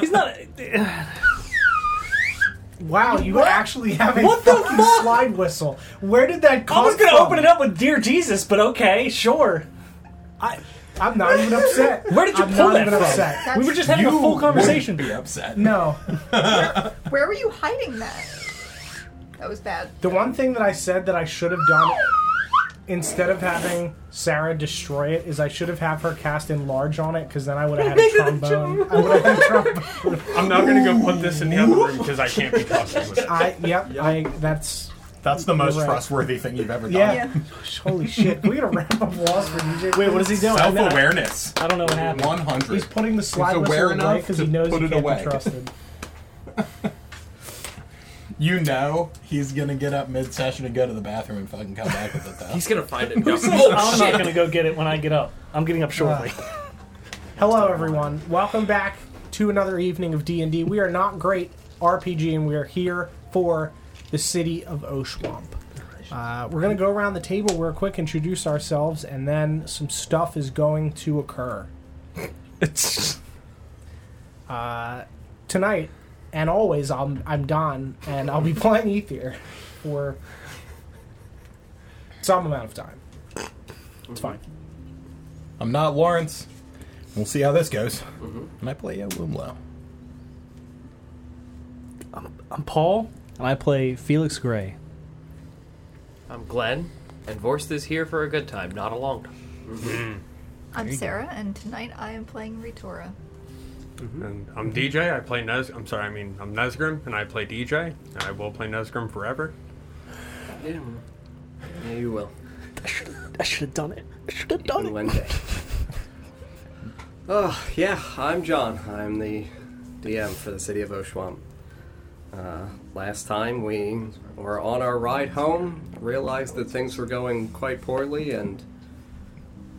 He's not. Wow, you actually have a What the fucking fuck? slide whistle. Where did that come I was gonna from? open it up with "Dear Jesus," but okay, sure. I, I'm not even upset. Where did you I'm pull not that even from? upset. We were just having a full conversation. Be upset. No. Where were you hiding that? That was bad. The one thing that I said that I should have done instead of having Sarah destroy it is I should have had her cast enlarge on it because then I would have had a trombone. I would have had a trombone. I'm not gonna go put this in the other room because I can't be trusted with it. I yep. I that's That's the most You're right. trustworthy thing you've ever done. yeah. Yeah. Holy shit! Can we get a round of applause for DJ? Wait, what is he doing? Self awareness. I don't know what happened. One hundred. He's putting the slide He's whistle aware away enough because to he knows put he it can't away. be trusted. You know he's gonna get up mid session and go to the bathroom and fucking come back with it though. He's gonna find it. And go, I'm oh not gonna go get it when I get up. I'm getting up shortly. Hello, everyone. Welcome back to another evening of D and D. We are not great RPG, and we are here for the city of Oshuamp. Uh, we're going to go around the table real quick, introduce ourselves, and then some stuff is going to occur. Uh, tonight, and always, I'm, I'm Don, and I'll be playing Ether for some amount of time. It's fine. I'm not Lawrence. We'll see how this goes. Mm-hmm. And I play uh, a Wumlo. I'm Paul, and I play Felix Gray. I'm Glenn, and Vorst is here for a good time, not a long time. Mm-hmm. I'm Sarah, and tonight I am playing Ritora. And I'm DJ. I play Nez. I'm sorry. I mean I'm Nesgrim, and I play DJ. And I will play Nesgrim forever. Yeah, yeah you will. I should have done it. I should have done it one day. Oh, yeah, I'm John. I'm the DM for the city of Oshuamp. Uh, last time we were on our ride home, realized that things were going quite poorly, and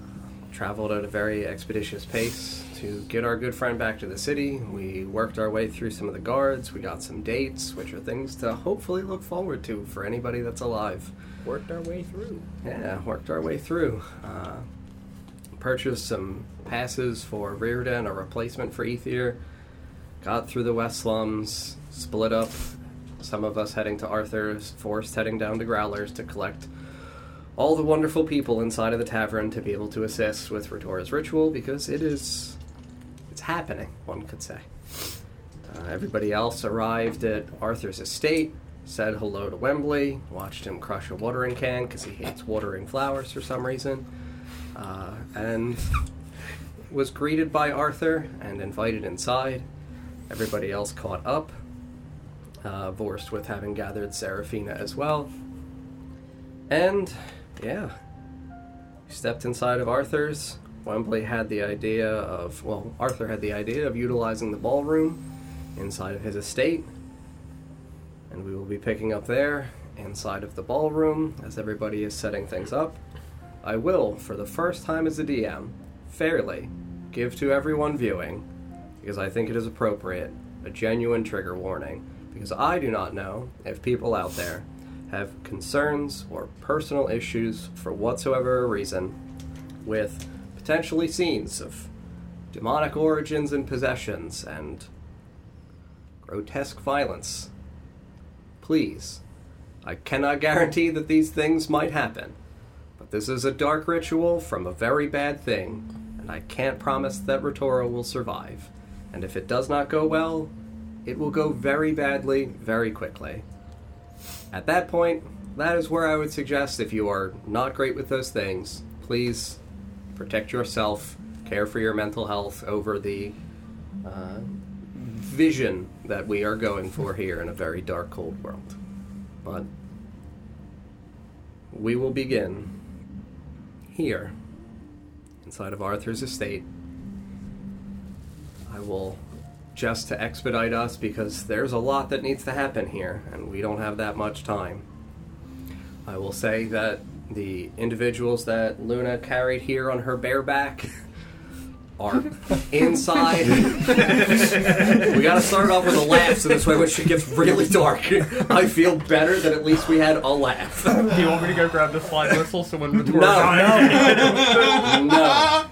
uh, traveled at a very expeditious pace to get our good friend back to the city. We worked our way through some of the guards, we got some dates, which are things to hopefully look forward to for anybody that's alive. Worked our way through. Yeah, worked our way through. Uh, purchased some passes for Rearden, a replacement for Ether. Got through the West Slums, split up. Some of us heading to Arthur's, Vorst heading down to Growlers to collect all the wonderful people inside of the tavern to be able to assist with Ritora's ritual because it is. Happening, one could say. Uh, everybody else arrived at Arthur's estate, said hello to Wembley, watched him crush a watering can because he hates watering flowers for some reason, uh, and was greeted by Arthur and invited inside. Everybody else caught up, uh, with having gathered Seraphina as well. And, yeah, stepped inside of Arthur's. Wembley had the idea of, well, Arthur had the idea of utilizing the ballroom inside of his estate. And we will be picking up there inside of the ballroom as everybody is setting things up. I will, for the first time as a DM, fairly give to everyone viewing, because I think it is appropriate, a genuine trigger warning. Because I do not know if people out there have concerns or personal issues for whatsoever reason with potentially scenes of demonic origins and possessions and grotesque violence. Please, I cannot guarantee that these things might happen, but this is a dark ritual from a very bad thing, and I can't promise that Ritora will survive. And if it does not go well, it will go very badly, very quickly. At that point, that is where I would suggest if you are not great with those things, please protect yourself, care for your mental health over the uh, vision that we are going for here in a very dark, cold world. But we will begin here, inside of Arthur's estate. I will, just to expedite us, because there's a lot that needs to happen here, and we don't have that much time. I will say that the individuals that Luna carried here on her bare back are inside. we gotta start off with a laugh so this way when she gets really dark, I feel better that at least we had a laugh. Do you want me to go grab the slide whistle so when Ritora's No, on no.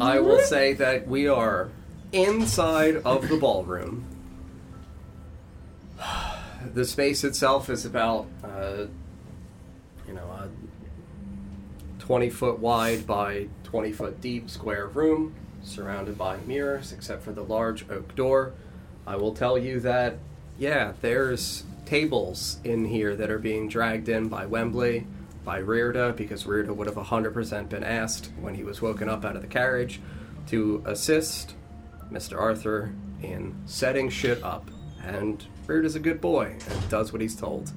I will say that we are inside of the ballroom. The space itself is about, uh, you know, a 20 foot wide by 20 foot deep square room surrounded by mirrors, except for the large oak door. I will tell you that, yeah, there's tables in here that are being dragged in by Wembley, by Rearda, because Rearda would have 100% been asked when he was woken up out of the carriage to assist Mr. Arthur in setting shit up. And Rearda's a good boy and does what he's told.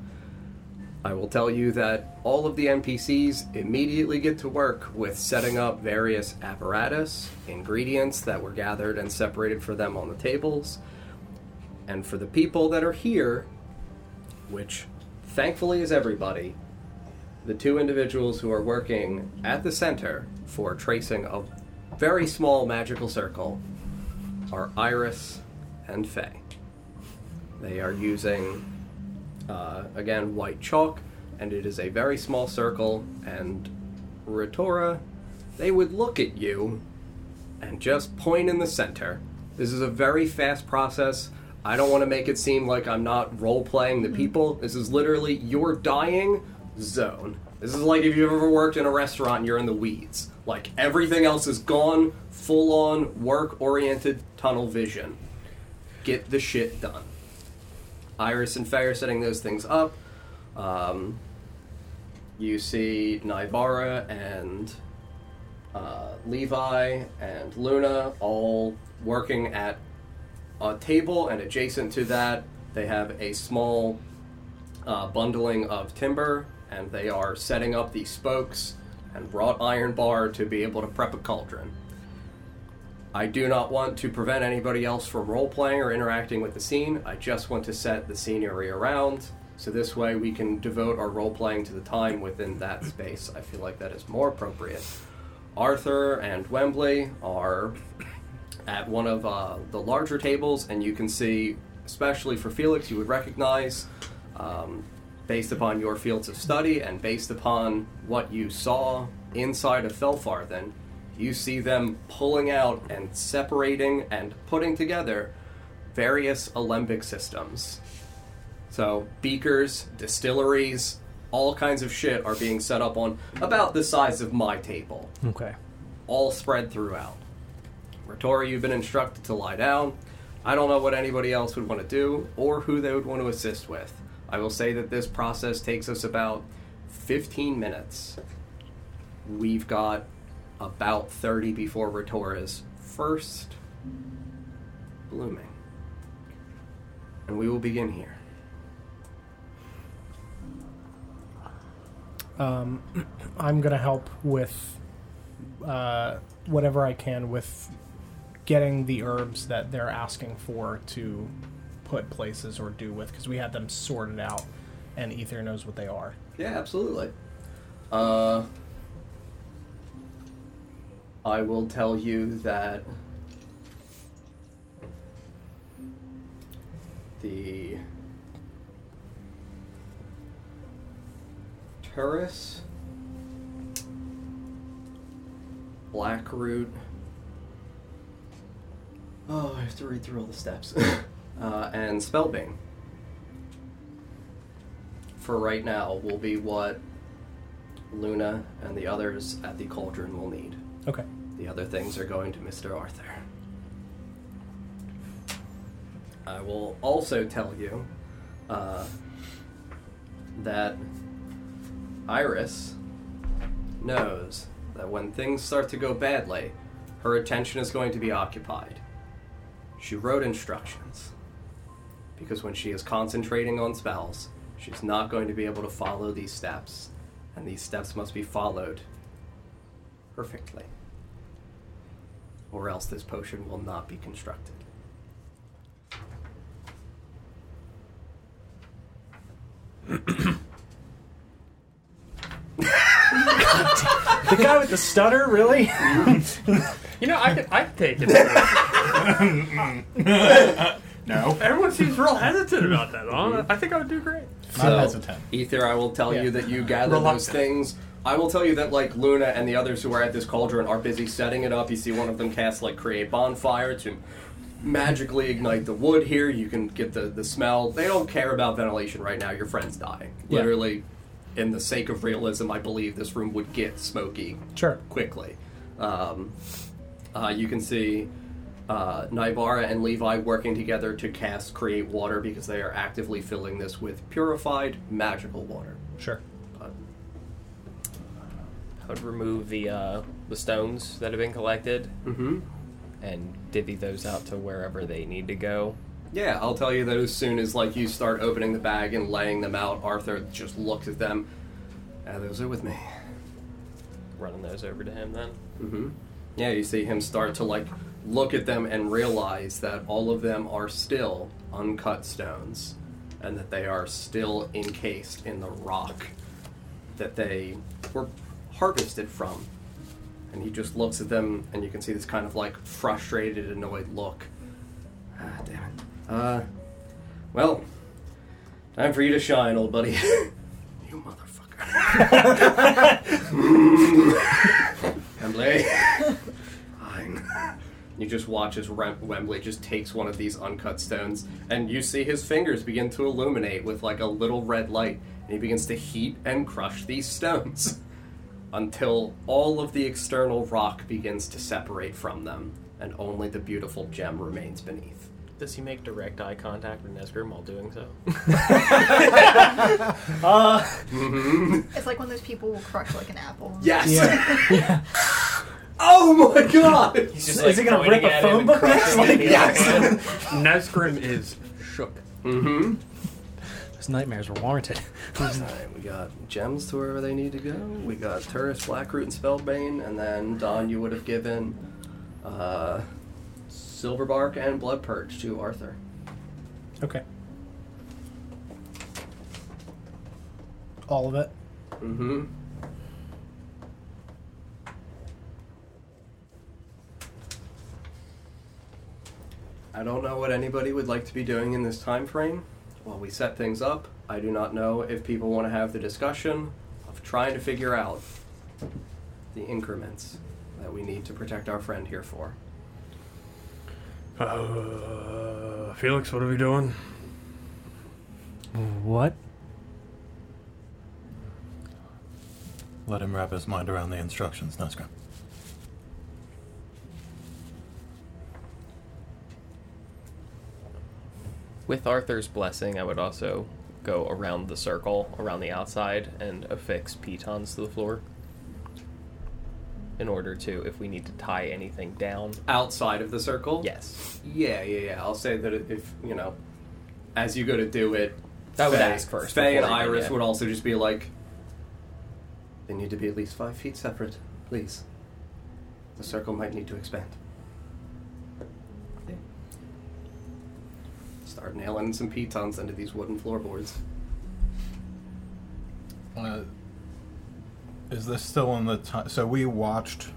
I will tell you that all of the NPCs immediately get to work with setting up various apparatus, ingredients that were gathered and separated for them on the tables. And for the people that are here, which thankfully is everybody, the two individuals who are working at the center for tracing a very small magical circle are Iris and Faye. They are using uh, again, white chalk, and it is a very small circle. And Ritora, they would look at you and just point in the center. This is a very fast process. I don't want to make it seem like I'm not role playing the people. This is literally your dying zone. This is like if you've ever worked in a restaurant and you're in the weeds. Like everything else is gone, full on work oriented tunnel vision. Get the shit done. Iris and Faye setting those things up. Um, you see Nivara and uh, Levi and Luna all working at a table, and adjacent to that, they have a small uh, bundling of timber, and they are setting up the spokes and wrought iron bar to be able to prep a cauldron. I do not want to prevent anybody else from role playing or interacting with the scene. I just want to set the scenery around so this way we can devote our role playing to the time within that space. I feel like that is more appropriate. Arthur and Wembley are at one of uh, the larger tables, and you can see, especially for Felix, you would recognize, um, based upon your fields of study and based upon what you saw inside of Felfarthen, you see them pulling out and separating and putting together various alembic systems. So, beakers, distilleries, all kinds of shit are being set up on about the size of my table, Okay. all spread throughout. Ritora, you've been instructed to lie down. I don't know what anybody else would want to do or who they would want to assist with. I will say that this process takes us about 15 minutes. We've got about 30 before Ritora's first blooming. And we will begin here. Um, I'm gonna help with uh, whatever I can with getting the herbs that they're asking for to put places or do with because we had them sorted out, and Ether knows what they are. Yeah, absolutely. Uh, I will tell you that the Turris, Blackroot. Oh, I have to read through all the steps. uh, and Spellbane for right now will be what Luna and the others at the cauldron will need. Okay. The other things are going to Mr. Arthur. I will also tell you uh, that Iris knows that when things start to go badly, her attention is going to be occupied. She wrote instructions because when she is concentrating on spells, she's not going to be able to follow these steps, and these steps must be followed perfectly. Or else this potion will not be constructed. The guy with the stutter, really? You know, I could, I could take it. No, Everyone seems real hesitant about that. Huh? I think I would do great. not hesitant. Ether, I will tell Yeah. you that you gather those Reluctant. things. I will tell you that like Luna and the others who are at this cauldron are busy setting it up. You see one of them cast like create bonfire to magically ignite the wood here. You can get the, the smell. They don't care about ventilation right now. Your friend's dying. Yeah. Literally, in the sake of realism, I believe this room would get smoky Sure. quickly. Um, uh, you can see uh, Naivara and Levi working together to cast Create Water because they are actively filling this with purified magical water. Sure. I would remove the uh, the stones that have been collected Mm-hmm. and divvy those out to wherever they need to go. Yeah, I'll tell you that as soon as like you start opening the bag and laying them out, Arthur just looks at them. Ah, those are with me. Running those over to him then. Mm-hmm. Yeah, you see him start to like look at them and realize that all of them are still uncut stones, and that they are still encased in the rock that they were harvested from. And he just looks at them, and you can see this kind of like frustrated, annoyed look. Ah, damn it. Uh, well, time for you to shine, old buddy. you motherfucker. Wembley. Fine. You just watch as Rem- Wembley just takes one of these uncut stones, and you see his fingers begin to illuminate with like a little red light, and he begins to heat and crush these stones until all of the external rock begins to separate from them, and only the beautiful gem remains beneath. Does he make direct eye contact with Nesgrim while doing so? It's like when those people will crush like an apple. Yes. Yeah. oh my god. He's just Is he gonna rip a at him phone book crushing next? it in the Like, other hand. Nesgrim is shook. Mm-hmm. Nightmares were warranted. Alright, we got gems to wherever they need to go. We got Turris, Blackroot, and Spellbane, and then Don, you would have given uh, Silverbark and Blood Purge to Arthur. Okay. All of it. Mm-hmm. I don't know what anybody would like to be doing in this time frame. While we set things up, I do not know if people want to have the discussion of trying to figure out the increments that we need to protect our friend here for. Uh, Felix, what are we doing? What? Let him wrap his mind around the instructions, Nesgrim. With Arthur's blessing, I would also go around the circle, around the outside, and affix pitons to the floor. In order to, if we need to tie anything down. Outside of the circle? Yes. Yeah, yeah, yeah. I'll say that if, you know, as you go to do it, I would Faye- ask first. Faye and before I did, Iris yeah. would also just be like, they need to be at least five feet separate, please. The circle might need to expand. Start nailing some pitons into these wooden floorboards. Uh, is this still in the time? So we watched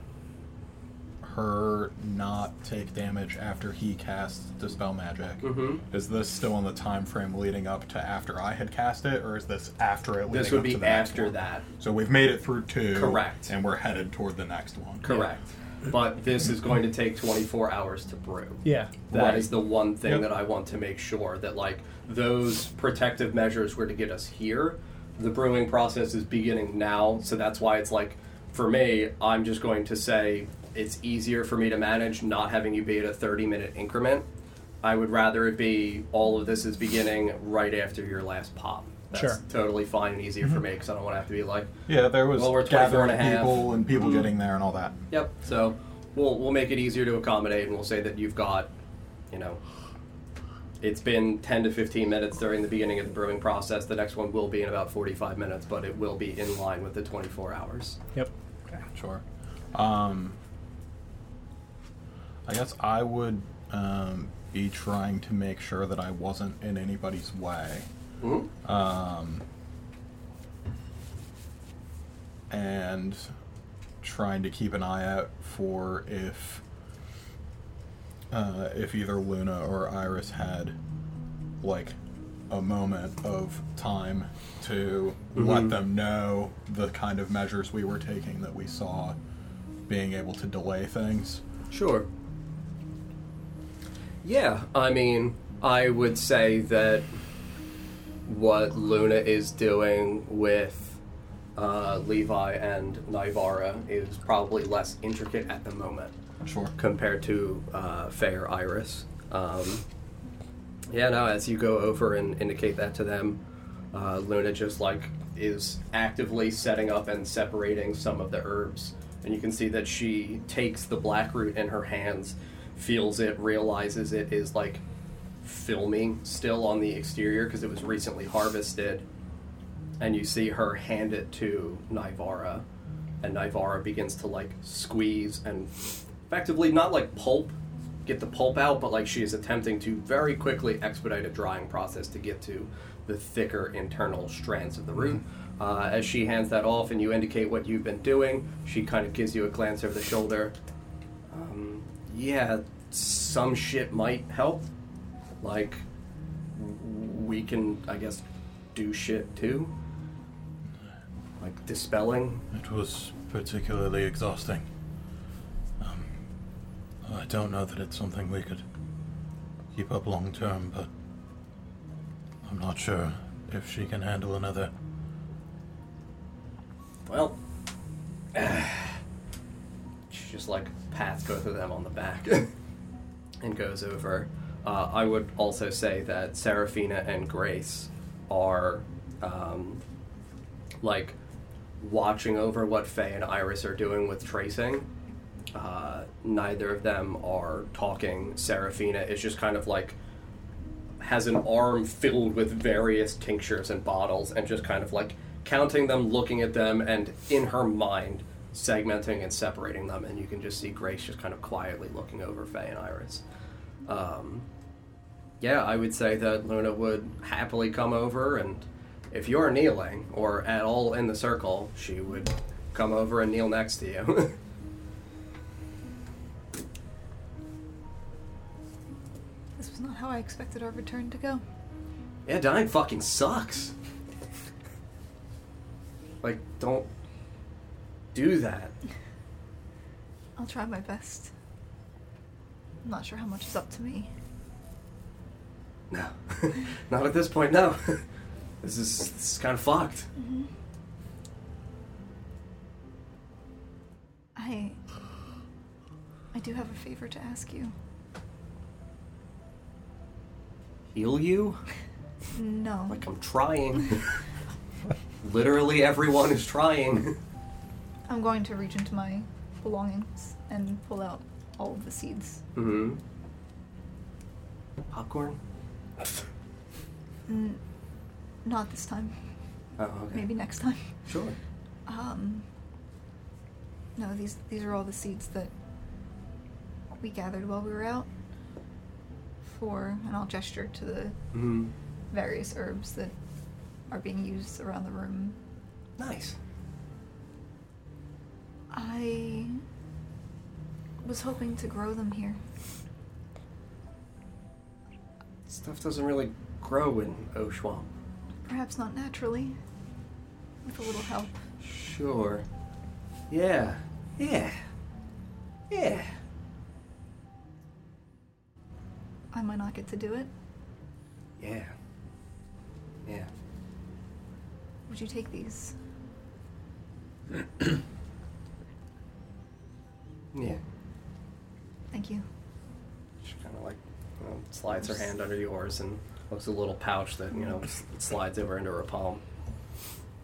her not take damage after he cast Dispel Magic. Mm-hmm. Is this still in the time frame leading up to after I had cast it, or is this after it? Leading This would be after that. So we've made it through two. Correct. And we're headed toward the next one. Correct. But this is going to take 24 hours to brew. Yeah. That is Right. the one thing Yep. that I want to make sure that like those protective measures were to get us here. The brewing process is beginning now, so that's why it's like for me, I'm just going to say it's easier for me to manage not having you be at a 30 minute increment. I would rather it be all of this is beginning right after your last pop. That's Sure. totally fine and easier for me because I don't want to have to be like, Yeah, there was Well, we're 24 and a gathering half. people and people Mhm. getting there and all that. Yep. So we'll we'll make it easier to accommodate, and we'll say that you've got, you know, it's been ten to fifteen minutes during the beginning of the brewing process. The next one will be in about forty-five minutes, but it will be in line with the twenty-four hours. Yep. Okay. Sure. Um, I guess I would um, be trying to make sure that I wasn't in anybody's way. Mm-hmm. Um, and trying to keep an eye out for if uh, if either Luna or Iris had like a moment of time to let Mhm. them know the kind of measures we were taking that we saw being able to delay things. Sure. Yeah, I mean, I would say that what Luna is doing with uh, Levi and Nivara is probably less intricate at the moment Sure. compared to uh, Fair Iris. Um, yeah, no, as you go over and indicate that to them, uh, Luna just like is actively setting up and separating some of the herbs. And you can see that she takes the black root in her hands, feels it, realizes it is like filming still on the exterior because it was recently harvested. And you see her hand it to Nivara, and Nivara begins to like squeeze and effectively not like pulp, get the pulp out, but like she is attempting to very quickly expedite a drying process to get to the thicker internal strands of the root. Uh, as she hands that off and you indicate what you've been doing, she kind of gives you a glance over the shoulder. Um, yeah, some shit might help. Like, we can, I guess, do shit too. Like dispelling. It was particularly exhausting. Um, I don't know that it's something we could keep up long term, but I'm not sure if she can handle another. Well, she just like pats both of them on the back and goes over. Uh, I would also say that Seraphina and Grace are um, like watching over what Faye and Iris are doing with tracing. Uh, neither of them are talking. Seraphina is just kind of like has an arm filled with various tinctures and bottles and just kind of like counting them, looking at them, and in her mind segmenting and separating them. And you can just see Grace just kind of quietly looking over Faye and Iris. Um, yeah, I would say that Luna would happily come over, and if you're kneeling or at all in the circle, she would come over and kneel next to you. This was not how I expected our return to go. yeah, dying fucking sucks. Like, don't do that. I'll try my best. I'm not sure how much is up to me. No, not at this point. No, this is this is kind of fucked. Mm-hmm. I. I do have a favor to ask you. Heal you? No. Like I'm trying. Literally everyone is trying. I'm going to reach into my belongings and pull out all of the seeds. Mm-hmm. Popcorn? N- not this time. Oh, okay. Maybe next time. Sure. Um. No, these these are all the seeds that we gathered while we were out. For, and I'll gesture to the Hmm. various herbs that are being used around the room. Nice. I was hoping to grow them here. Stuff doesn't really grow in Oshuamp. Perhaps not naturally, with a little help. Sure. Yeah. Yeah. Yeah. I might not get to do it. Yeah. Yeah. Would you take these? Yeah. Thank you. She kind of like you know, slides her hand under yours and looks at a little pouch that you know slides over into her palm.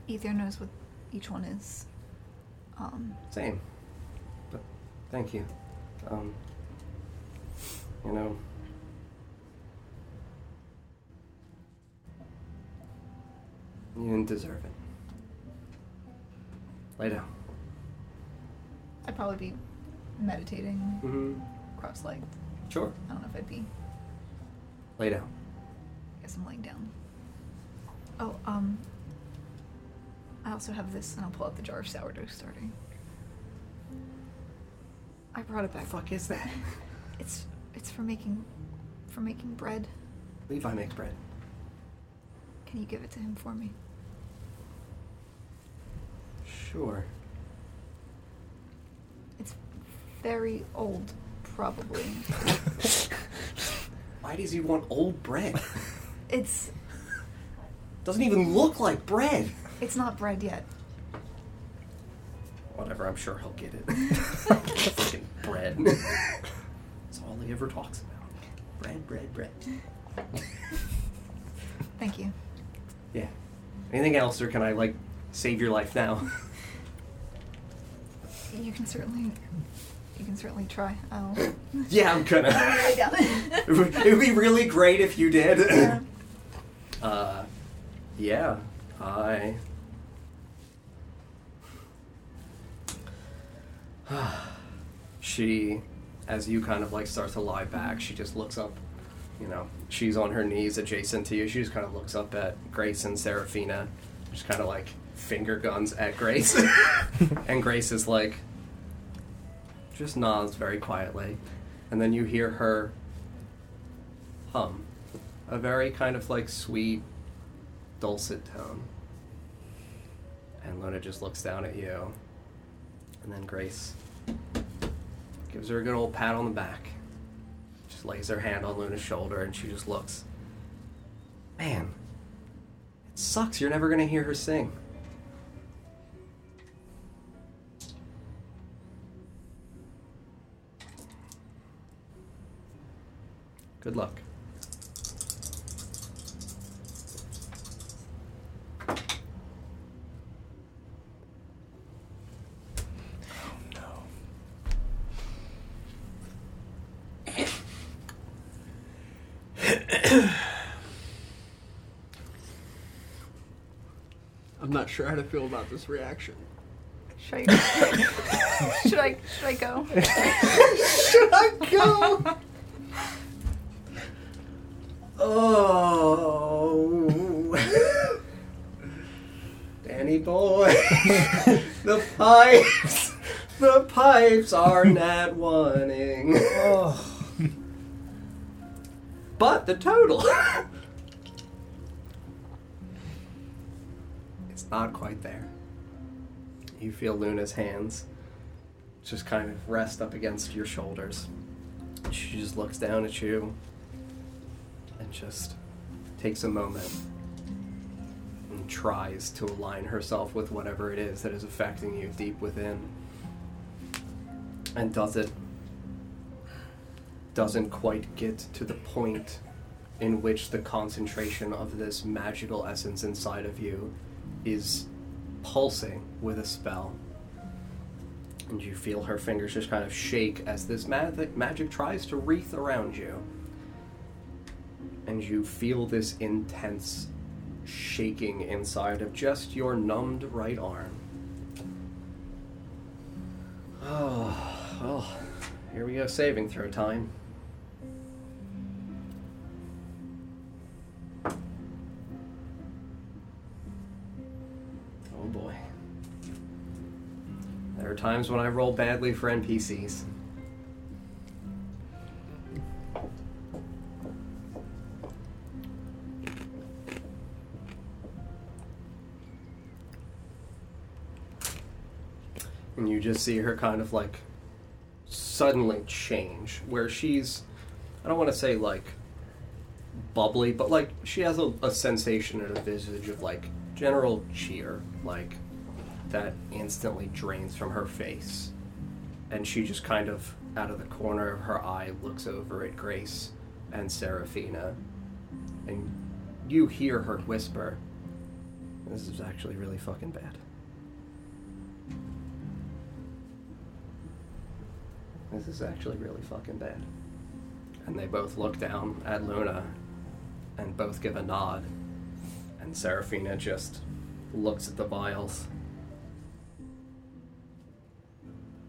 Ether knows what each one is. Um, Same. But thank you. Um, you know. You didn't deserve it. Lay down. I'd probably be meditating, Mm-hmm. Cross-legged. Sure. I don't know if I'd be. Lay down. I guess I'm laying down. Oh, um. I also have this, and I'll pull out the jar of sourdough starting. I brought it back. The fuck is that? It's it's for making for making bread. Levi makes bread. Can you give it to him for me? Sure. It's very old, probably. Why does he want old bread? It's Doesn't even look like bread. it's not bread yet. Whatever, I'm sure he'll get it. Fucking bread. That's all he ever talks about. Bread, bread, bread. Thank you. Yeah. Anything else, or can I like save your life now? You can certainly you can certainly try. Oh. yeah, I'm gonna. It would it would be really great if you did. Yeah. Uh, yeah, I. she, as you kind of like start to lie back, she just looks up. You know, she's on her knees adjacent to you. She just kind of looks up at Grace and Seraphina, just kind of like finger guns at Grace. and Grace is like, just nods very quietly. And then you hear her hum a very kind of like sweet, dulcet tone. And Luna just looks down at you. And then Grace gives her a good old pat on the back. Just lays her hand on Luna's shoulder and she just looks. Man, it sucks you're never gonna hear her sing. Good luck. Oh, I'm not sure how to feel about this reaction. Should I should I should I go? Should I go? Oh. Danny boy. the pipes. The pipes are nat wanting. Oh, But the total. it's not quite there. You feel Luna's hands just kind of rest up against your shoulders. She just looks down at you and just takes a moment and tries to align herself with whatever it is that is affecting you deep within. And does it doesn't quite get to the point in which the concentration of this magical essence inside of you is pulsing with a spell. And you feel her fingers just kind of shake as this magic, magic tries to wreath around you. And you feel this intense shaking inside of just your numbed right arm. Oh, well, here we go, saving throw time. Oh boy. There are times when I roll badly for NPCs. Just see her kind of like suddenly change, where she's, I don't want to say like bubbly, but like she has a, a sensation and a visage of like general cheer, like that instantly drains from her face. And she just kind of, out of the corner of her eye, looks over at Grace and Seraphina. And you hear her whisper, This is actually really fucking bad. This is actually really fucking bad. And they both look down at Luna and both give a nod. And Seraphina just looks at the vials.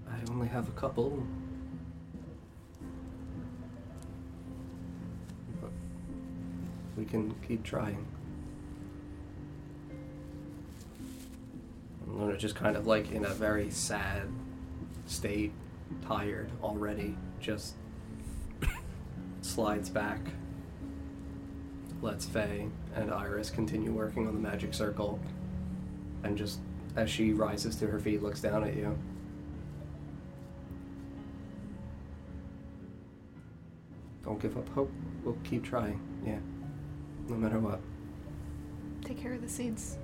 I only have a couple. But we can keep trying. And Luna just kind of like in a very sad state, tired already, just slides back. Lets Faye and Iris continue working on the magic circle. And just as she rises to her feet, looks down at you. Don't give up hope. We'll keep trying. Yeah. No matter what. Take care of the seeds.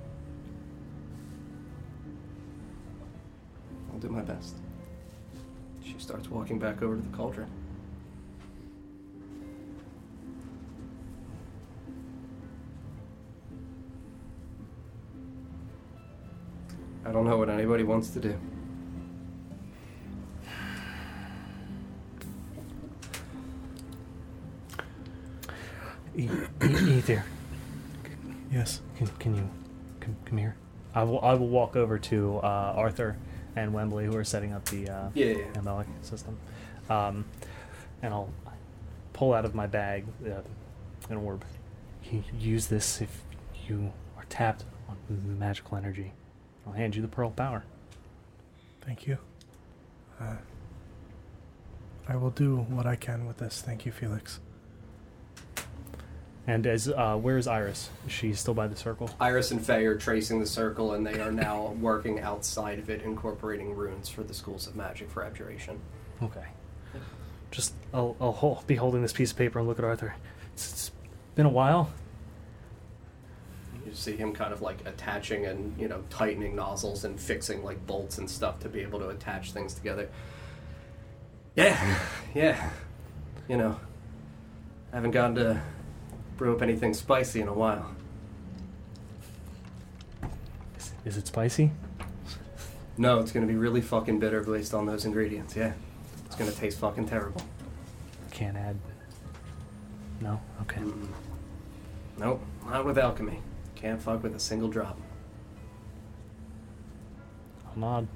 I'll do my best. She starts walking back over to the cauldron. I don't know what anybody wants to do. E- e- Ether, Yes. can, can you come, come here? I will. I will walk over to uh, Arthur and Wembley, who are setting up the uh, Yeah, yeah, yeah. alembic system, um, and I'll pull out of my bag uh, an orb. You use this if you are tapped on magical energy. I'll hand you the pearl power. Thank you. Uh, I will do what I can with this. Thank you, Felix. And as uh, where's Iris? Is she still by the circle? Iris and Faye are tracing the circle, and they are now working outside of it, incorporating runes for the schools of magic for abjuration. Okay. Just I'll, I'll hol- be holding this piece of paper and look at Arthur. It's, it's been a while. You see him kind of like attaching and you know tightening nozzles and fixing like bolts and stuff to be able to attach things together. Yeah, yeah. You know, haven't gotten to brew up anything spicy in a while. Is, is it spicy? No, it's gonna be really fucking bitter based on those ingredients. Yeah, it's gonna taste fucking terrible. Can't add. No. Okay. Mm. Nope, not with alchemy. Can't fuck with a single drop. I'll nod.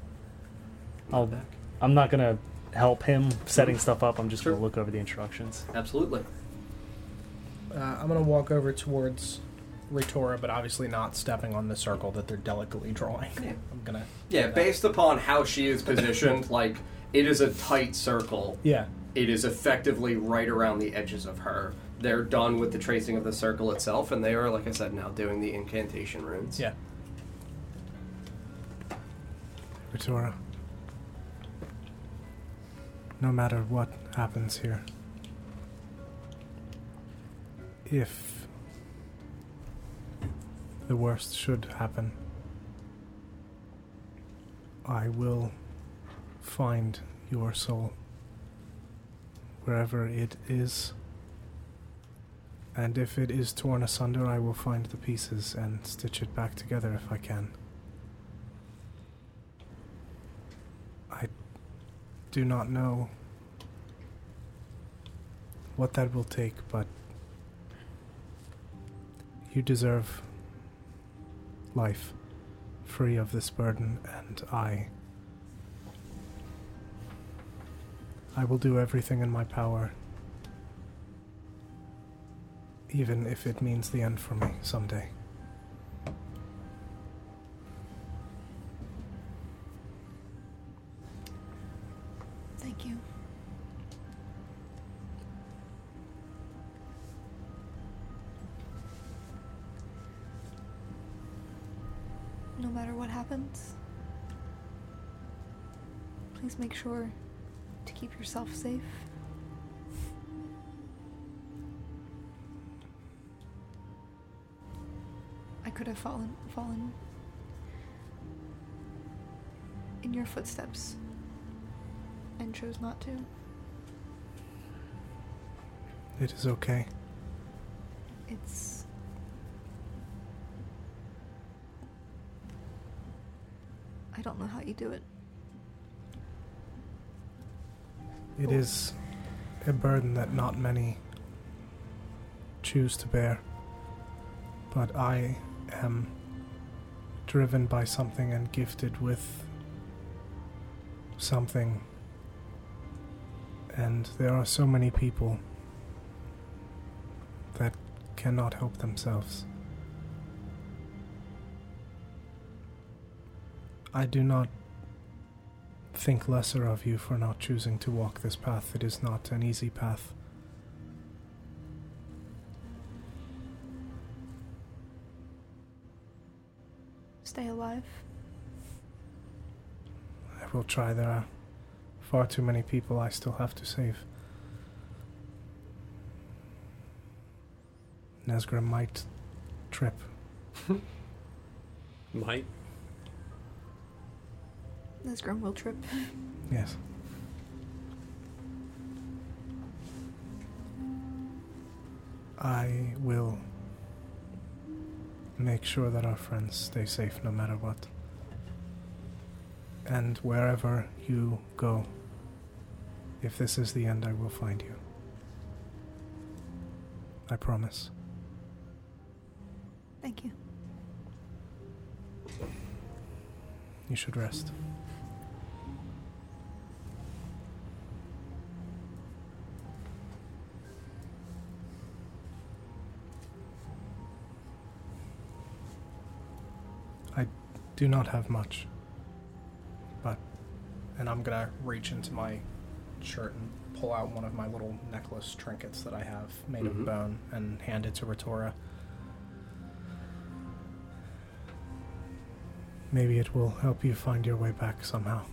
I'll- back. I'm not gonna help him setting stuff up. I'm just Sure. gonna look over the instructions. Absolutely. Uh, I'm going to walk over towards Ritora, but obviously not stepping on the circle that they're delicately drawing. Yeah. I'm going to. Yeah, based upon how she is positioned, like it is a tight circle. Yeah. It is effectively right around the edges of her. They're done with the tracing of the circle itself, and they are, like I said, now doing the incantation runes. Yeah. Ritora. No matter what happens here, if the worst should happen, I will find your soul wherever it is. And if it is torn asunder, I will find the pieces and stitch it back together if I can. I do not know what that will take, but you deserve life free of this burden, and I. I will do everything in my power, even if it means the end for me someday. No matter what happens, please make sure to keep yourself safe. I could have fallen fallen in your footsteps and chose not to. It is okay. It's I don't know how you do it. It is a burden that not many choose to bear. But I am driven by something and gifted with something. And there are so many people that cannot help themselves. I do not think lesser of you for not choosing to walk this path. It is not an easy path. Stay alive. I will try. There are far too many people I still have to save. Nesgrim might trip. Might. This grum will trip. Yes. I will make sure that our friends stay safe no matter what. And wherever you go, if this is the end, I will find you. I promise. Thank you. You should rest. Do not have much, but. And I'm gonna reach into my shirt and pull out one of my little necklace trinkets that I have made Mhm. of bone and hand it to Ritora. Maybe it will help you find your way back somehow.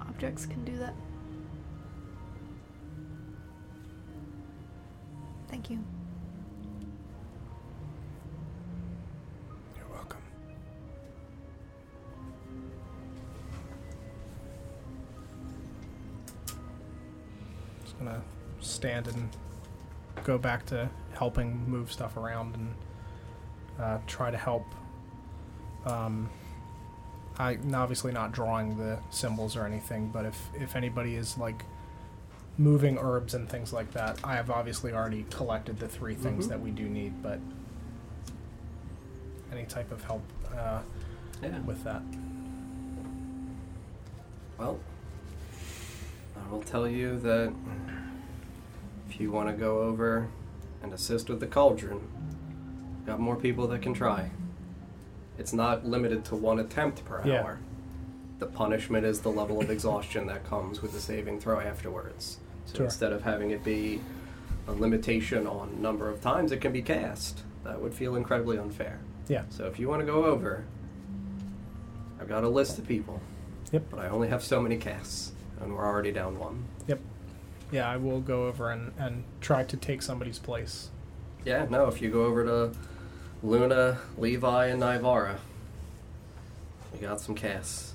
Objects can do that. Thank you. Stand and go back to helping move stuff around and uh, try to help. Um, I obviously not drawing the symbols or anything, but if if anybody is like moving herbs and things like that, I have obviously already collected the three things Mhm. that we do need, but any type of help uh, Yeah. with that. Well, I will tell you that if you want to go over and assist with the cauldron, got more people that can try. It's not limited to one attempt per Yeah. hour. The punishment is the level of exhaustion that comes with the saving throw afterwards. So Sure. instead of having it be a limitation on number of times it can be cast, that would feel incredibly unfair. Yeah. So if you want to go over, I've got a list of people. Yep. But I only have so many casts, and we're already down one. Yeah, I will go over and, and try to take somebody's place. Yeah, no, if you go over to Luna, Levi, and Nivara, we got some casts.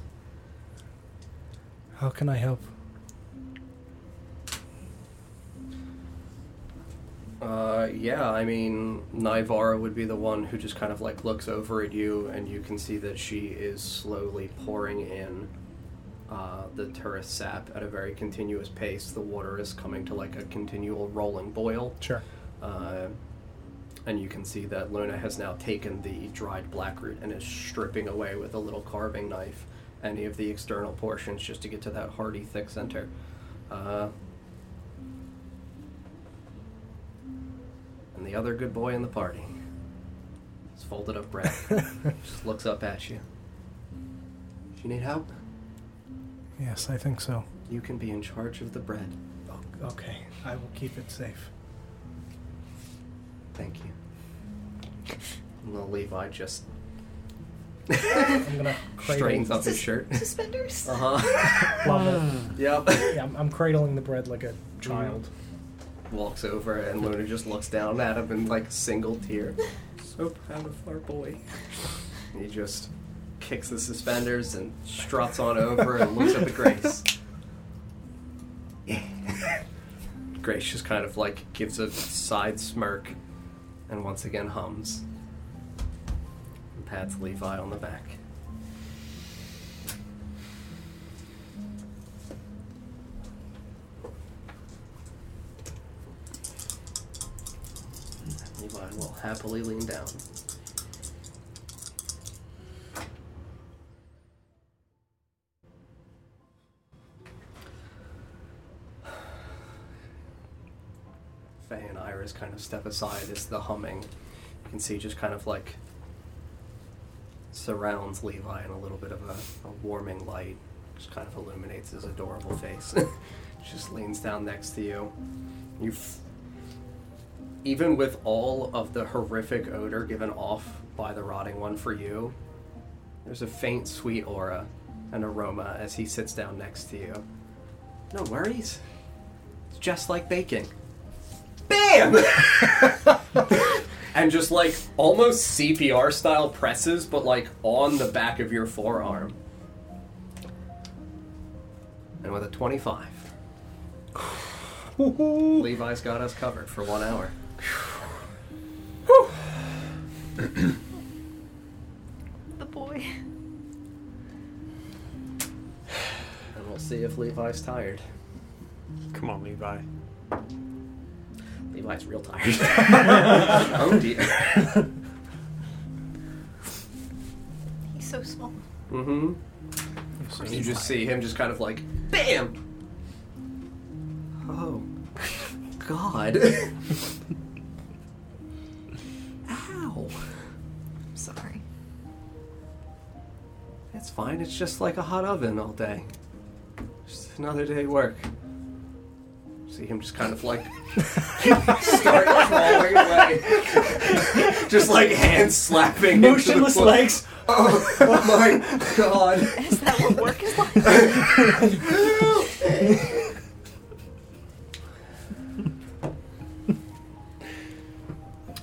How can I help? Uh, yeah, I mean, Nivara would be the one who just kind of like looks over at you, and you can see that she is slowly pouring in uh, the tourist sap at a very continuous pace. The water is coming to like a continual rolling boil. Sure. Uh, and you can see that Luna has now taken the dried blackroot and is stripping away with a little carving knife any of the external portions just to get to that hardy, thick center. Uh, and the other good boy in the party is folded up bread. just looks up at you. If you need help, Yes, I think so. you can be in charge of the bread. Okay, I will keep it safe. Thank you. And the Levi just I'm gonna cradle. straightens up his Sus- shirt. Suspenders. Uh huh. Love it. yep. Yeah, I'm, I'm cradling the bread like a child. Walks over and Luna just looks down at him in like a single tear. So proud of our boy. He just kicks the suspenders and struts on over and looks up at Grace. Grace just kind of like gives a side smirk and once again hums. And pats Levi on the back. Levi will happily lean down. Faye and Iris kind of step aside as the humming, you can see just kind of like surrounds Levi in a little bit of a, a warming light, just kind of illuminates his adorable face. just leans down next to you. You, even with all of the horrific odor given off by the rotting one for you, there's a faint sweet aura and aroma as he sits down next to you. No worries. It's just like baking. Bam! and just like almost CPR style presses, but like on the back of your forearm. And with a 25, Levi's got us covered for one hour. The boy. And we'll see if Levi's tired. Come on, Levi. Levi's real tired. oh dear. He's so small. Mm-hmm. And you just see him just kind of like, BAM! Oh, God. Ow. Sorry. It's fine, it's just like a hot oven all day. Just another day at work. See him just kind of like start crawling away. just like hands slapping. into the Motionless floor. legs. Oh, oh, my god. Is that what work is like?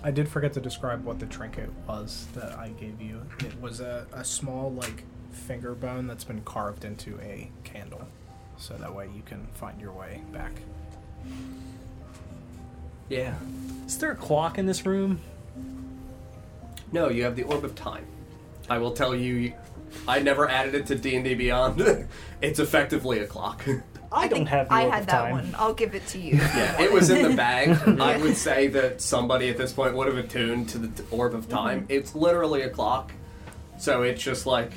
I did forget to describe what the trinket was that I gave you. It was a, a small, like, finger bone that's been carved into a candle. So that way you can find your way back. Yeah. Is there a clock in this room? No, you have the orb of time. I will tell you, I never added it to D and D Beyond. it's effectively a clock. I don't have the I orb had of that time. one. I'll give it to you. yeah, it was in the bag. I would say that somebody at this point would have attuned to the orb of mm-hmm. time. It's literally a clock, so it's just like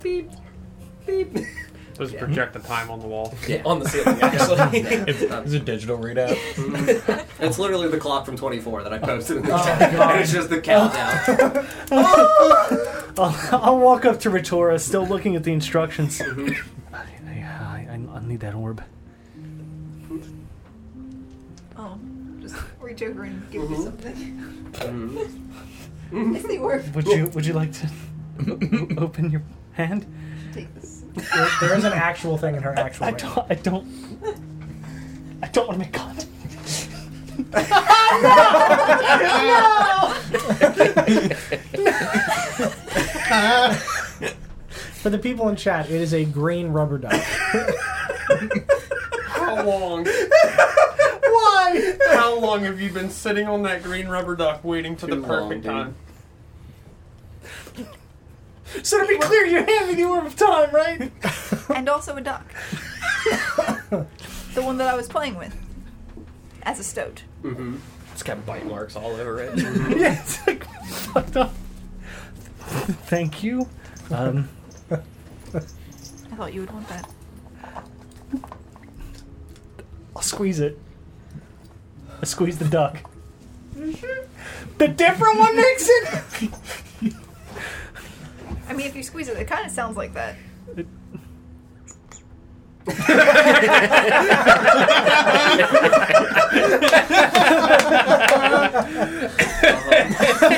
beep, beep. Does it project the time on the wall? Yeah. On the ceiling, actually. It's, it's a digital readout. Mm-hmm. It's literally the clock from 24 that I posted in the Oh, chat, God. and it's just the countdown. I'll, I'll walk up to Ritora, still looking at the instructions. Mm-hmm. I, I, I, I need that orb. Oh, just reach over and give Mm-hmm. you something. Mm-hmm. It's the orb. Would you Would you like to open your hand? Take this. There, there is an actual thing in her actual I hand. don't. I don't. I don't want to make contact. For the people in chat, it is a green rubber duck. How long? Why? How long have you been sitting on that green rubber duck waiting for Too the long, perfect dude. time? So to be clear, you hand me the orb of time, right? And also a duck. the one that I was playing with. As a stoat. Mhm. It's got bite marks all over it. yeah, it's like fucked up. Thank you. Um, I thought you would want that. I'll squeeze it. I squeeze the duck. The different one makes it. I mean, if you squeeze it, it kind of sounds like that.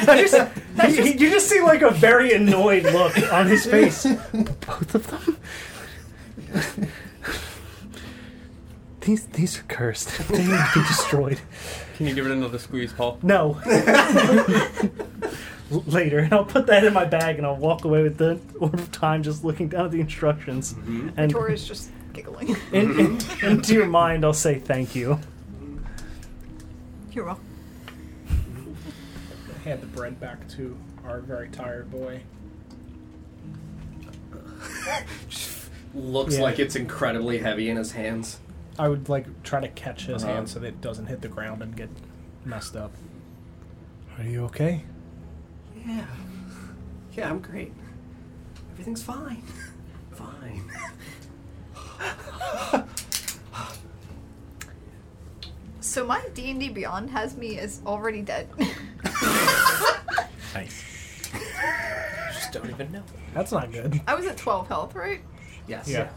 I just, you, you just see like a very annoyed look on his face. Both of them. These these are cursed. They need to be destroyed. Can you give it another squeeze, Paul? No. L- Later, and I'll put that in my bag, and I'll walk away with the orb of time, just looking down at the instructions. And Tori's just giggling. in, in, into your mind, I'll say thank you. You're welcome. Hand the bread back to our very tired boy. Looks Yeah. like it's incredibly heavy in his hands. I would like try to catch his Uh-huh. hand so that it doesn't hit the ground and get messed up. Are you okay? Yeah. Yeah, I'm great. Everything's fine. Fine. So my D and D Beyond has me as already dead. Nice. Just don't even know. That's not good. I was at 12 health, right? Yes. Yeah.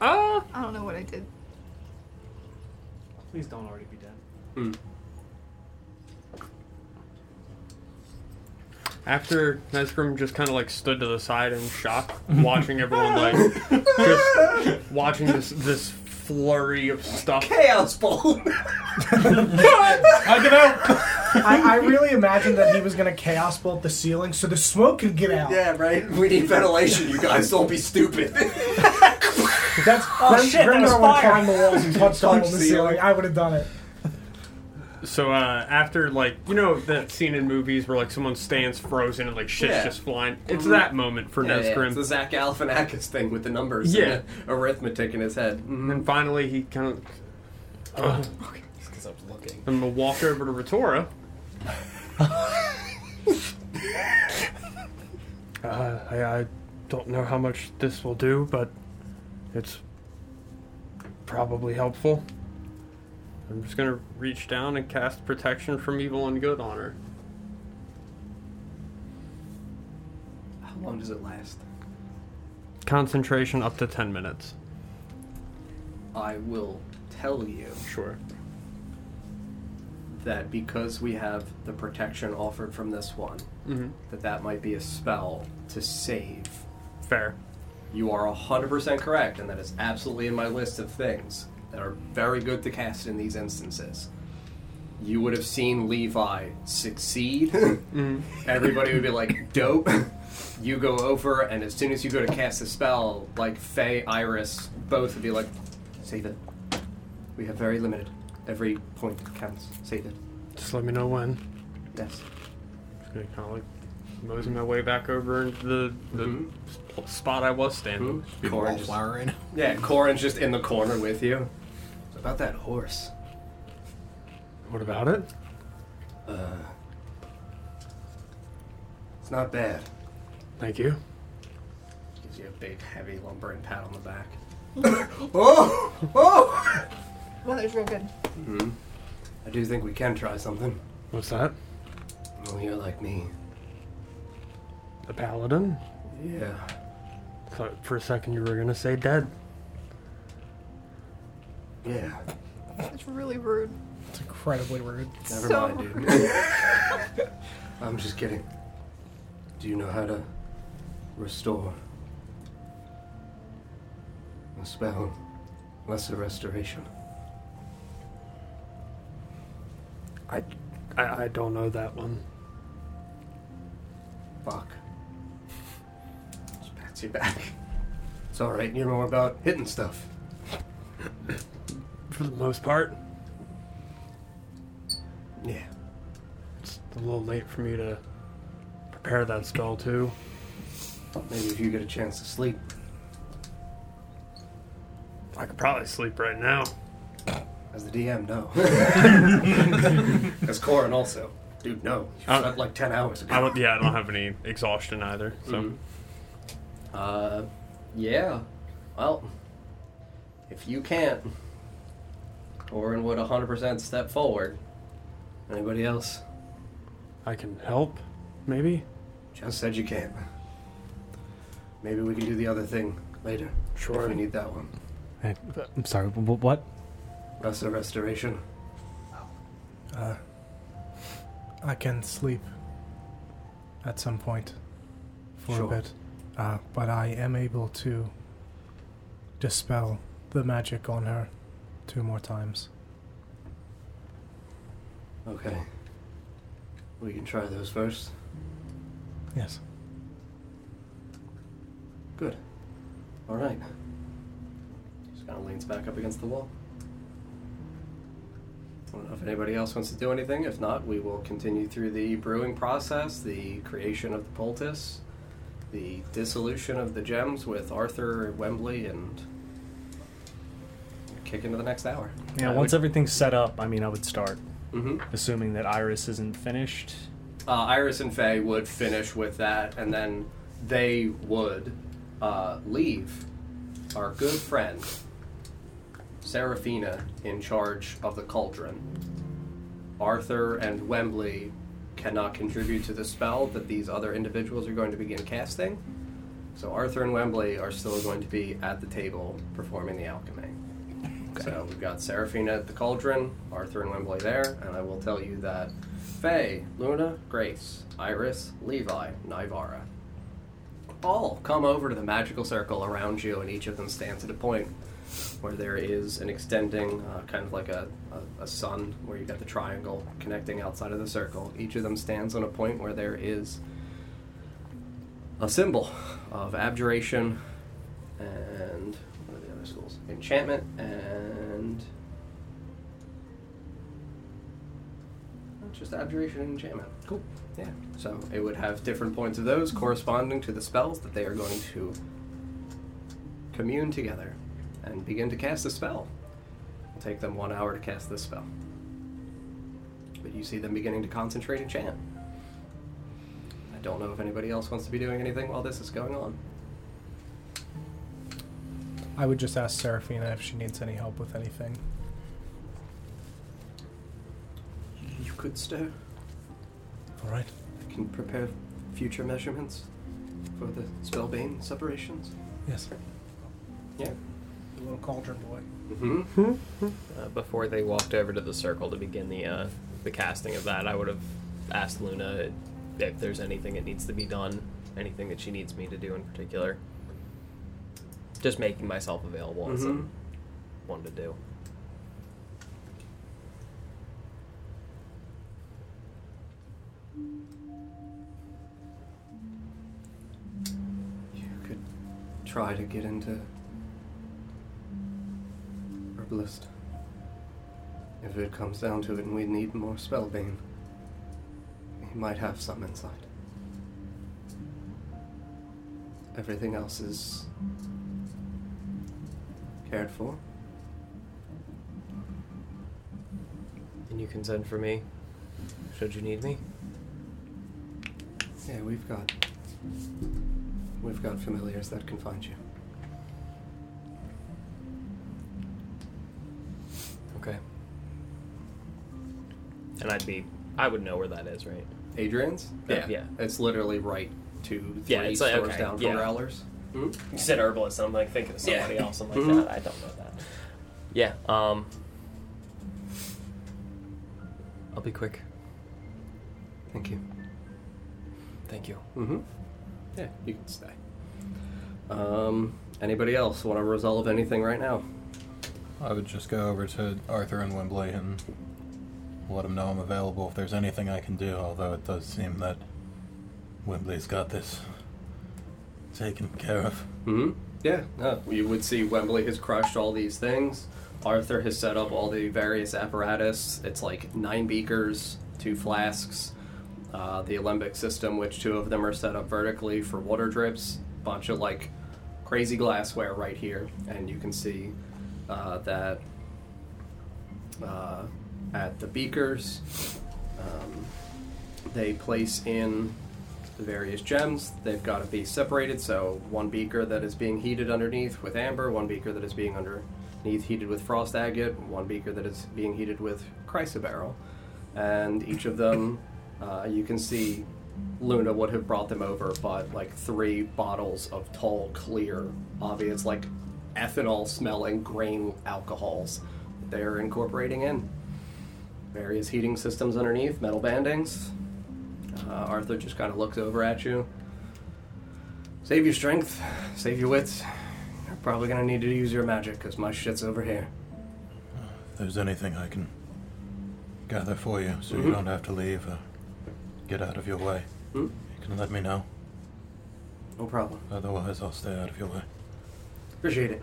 Uh, I don't know what I did. Please don't already be dead. Mm. After Nesgrim just kind of like stood to the side in shock, watching everyone like just watching this this flurry of stuff. Chaos Bolt! I get out. I, I really imagined that he was going to chaos bolt the ceiling so the smoke could get out. yeah, right? We need ventilation, you guys. Don't be stupid. That's Oh, Grim- shit, that was Grimgar would have fire. climbed the walls and punched a hole in the ceiling. ceiling. I would have done it. So uh, after like you know that scene in movies where like someone stands frozen and like shit's Yeah. just flying. It's that moment for Yeah, yeah, Nesgrim. It's the Zach Galifianakis thing with the numbers Yeah. and the arithmetic in his head. And Mhm. then finally he kind of. Uh, Because I was looking. I'm gonna walk over to Ritora. uh, I, I don't know how much this will do, but it's probably helpful. I'm just gonna reach down and cast protection from evil and good on her. How long does it last? Concentration up to 10 minutes. I will tell you Sure. that because we have the protection offered from this one, Mm-hmm. that that might be a spell to save. Fair. You are 100% correct, and that is absolutely in my list of things are very good to cast in these instances. You would have seen Levi succeed. Everybody would be like, dope. You go over, and as soon as you go to cast a spell, like Faye, Iris, both would be like, save it. We have very limited. Every point counts. Save it. Just let me know when. Yes. Just gonna kind of like mosey my way back over into the, the Mhm. sp- spot I was standing. Mhm. Be Corin just- wallflower. Yeah, Corin's just in the corner with you. What about that horse? What about it? Uh, it's not bad. Thank you. Gives you a big, heavy, lumbering pat on the back. oh! Oh! Weather's real good. hmm I do think we can try something. What's that? Well, you're like me. The paladin? Yeah. Thought for a second you were gonna say dead. Yeah. It's really rude. It's incredibly rude. Never So mind, dude. I'm just kidding. Do you know how to restore a spell? Lesser restoration. I, I, I don't know that one. Fuck. Just pats you back. It's alright, you're more about hitting stuff. For the most part, Yeah. it's a little late for me to prepare that skull, too. Maybe if you get a chance to sleep. I could probably sleep right now. As the DM, no. As Corin also. Dude, no. You Uh, slept like 10 hours ago. I don't. Yeah, I don't have any exhaustion either. So Mhm. Uh, yeah. Well, if you can't, Corin would 100% step forward. Anybody else? I can help, maybe. Just said you can't. Maybe we can do the other thing later. Sure. If we need that one. I'm sorry. wh- wh- What? Lesser restoration. Uh, I can sleep at some point for Sure. a bit, uh, but I am able to dispel the magic on her two more times. Okay. We can try those first. Yes. Good. All right. Just kind of leans back up against the wall. I don't know if anybody else wants to do anything. If not, we will continue through the brewing process, the creation of the poultice, the dissolution of the gems with Arthur Wembley, and kick into the next hour. Yeah. I once would- everything's set up, I mean, I would start. Mm-hmm. Assuming that Iris isn't finished. uh, Iris and Faye would finish with that, and then they would uh, leave our good friend Seraphina in charge of the cauldron. Arthur and Wembley cannot contribute to the spell that these other individuals are going to begin casting. So Arthur and Wembley are still going to be at the table performing the alchemy. So we've got Seraphina at the cauldron, Arthur and Wembley there, and I will tell you that Faye, Luna, Grace, Iris, Levi, Nivara. All come over to the magical circle around you, and each of them stands at a point where there is an extending, uh, kind of like a, a, a sun, where you got the triangle connecting outside of the circle. Each of them stands on a point where there is a symbol of abjuration and what are the other schools? Enchantment and just abjuration and enchantment. Cool. Yeah. So it would have different points of those corresponding to the spells that they are going to commune together and begin to cast a spell. It'll take them one hour to cast this spell. But you see them beginning to concentrate and chant. I don't know if anybody else wants to be doing anything while this is going on. I would just ask Seraphina if she needs any help with anything. You could stay. All right. I can prepare future measurements for the spellbane separations. Yes. Yeah. The little cauldron boy. Mm-hmm. Uh, before they walked over to the circle to begin the uh, the casting of that, I would have asked Luna if there's anything that needs to be done, anything that she needs me to do in particular. Just making myself available as Mhm. I wanted to do. Try to get into herbalist. If it comes down to it and we need more spellbane, he might have some inside. Everything else is cared for. And you can send for me, should you need me. Yeah, we've got we've got familiars that can find you. Okay. And I'd be, I would know where that is, right? Adrian's? Uh, yeah. It's literally right two, three Yeah, it's like- stores okay, down from yeah. Growlers. Hmm? You said herbalist, and I'm like thinking of somebody Yeah. else. I'm like, Mhm. that, I don't know that. Yeah. Um. I'll be quick. Thank you. Thank you. Mm-hmm. Yeah, you can stay. Um, anybody else want to resolve anything right now? I would just go over to Arthur and Wembley and let him know I'm available if there's anything I can do, although it does seem that Wembley's got this taken care of. Mm-hmm. Yeah, no, you would see Wembley has crushed all these things. Arthur has set up all the various apparatus. It's like nine beakers, two flasks, uh, the alembic system, which two of them are set up vertically for water drips. Bunch of like crazy glassware right here, and you can see uh, that uh, at the beakers, um, they place in the various gems. They've got to be separated. So one beaker that is being heated underneath with amber, one beaker that is being underneath heated with frost agate, one beaker that is being heated with chrysoberyl, and each of them, uh, you can see. Luna would have brought them over, but like three bottles of tall, clear, obvious, like ethanol smelling grain alcohols they're incorporating in. Various heating systems underneath, metal bandings, uh, Arthur just kind of looks over at you. Save your strength, save your wits. You're probably gonna need to use your magic because my shit's over here. If there's anything I can gather for you so you Mhm. don't have to leave or get out of your way, Hmm? you can let me know. No problem. Otherwise, I'll stay out of your way. Appreciate it.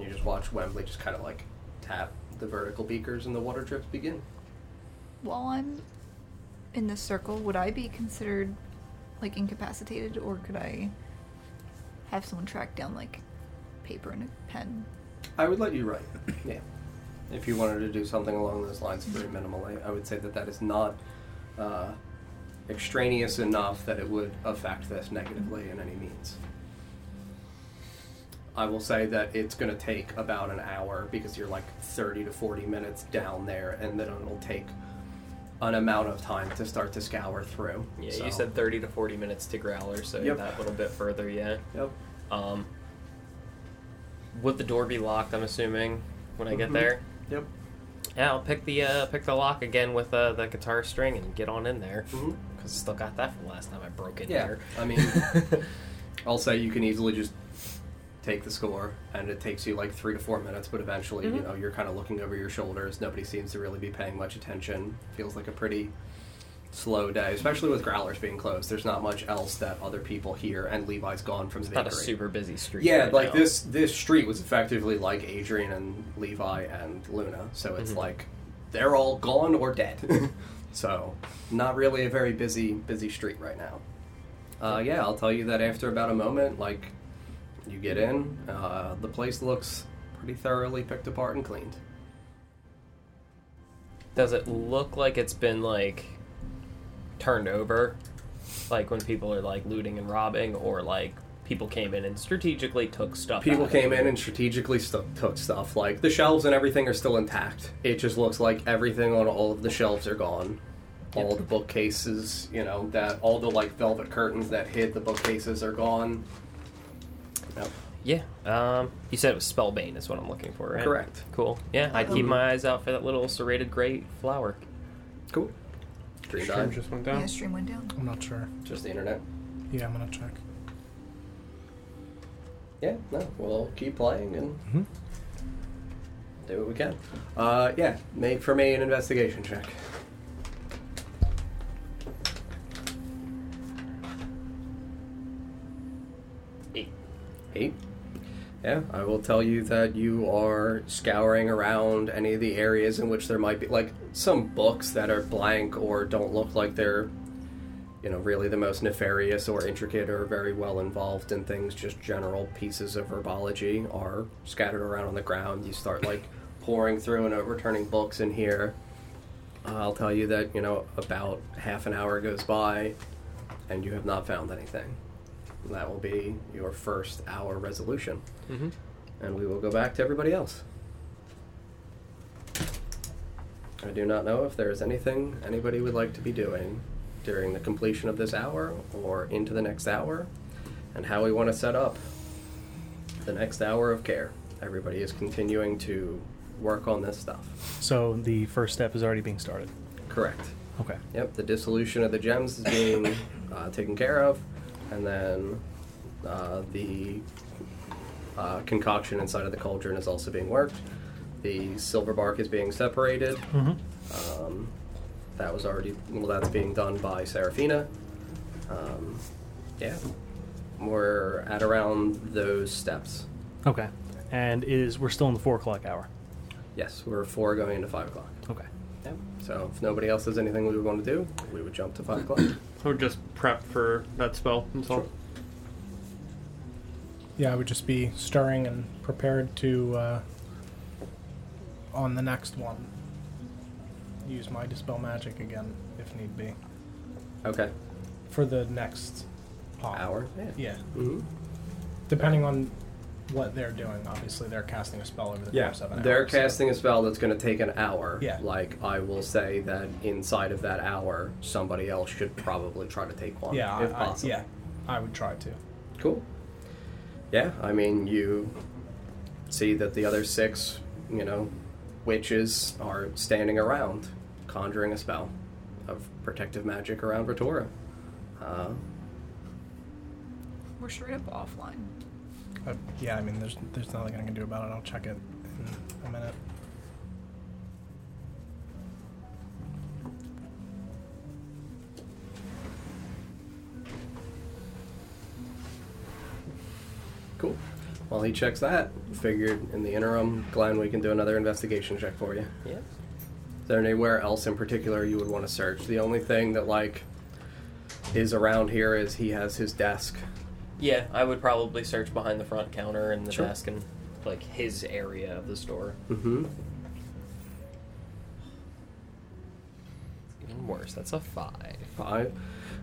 You just watch Wembley just kind of like tap the vertical beakers and the water drips begin. While I'm in this circle, would I be considered like incapacitated, or could I have someone track down like paper and a pen? I would let you write. yeah. If you wanted to do something along those lines, very minimally, I, I would say that that is not uh, extraneous enough that it would affect this negatively in any means. I will say that it's going to take about an hour because you're like 30 to 40 minutes down there, and then it'll take an amount of time to start to scour through. Yeah, So- you said 30 to 40 minutes to Growler, so Yep. that little bit further, yeah. Yep. Um, would the door be locked? I'm assuming when I get Mhm. there. Yep. Yeah, I'll pick the uh, pick the lock again with uh, the guitar string and get on in there. Mhm. Cause I still got that from last time I broke in Yeah, here. I mean, I'll say you can easily just take the score, and it takes you like three to four minutes. But eventually, you Mhm. know, you're kind of looking over your shoulders. Nobody seems to really be paying much attention. Feels like a pretty slow day, especially with growlers being closed. There's not much else that other people hear, and Levi's gone from It's the not a super busy street. Yeah, right like now. this this street was effectively like Adrian and Levi and Luna. So it's Mhm. like they're all gone or dead. so not really a very busy busy street right now. Uh, yeah, I'll tell you that after about a moment, like you get in, uh, the place looks pretty thoroughly picked apart and cleaned. Does it look like it's been like turned over, like when people are like looting and robbing, or like people came in and strategically took stuff? People out came in and strategically st- took stuff. Like the shelves and everything are still intact. It just looks like everything on all of the shelves are gone. All the bookcases, you know, that all the like velvet curtains that hid the bookcases are gone. Yep. Yeah. Um, you said it was Spellbane is what I'm looking for, right? Correct. Cool. Yeah, I'd keep Um, my eyes out for that little serrated gray flower. Cool. Dream Stream dive. just went down. Yeah, stream went down. I'm not sure. Just the internet. Yeah, I'm gonna check. Yeah, no, we'll keep playing and Mhm. do what we can. Uh, yeah, make for me an investigation check. Eight. Eight. Yeah, I will tell you that you are scouring around any of the areas in which there might be like some books that are blank or don't look like they're you know, really the most nefarious or intricate or very well involved in things, just general pieces of herbology are scattered around on the ground. You start like pouring through and overturning books in here. Uh, I'll tell you that, you know, about half an hour goes by and you have not found anything. That will be your first hour resolution. Mm-hmm. And we will go back to everybody else. I do not know if there is anything anybody would like to be doing during the completion of this hour or into the next hour, and how we want to set up the next hour of care. Everybody is continuing to work on this stuff. So the first step is already being started. Correct. Okay. Yep, the dissolution of the gems is being uh, taken care of, and then uh, the uh, concoction inside of the cauldron is also being worked. The silver bark is being separated. Mm-hmm. Um, that was already well. That's being done by Seraphina. Um, yeah, we're at around those steps. Okay. And is we're still in the four o'clock hour. Yes, we're four going into five o'clock. Okay. Yep. So if nobody else has anything we would want to do, we would jump to five o'clock. I would just prep for that spell and so. Sure. Yeah, I would just be stirring and prepared to uh, on the next one. Use my dispel magic again if need be Okay. for the next pop. Hour. Yeah. Yeah, hmm depending on what they're doing. Obviously, they're casting a spell over the course of an they're hour. so- casting a spell that's going to take an hour. Yeah. Like I will say that inside of that hour, somebody else should probably try to take one. Yeah, if I, I, possible. yeah, I would try to. Cool. Yeah, I mean, you see that the other six, you know, witches are standing around, conjuring a spell of protective magic around Ritora. Uh, We're straight up offline. Uh, yeah, I mean, there's there's nothing I can do about it. I'll check it in a minute. cool. While he checks that, figured in the interim, Glenn, we can do another investigation check for you. Yeah. Is there anywhere else in particular you would want to search? The only thing that like is around here is he has his desk. Yeah, I would probably search behind the front counter and the Sure. desk and like his area of the store. Mm-hmm. Even worse, that's a five. Five.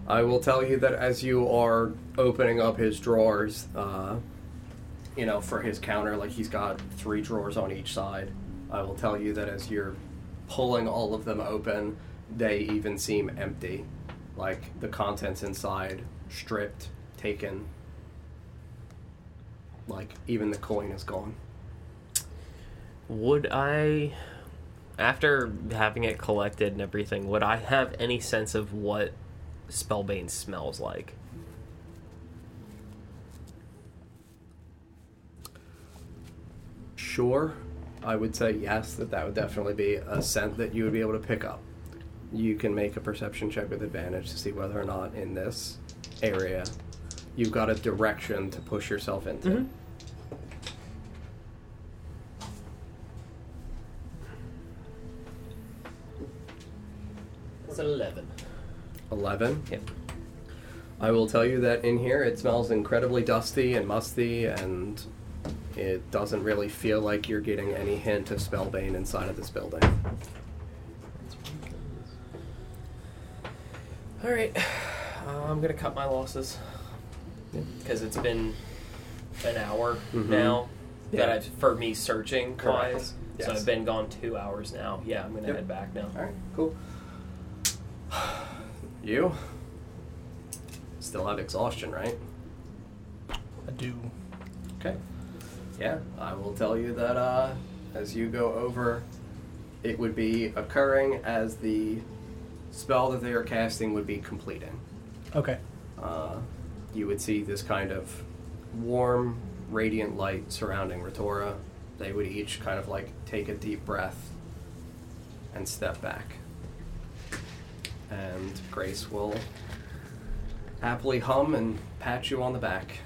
I will tell you that as you are opening up his drawers, uh, you know, for his counter, like he's got three drawers on each side. I will tell you that as you're pulling all of them open, they even seem empty. Like the contents inside stripped, taken. Like even the coin is gone. Would I? After having it collected and everything, would I have any sense of what Spellbane smells like? Sure, I would say yes, that that would definitely be a scent that you would be able to pick up. You can make a perception check with advantage to see whether or not in this area you've got a direction to push yourself into. Mhm. It's an 11. 11. Yep. I will tell you that in here it smells incredibly dusty and musty, and it doesn't really feel like you're getting any hint of Spellbane inside of this building. All right, uh, I'm gonna cut my losses because it's been an hour Mhm. now that I've for me searching Correct. wise. So Yes. I've been gone two hours now. Yeah, I'm gonna Yep. head back now. Alright, cool. You still have exhaustion, right? I do. Okay. Yeah, I will tell you that uh, as you go over, it would be occurring as the spell that they are casting would be completing. Okay. Uh, you would see this kind of warm, radiant light surrounding Ritora. They would each kind of like take a deep breath and step back. And Grace will happily hum and pat you on the back.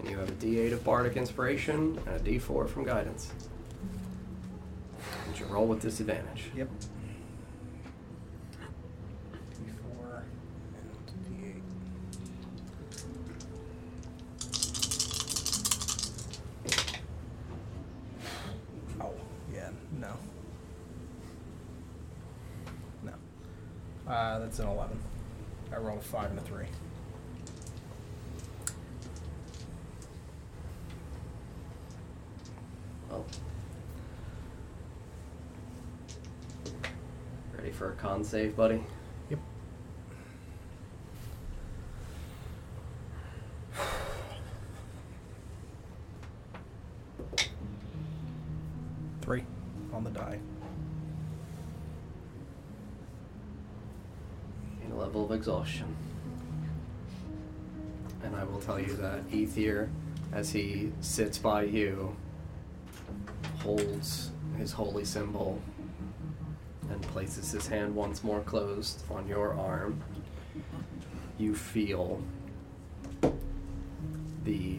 And you have a D8 of Bardic Inspiration and a D4 from Guidance. And you roll with disadvantage. Yep. D4 and D8. Oh, yeah, no. No. Uh, that's an 11. I rolled a 5 and a 3. Well. Ready for a con save, buddy? Yep. Three on the die. in a level of exhaustion. And I will tell you that Ether, as he sits by you, holds his holy symbol and places his hand once more closed on your arm. You feel the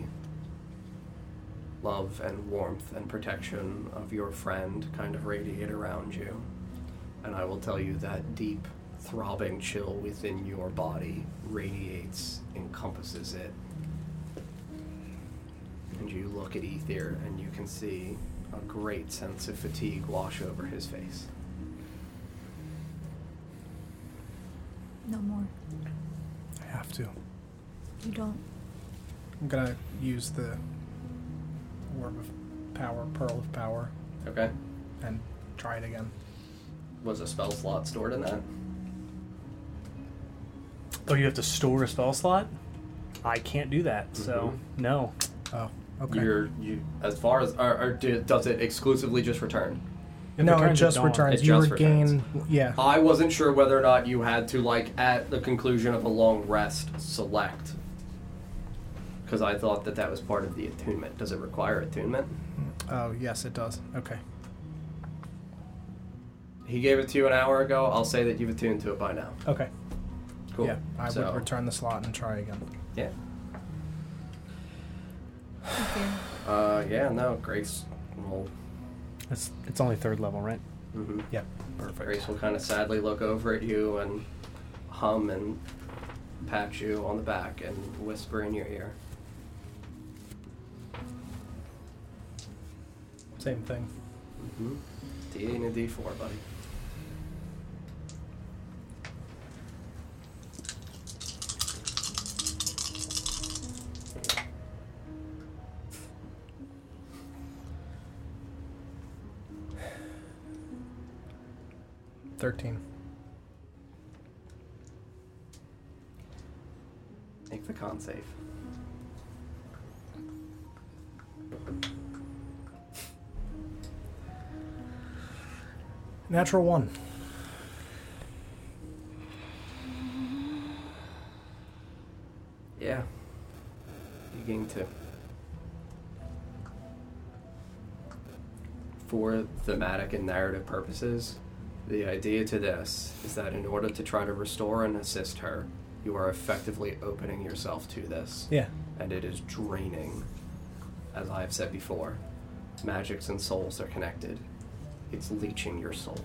love and warmth and protection of your friend kind of radiate around you. And I will tell you that deep, throbbing chill within your body radiates, encompasses it. And you look at Ether and you can see a great sense of fatigue wash over his face. No more. I have to. You don't. I'm gonna use the orb of power, pearl of power, Okay. and try it again. Was a spell slot stored in that? Oh, you have to store a spell slot? I can't do that, so mm-hmm. no. Oh, okay. You're you as far as or, or do, does it exclusively just return? It no, it just returns. It you just regain. Yeah. I wasn't sure whether or not you had to like at the conclusion of a long rest select. Because I thought that that was part of the attunement. Does it require attunement? Oh, yes, it does. Okay. He gave it to you an hour ago. I'll say that you've attuned to it by now. Okay. Cool. Yeah, I So- would return the slot and try again. Yeah. Okay. Uh, yeah. No, Grace will. It's it's only third level, right? mhm. Yep. Perfect. Grace will kind of sadly look over at you and hum and pat you on the back and whisper in your ear. Same thing. Mm-hmm. D8 and a D4, buddy. Thirteen. Make the con save. Natural one. Yeah. You gain two. For thematic and narrative purposes, the idea to this is that in order to try to restore and assist her, you are effectively opening yourself to this. Yeah. And it is draining. As I have said before, magics and souls are connected. It's leeching your soul.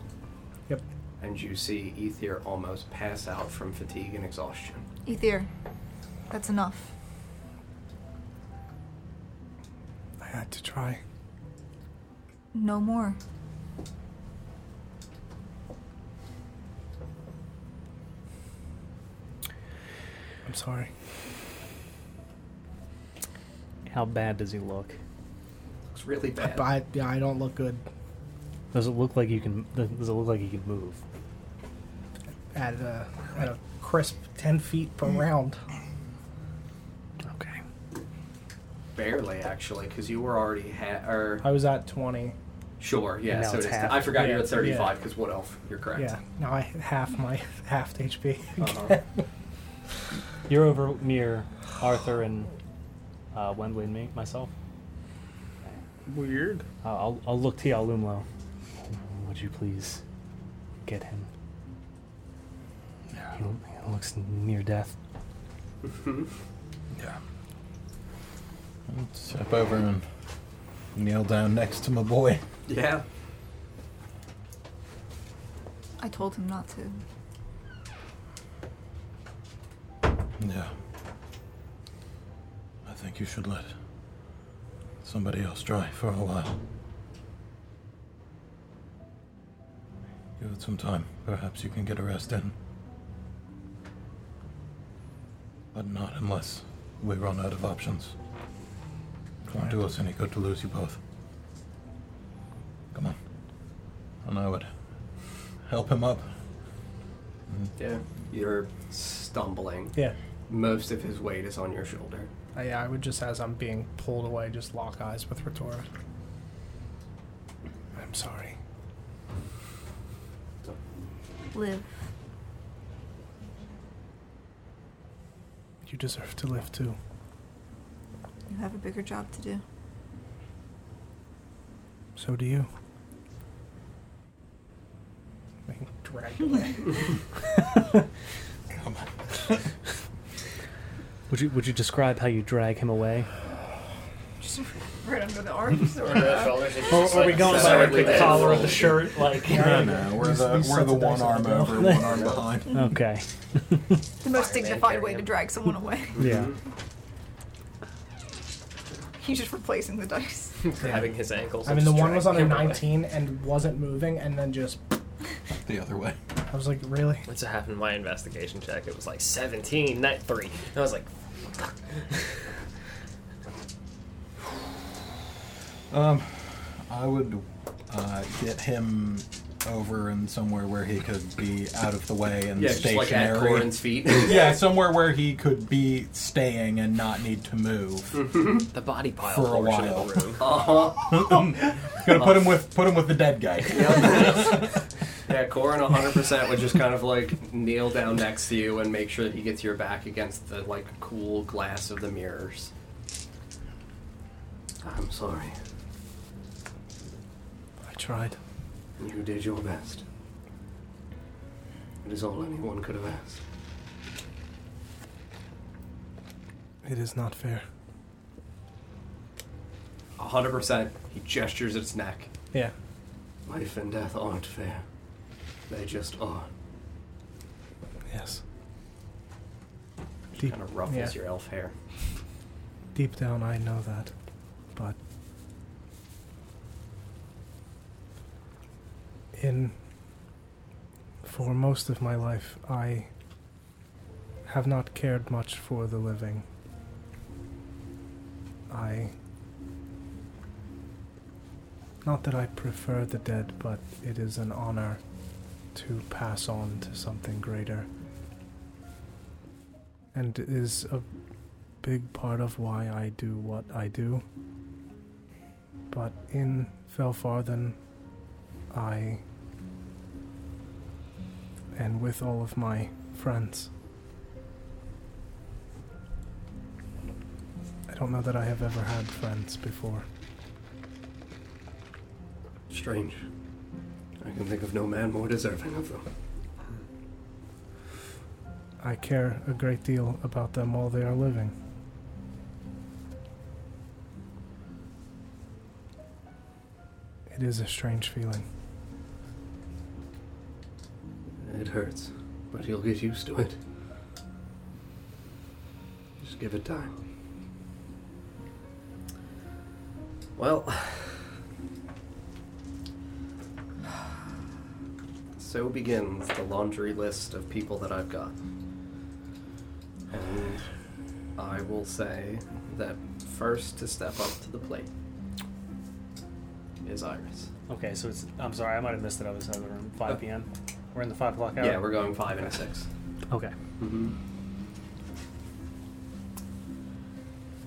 Yep. And you see Ether almost pass out from fatigue and exhaustion. Ether, that's enough. I had to try. No more. I'm sorry. How bad does he look? Looks really bad. I, yeah, I don't look good Does it look like you can? Does it look like he can move? at a, at a crisp 10 feet per round. Okay. Barely, actually, because you were already ha- or I was at 20. sure, yeah. And now So it's it is half. I forgot you're at 35 yeah. because what elf? You're correct. Yeah, now I half my half HP. Uh-huh. You're over near Arthur and uh, Wembley and me, myself. Weird. Uh, I'll, I'll look to Lumlo. Would you please get him? He, he looks near death. Yeah. I'll step over and kneel down next to my boy. yeah. I told him not to. Yeah. I think you should let somebody else try for a while. Give it some time. Perhaps you can get a rest in. But not unless we run out of options. It won't do us any good to lose you both. Come on. And I would help him up. Yeah. You're stumbling. yeah. Most of his weight is on your shoulder. Uh, yeah, I would just, as I'm being pulled away, just lock eyes with Ritora. I'm sorry. Live. You deserve to live too. You have a bigger job to do. So do you. Being dragged away. Come on. Would you Would you describe how you drag him away? Just right under the arms. Under the Or just are we like going by like the collar of the shirt? Like No, no, we're These- the, these we're the one arm over, one arm behind. okay, the most dignified way to drag someone away. yeah. He's just replacing the dice. grabbing his ankles. I mean, the one was on a dragging him away. 19 and wasn't moving, and then just. The other way. I was like, really? That's what happened in my investigation check. It was like 17, not 3. And I was like, Um, I would uh, get him over and somewhere where he could be out of the way and Yeah, just like at stationary. Corin's feet. yeah, somewhere where he could be staying and not need to move. the body pile For a while. of the room. uh-huh. Gonna put him with put him with the dead guy. Yeah, Corin 100% would just kind of like kneel down next to you and make sure that he gets your back against the like cool glass of the mirrors. I'm sorry. I tried. You did your best. It is all anyone could have asked. It is not fair. 100%. He gestures at his neck. Yeah. Life and death aren't fair. They just are. Yes. Deep, Kind of ruffles yeah. your elf hair. deep down, I know that, but in for most of my life, I have not cared much for the living. I not that I prefer the dead, but it is an honor to pass on to something greater. And it is a big part of why I do what I do. But in Felfarthen, I and with all of my friends. I don't know that I have ever had friends before. Strange. I can think of no man more deserving of them. I care a great deal about them while they are living. It is a strange feeling. It hurts, but you'll get used to it. Just give it time. Well, so begins the laundry list of people that I've got. And I will say that first to step up to the plate is Iris. Okay, so it's. I'm sorry, I might have missed it. I was out of the room. 5 p.m. We're in the 5 o'clock hour? Yeah, we're going five and six. Okay. Mm-hmm.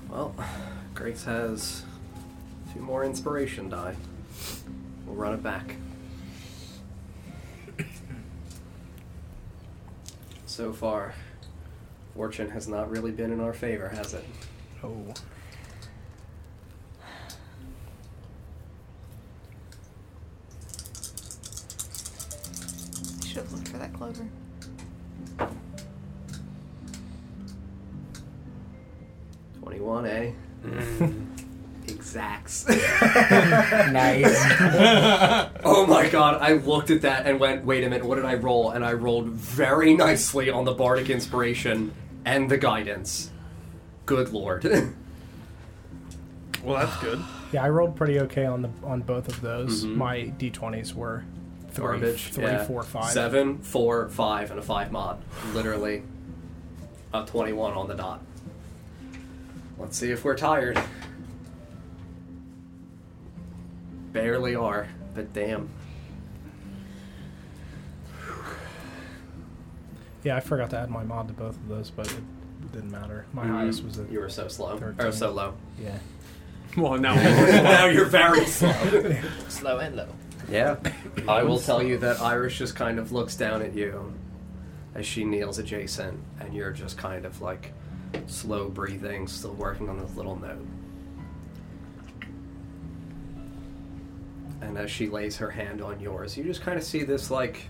Well, Grace has two more inspiration die. We'll run it back. So far, fortune has not really been in our favor, has it? Oh. I should have looked for that clover. Twenty-one, eh? Exacts. nice. Oh my god, I looked at that and went, wait a minute, what did I roll? And I rolled very nicely on the Bardic Inspiration and the Guidance. Good lord. Well, that's good. Yeah, I rolled pretty okay on the on both of those. Mhm. My d20s were three, Garbage. three, yeah. four, five. Seven, four, five, and a five mod. Literally a 21 on the dot. Let's see if we're tired. Barely are, but damn. Yeah, I forgot to add my mod to both of those, but it didn't matter. My Mhm. highest was a You were so slow. Or 13. so low. yeah. Well, now now you're very slow. Slow and low. Yeah. I will tell you that Iris just kind of looks down at you as she kneels adjacent, and you're just kind of like slow breathing, still working on this little note. And as she lays her hand on yours, you just kind of see this like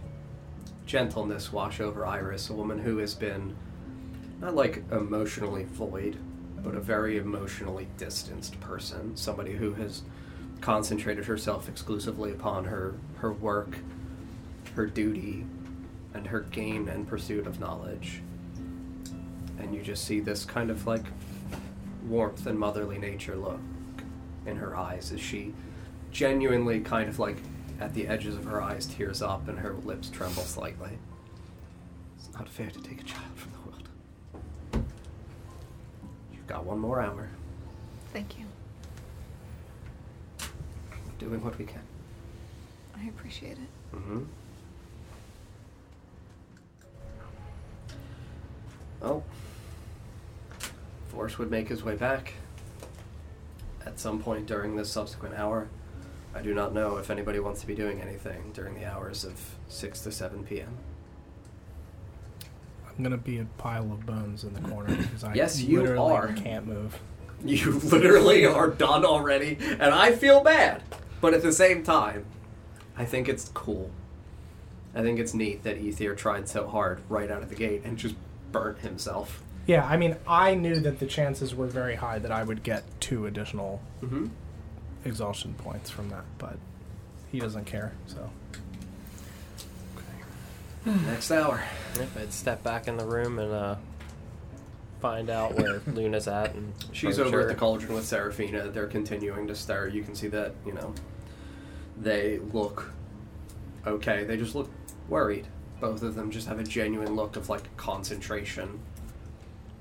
gentleness wash over Iris, a woman who has been not like emotionally void, but a very emotionally distanced person. Somebody who has concentrated herself exclusively upon her her work, her duty, and her gain and pursuit of knowledge. And you just see this kind of like warmth and motherly nature look in her eyes as she genuinely kind of like at the edges of her eyes tears up and her lips tremble slightly. It's not fair to take a child from the world. You've got one more hour. Thank you. We're doing what we can. I appreciate it. Mm-hmm. Well, Vorst would make his way back at some point during this subsequent hour. I do not know if anybody wants to be doing anything during the hours of 6 to 7 p.m. I'm gonna be a pile of bones in the corner because I Yes, you literally are. can't move. You literally are done already, and I feel bad. But at the same time, I think it's cool. I think it's neat that Ether tried so hard right out of the gate and just burnt himself. Yeah, I mean, I knew that the chances were very high that I would get two additional Mm-hmm. Exhaustion points from that, but he doesn't care. So Next hour. If I'd step back in the room and uh, find out where Luna's at, and She's approach over at the cauldron with Seraphina. They're continuing to stare. You can see that, you know, they look okay. They just look worried. Both of them just have a genuine look of like concentration.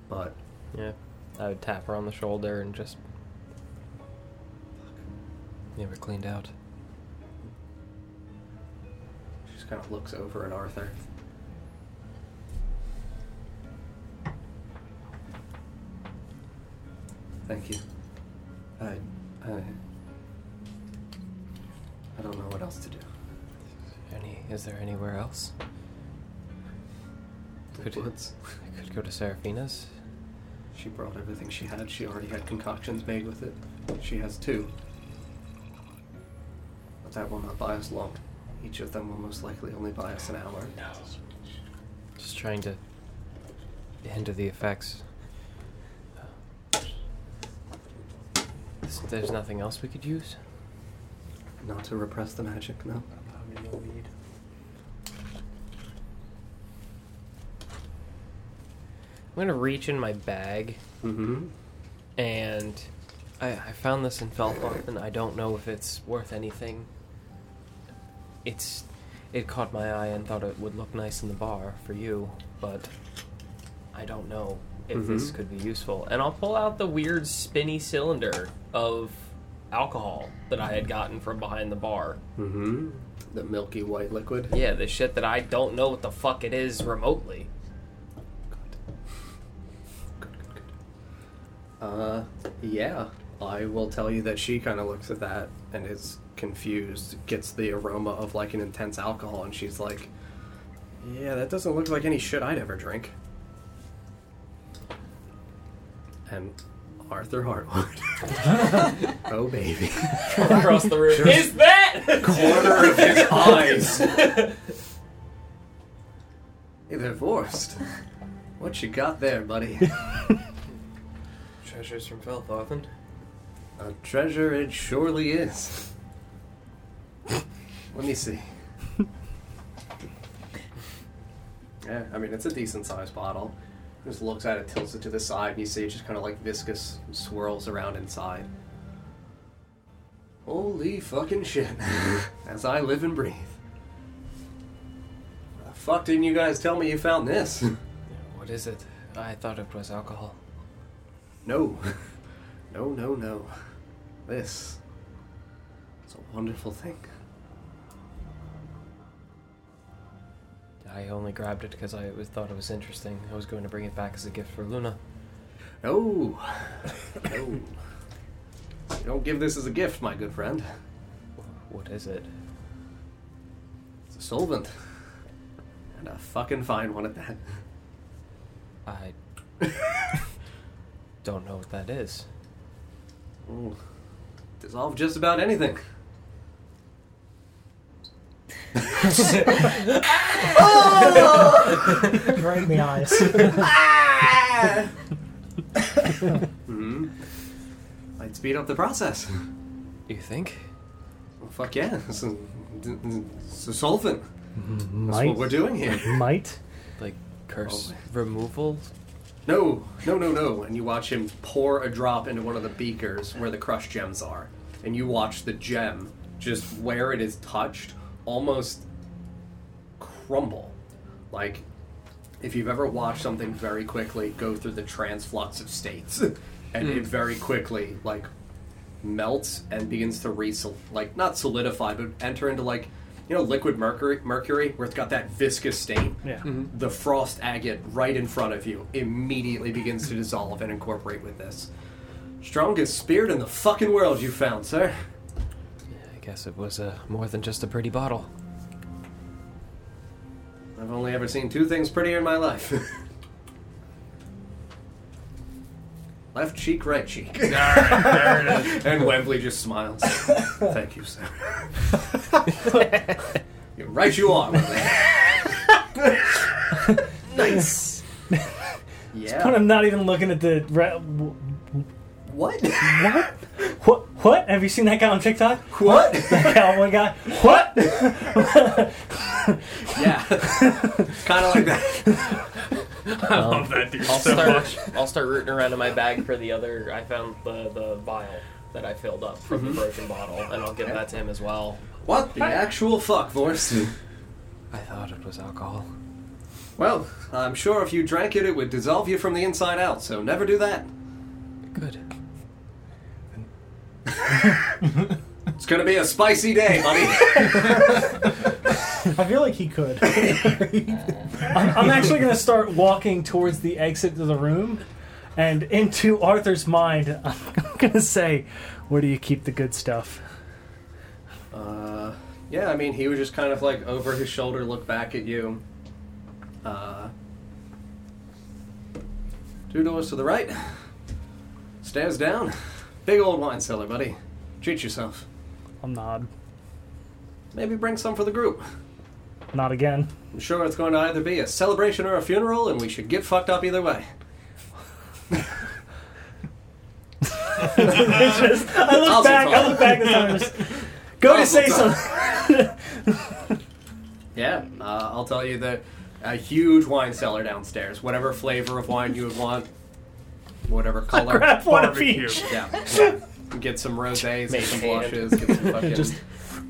But Yeah, I would tap her on the shoulder and just. You ever cleaned out? she just kind of looks over at Arthur. Thank you. I, I, I don't know what else to do. Any? Is there anywhere else? Could woods. I could go to Seraphina's. She brought everything she had. She already had concoctions made with it. She has two. That will not buy us long. Each of them will most likely only buy us an hour. Just trying to hinder the effects. There's- nothing else we could use? Not to repress the magic, no. I'm gonna reach in my bag Mm-hmm. and I, I found this in Felthorpe and I don't know if it's worth anything. It's it caught my eye and thought it would look nice in the bar for you, but I don't know if this Mhm. could be useful. And I'll pull out the weird spinny cylinder of alcohol that I had gotten from behind the bar. Mm-hmm. The milky white liquid. Yeah, the shit that I don't know what the fuck it is remotely. Uh, yeah. I will tell you that she kind of looks at that and is confused, gets the aroma of like an intense alcohol, and she's like, Yeah, that doesn't look like any shit I'd ever drink. And Arthur Hartwood. oh, baby. Across the room. Is that Corner of his eyes. hey, they're divorced. What you got there, buddy? Treasures from Felthorpen. A treasure it surely is. Let me see. yeah, I mean, it's a decent sized bottle. Just looks at it, tilts it to the side, and you see it just kind of like viscous swirls around inside. Holy fucking shit. As I live and breathe. The fuck didn't you guys tell me you found this? What is it? I thought it was alcohol. No. No, no, no. This It's a wonderful thing. I only grabbed it because I was, thought it was interesting. I was going to bring it back as a gift for Luna. No. No. You don't give this as a gift, my good friend. What is it? It's a solvent. And a fucking fine one at that. I don't know what that is. Ooh. Dissolve just about anything. Right in the eyes. hmm Might speed up the process. You think? Well, fuck yeah. It's a, it's a solvent. That's Might. what we're doing here. Might. Like curse Oh. removal? No, no, no, no. And you watch him pour a drop into one of the beakers where the crushed gems are. And you watch the gem, just where it is touched, almost crumble. Like, if you've ever watched something very quickly go through the transflux of states, and hmm. it very quickly, like, melts and begins to re like not solidify but enter into like you know liquid mercury mercury where it's got that viscous stain? Yeah. Mm-hmm. the frost agate right in front of you immediately begins to dissolve and incorporate with this. Strongest spirit in the fucking world you found sir. I guess it was uh, more than just a pretty bottle. i've only ever seen two things prettier in my life left cheek right cheek and wembley just smiles thank you sir You're right you are Nice! yeah But I'm not even looking at the. Re- w- what what? What? What? Have you seen that guy on TikTok? what That cowboy guy? What? yeah kind of like that I love that dude I'll so start. much. I'll start rooting around in my bag for the other. I found the the vial that I filled up from the mm-hmm. broken bottle, and I'll give that to him as well. what the actual fuck Vorst? I thought it was alcohol. Well, I'm sure if you drank it, it would dissolve you from the inside out, so never do that. Good. It's gonna be a spicy day, buddy. I feel like he could. I'm, I'm actually going to start walking towards the exit of the room, and into Arthur's mind, I'm going to say, "Where do you keep the good stuff?" uh, yeah, I mean, he would just kind of like over his shoulder look back at you. Uh, Two doors to the right. Stairs down. Big old wine cellar, buddy. Treat yourself. I'll nod. Maybe bring some for the group. Not again. I'm sure it's going to either be a celebration or a funeral, and we should get fucked up either way. It's just, I look I'll back. I look back this time. and Just, go to say something. Yeah, uh, I'll tell you that a huge wine cellar downstairs. Whatever flavor of wine you would want, whatever color. Grab one of Barbecue. each. Yeah. Get some rosés, get some blushes, get some fucking Just-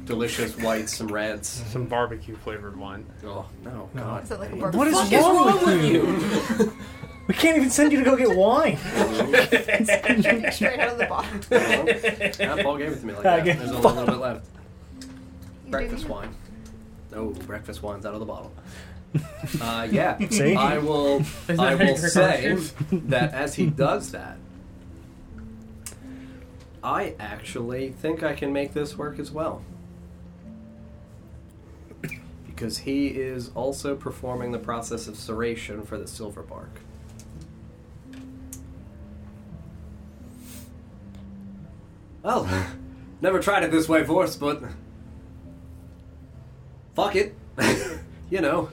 delicious whites, some reds. Some barbecue flavored wine. Oh no, No. God. Is that like a barbecue? What is fuck wrong wrong with with you? We can't even send you to go get wine. Straight out of the bottle. yeah, Paul gave it to me like I that. gave- There's only a little bit left. You Breakfast do- wine. No, breakfast wine's out of the bottle. Uh, yeah, See? I will. that I will say that as he does that, I actually think I can make this work as well. Because he is also performing the process of ceration for the silver bark. Well, never tried it this way, Vorst, but fuck it. you know,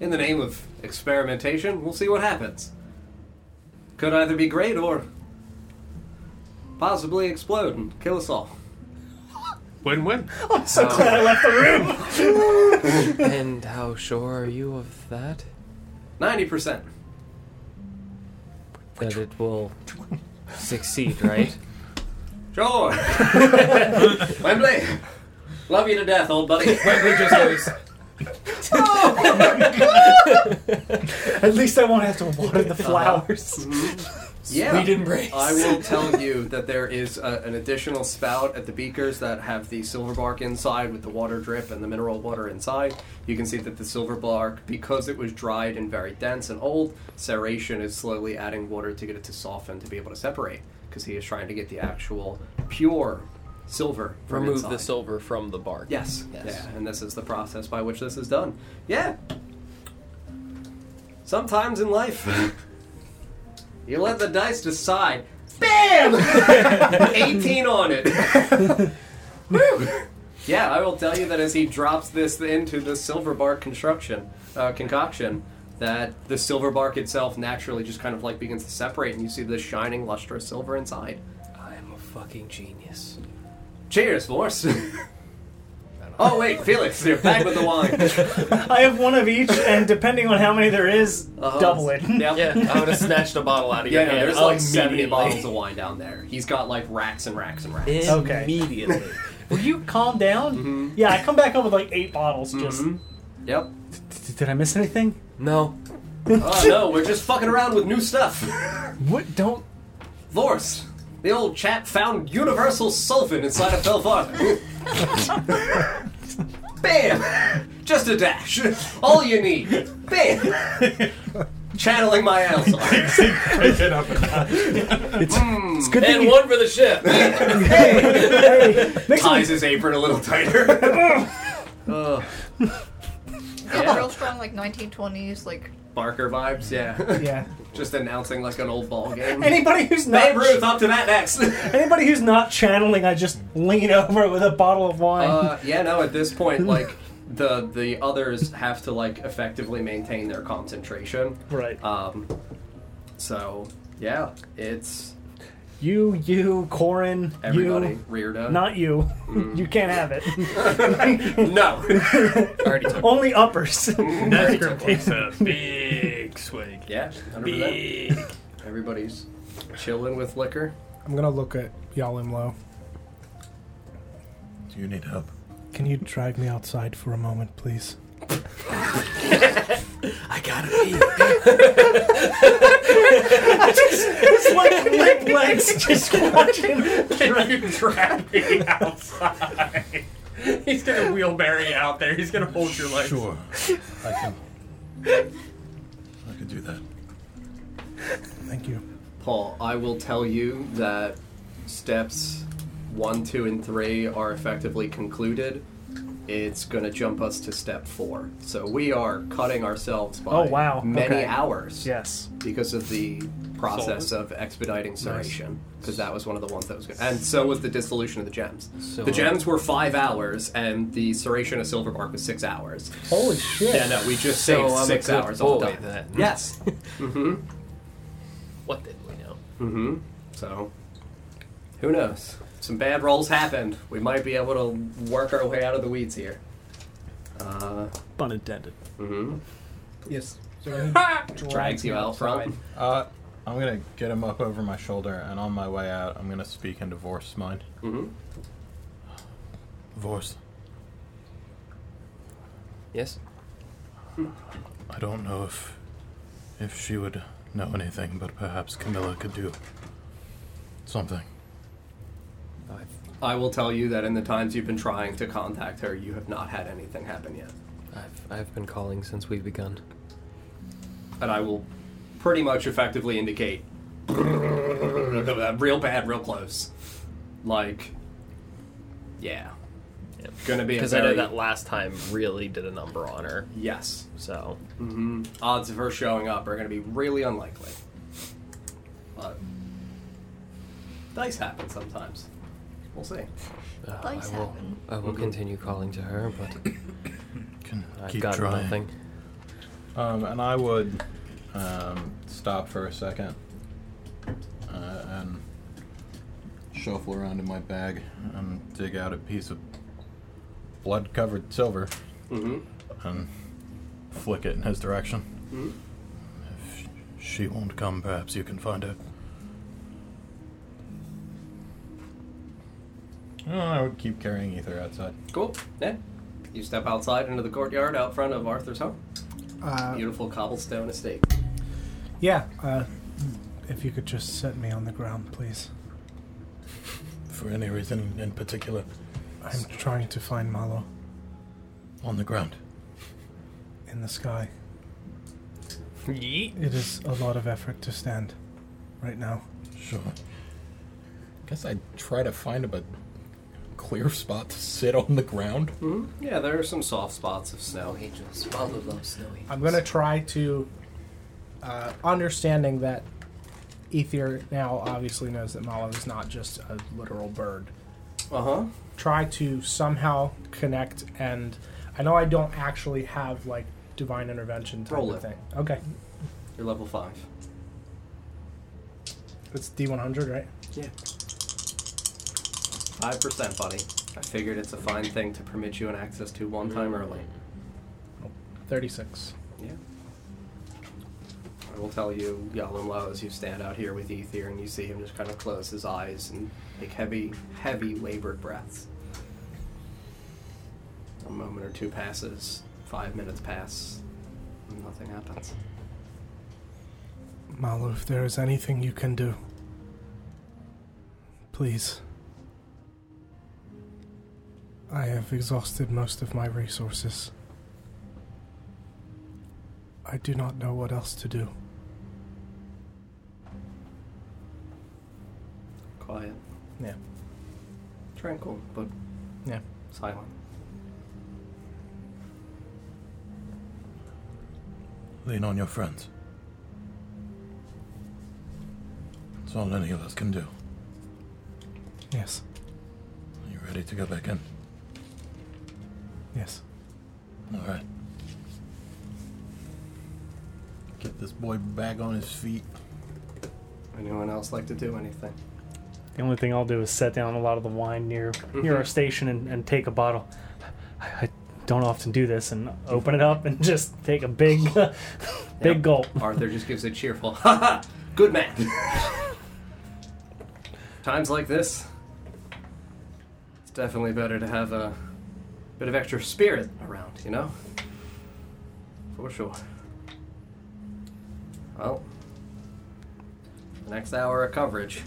in the name of experimentation, we'll see what happens. Could either be great or possibly explode and kill us all. Win win. I'm so glad I uh, left the room. and how sure are you of that? 90%. That it will succeed, right? Sure. Wembley, love you to death, old buddy. Wembley just goes. Oh at least I won't have to water the flowers. Mm-hmm. Yeah. Sweet embrace. I will tell you that there is a, an additional spout at the beakers that have the silver bark inside with the water drip and the mineral water inside. You can see that the silver bark, because it was dried and very dense and old, ceration is slowly adding water to get it to soften to be able to separate. Because he is trying to get the actual pure silver from Remove the silver from the bark. Yes. Yes. Yeah, and this is the process by which this is done. Yeah. Sometimes in life, you let the dice decide. Bam! 18 on it. Woo! Yeah, I will tell you that as he drops this into the silver bark construction, uh, concoction, that the silver bark itself naturally just kind of like begins to separate, and you see the shining, lustrous silver inside. I am a fucking genius. Cheers, Vorst. oh wait, Felix, you're back with the wine. I have one of each, and depending on how many there is, Uh-huh. double it. Yep. Yeah, I would have snatched a bottle out of your Yeah, no, hand. there's like 70 immediately. bottles of wine down there. He's got like racks and racks and racks. Okay. Immediately. Will you calm down? Mhm. Yeah, I come back up with like eight bottles. Just Mhm. Yep. D- did I miss anything? no. Oh no, we're just fucking around with new stuff. What? Don't. Vorst, the old chap found universal solvent inside of Belfarther. Bam! Just a dash. All you need. Bam! Channeling my Elzar. It's, Hmm. it's good thing And you- one for the ship. hey, next Ties his apron a little tighter. Ugh. Yeah, real strong, like 1920s, like Barker vibes, yeah. Yeah. Just announcing like an old ball game. anybody who's not Babe Ruth, up to that next. anybody who's not channeling, I just lean over with a bottle of wine. Uh, yeah, no. At this point, like the the others have to like effectively maintain their concentration. right. Um, so yeah, it's you, you, Corin, everybody. you, Rearda. not you. Mm. You can't have it. no. Already took Only uppers. That script takes a big swig. yeah, 100%. Big. Everybody's chilling with liquor. I'm gonna look at Yalimlo. Do you need help? Can you drive me outside for a moment, please? I gotta pee. it's like limp legs just watching. Can you drag me outside? He's gonna wheelbarrow you out there. He's gonna hold your legs. Sure. I can. I can do that. Thank you. Paul, I will tell you that steps one, two, and three are effectively concluded. It's going to jump us to step four. So we are cutting ourselves by Oh, wow. many Okay. hours Yes. because of the process of expediting Ceration because that was one of the ones that was good, and so was the dissolution of the gems. So, the gems were five hours, and the Ceration of silver bark was six hours. Holy shit! Yeah, no, we just saved I'm six hours all the boy time. then. Yes. mm-hmm. What did we know? Mm-hmm. So, who knows? Some bad rolls happened. We might be able to work our way out of the weeds here. Uh, Pun intended. mm-hmm. Yes. So Drags you out front. Uh, I'm gonna get him up over my shoulder, and on my way out, I'm gonna speak in divorce mind. Mm-hmm. Vorst, Yes. I don't know if if she would know anything, but perhaps Camilla could do something. I've, I will tell you that in the times you've been trying to contact her, you have not had anything happen yet. I've I've been calling since we've begun. And I will pretty much effectively indicate real bad, real close. Like, yeah. Yep. Gonna be a Because I know that last time really did a number on her. Yes. So hmm Odds of her showing up are going to be really unlikely. But dice happen sometimes. We'll see. uh, I will happen. I will Mhm. continue calling to her, but Can I've keep got trying. nothing. Um, and I would um, stop for a second uh, and shuffle around in my bag and dig out a piece of blood-covered silver Mm-hmm. and flick it in his direction. Mhm. If she won't come, perhaps you can find her. I would keep carrying ether outside. Cool. Yeah. You step outside into the courtyard out front of Arthur's home. Uh, Beautiful cobblestone estate. yeah. Uh, if you could just set me on the ground, please. For any reason in particular, I'm trying to find Malo on the ground. in the sky. Yeet. It is a lot of effort to stand right now. Sure. Guess I'd try to find a clear spot to sit on the ground. hmm Yeah, there are some soft spots of snow. angels, follow those snow angels. I'm going to try to, uh, understanding that Ether now obviously knows that Malo is not just a literal bird. Uh huh. Try to somehow connect, and I know I don't actually have like divine intervention type Roll of it. thing. Okay, You're level five. it's D100, right? Yeah. Five percent, buddy. I figured it's a fine thing to permit you an access to one time early. 36. Yeah. I will tell you, Low, as you stand out here with Ether and you see him just kind of close his eyes and take heavy, heavy, labored breaths. A moment or two passes, five minutes pass, and nothing happens. Malo, if there is anything you can do, please. I have exhausted most of my resources. I do not know what else to do. Quiet. Yeah. Tranquil, but Yeah. silent. Lean on your friends. That's all any of us can do. Yes. Are you ready to go back in? Yes. All right. Get this boy back on his feet. Anyone else like to do anything? The only thing I'll do is set down a lot of the wine near mm-hmm. near our station and, and take a bottle. I, I don't often do this and open it up and just take a big big Yep. gulp. Arthur just gives a cheerful, ha ha, good man. Times like this, it's definitely better to have a bit of extra spirit around, you know? For sure. Well, the next hour of coverage.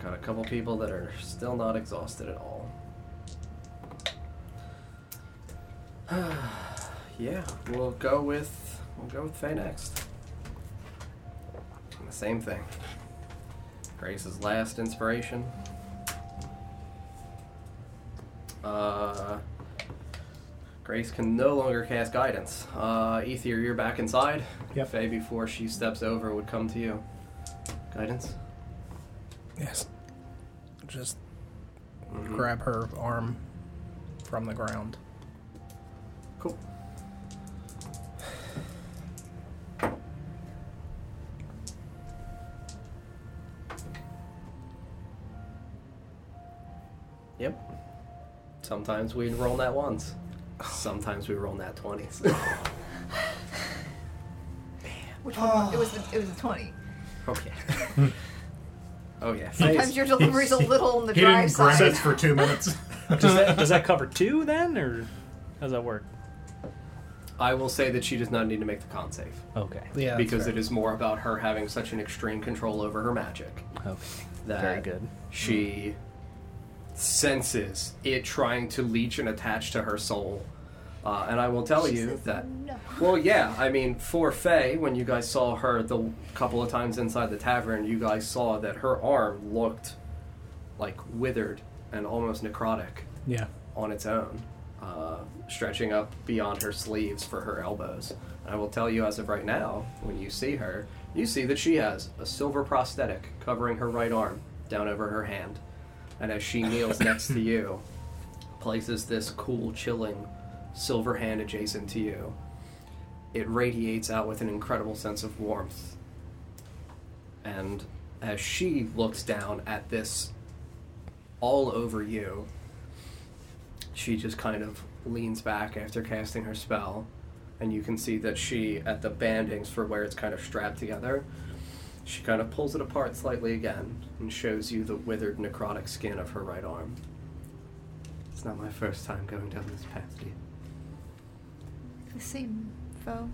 Got a couple people that are still not exhausted at all. yeah, we'll go with we'll go with Faye next. And the same thing. Grace's last inspiration. Grace can no longer cast guidance. Uh, Ether, you're back inside. Yep. Faye, before she steps over, would come to you. Guidance. Yes. Just Mhm. grab her arm from the ground. Cool. Yep. Sometimes we roll that ones. Sometimes we roll that twenties. Which one? It was the, it was a twenty. oh yeah. oh yeah. Faye's- Sometimes your delivery's a little on the He dry didn't grind side. it for two minutes. Does that, does that cover two then, or how does that work? I will say that she does not need to make the con save Okay. Yeah. because it is more about her having such an extreme control over her magic. Okay. that Very good. she senses it trying to leech and attach to her soul. Uh, and I will tell She you says that. no. Well, yeah, I mean, for Faye, when you guys saw her the couple of times inside the tavern, you guys saw that her arm looked like withered and almost necrotic Yeah. on its own, uh, stretching up beyond her sleeves for her elbows. And I will tell you, as of right now, when you see her, you see that she has a silver prosthetic covering her right arm down over her hand. And as she kneels next to you, places this cool, chilling silver hand adjacent to you, it radiates out with an incredible sense of warmth. And as she looks down at this all over you, she just kind of leans back after casting her spell, and you can see that she, at the bandings for where it's kind of strapped together, she kind of pulls it apart slightly again and shows you the withered necrotic skin of her right arm. It's not my first time going down this path, dear. The same foe.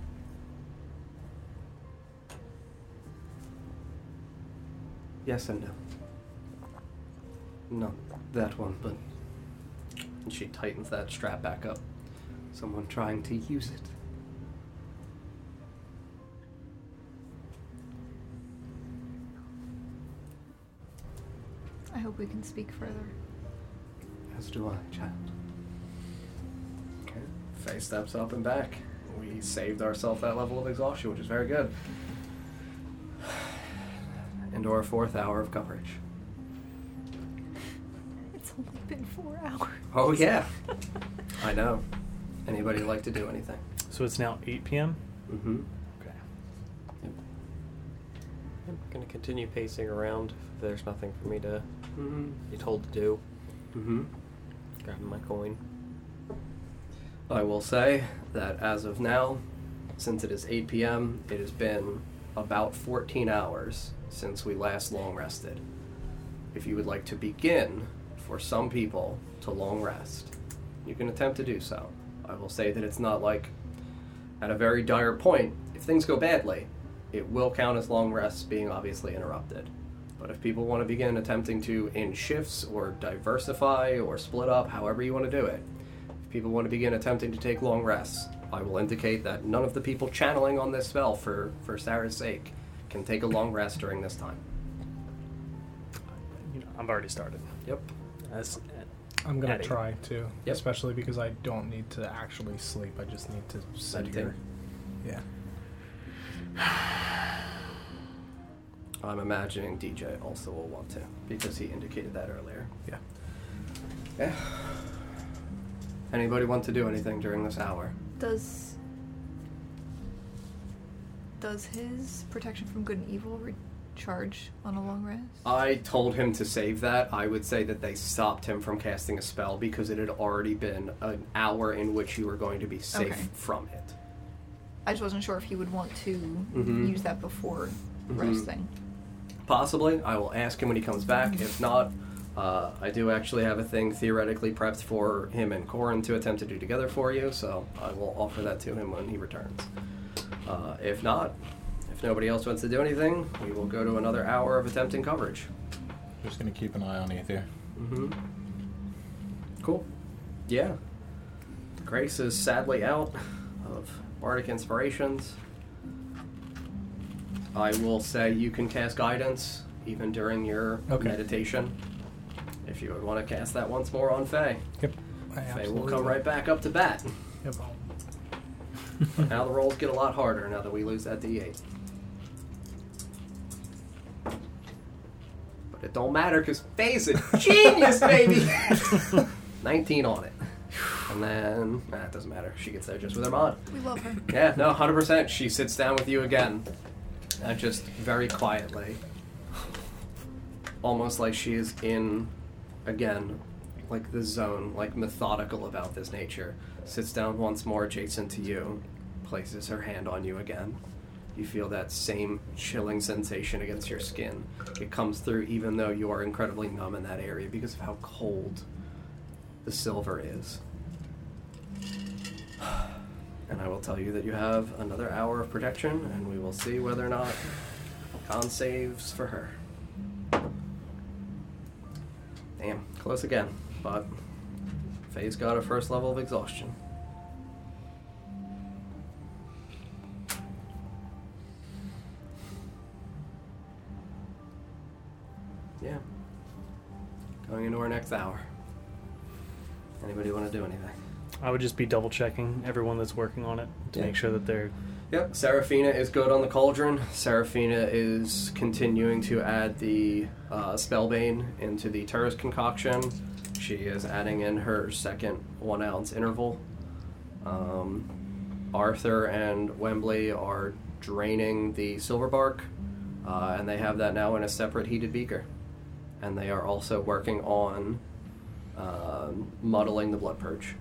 Yes and no. Not that one, but. And she tightens that strap back up. Someone trying to use it. I hope we can speak further. As do I, child. Okay. Faye steps up and back. We saved ourselves that level of exhaustion, which is very good. Into our fourth hour of coverage. It's only been four hours. Oh, yeah. I know. Anybody like to do anything? So it's now 8 p.m. Mm-hmm. Okay. I'm gonna continue pacing around. If there's nothing for me to Mm-hmm. be told to do, Mm-hmm. grabbing my coin. I will say that as of now, since it is 8 p.m., it has been about 14 hours since we last long rested. If you would like to begin, for some people, to long rest, you can attempt to do so. I will say that it's not like at a very dire point, if things go badly, it will count as long rests being obviously interrupted. But if people want to begin attempting to in shifts or diversify or split up, however you want to do it, if people want to begin attempting to take long rests, I will indicate that none of the people channeling on this spell for, for Sarah's sake can take a long rest during this time. You know, I've already started. Yep. That's I'm gonna Eddie. try to, Yep. especially because I don't need to actually sleep. I just need to sit Meditate. here. Yeah. I'm imagining DJ also will want to, because he indicated that earlier. Yeah. Yeah. Anybody want to do anything during this hour? Does does his protection from good and evil recharge on a long rest? I told him to save that. I would say that they stopped him from casting a spell because it had already been an hour in which you were going to be safe Okay. from it. I just wasn't sure if he would want to Mhm. use that before Mhm. resting. Possibly. I will ask him when he comes back. If not, uh, I do actually have a thing theoretically prepped for him and Corin to attempt to do together for you, so I will offer that to him when he returns. Uh, if not, if nobody else wants to do anything, we will go to another hour of attempting coverage. Just gonna keep an eye on Ether. Mm-hmm. Cool. Yeah. Grace is sadly out of Bardic Inspirations. I will say you can cast guidance even during your Okay. meditation. If you would want to cast that once more on Faye. Yep. I Faye will come will. right back up to bat. It won't. But now the rolls get a lot harder now that we lose that D8. But it don't matter because face it, genius, baby. 19 on it. And then, nah, it doesn't matter. She gets there just with her mod. We love her. Yeah, no, 100%. She sits down with you again. And just very quietly. Almost like she is in, again, like the zone, like methodical about this nature. Sits down once more adjacent to you, places her hand on you again. You feel that same chilling sensation against your skin. It comes through even though you are incredibly numb in that area because of how cold the silver is. And I will tell you that you have another hour of protection, and we will see whether or not con saves for her. Damn, close again, but Faye's got a first level of exhaustion. Yeah. Going into our next hour. Anybody want to do anything? I would just be double checking everyone that's working on it to Yeah. make sure that they're Yep, Seraphina is good on the cauldron. Seraphina is continuing to add the uh, Spellbane into the Turris concoction. She is adding in her second one ounce interval. Um, Arthur and Wembley are draining the silver bark, uh, and they have that now in a separate heated beaker. And they are also working on um muddling the blood purge.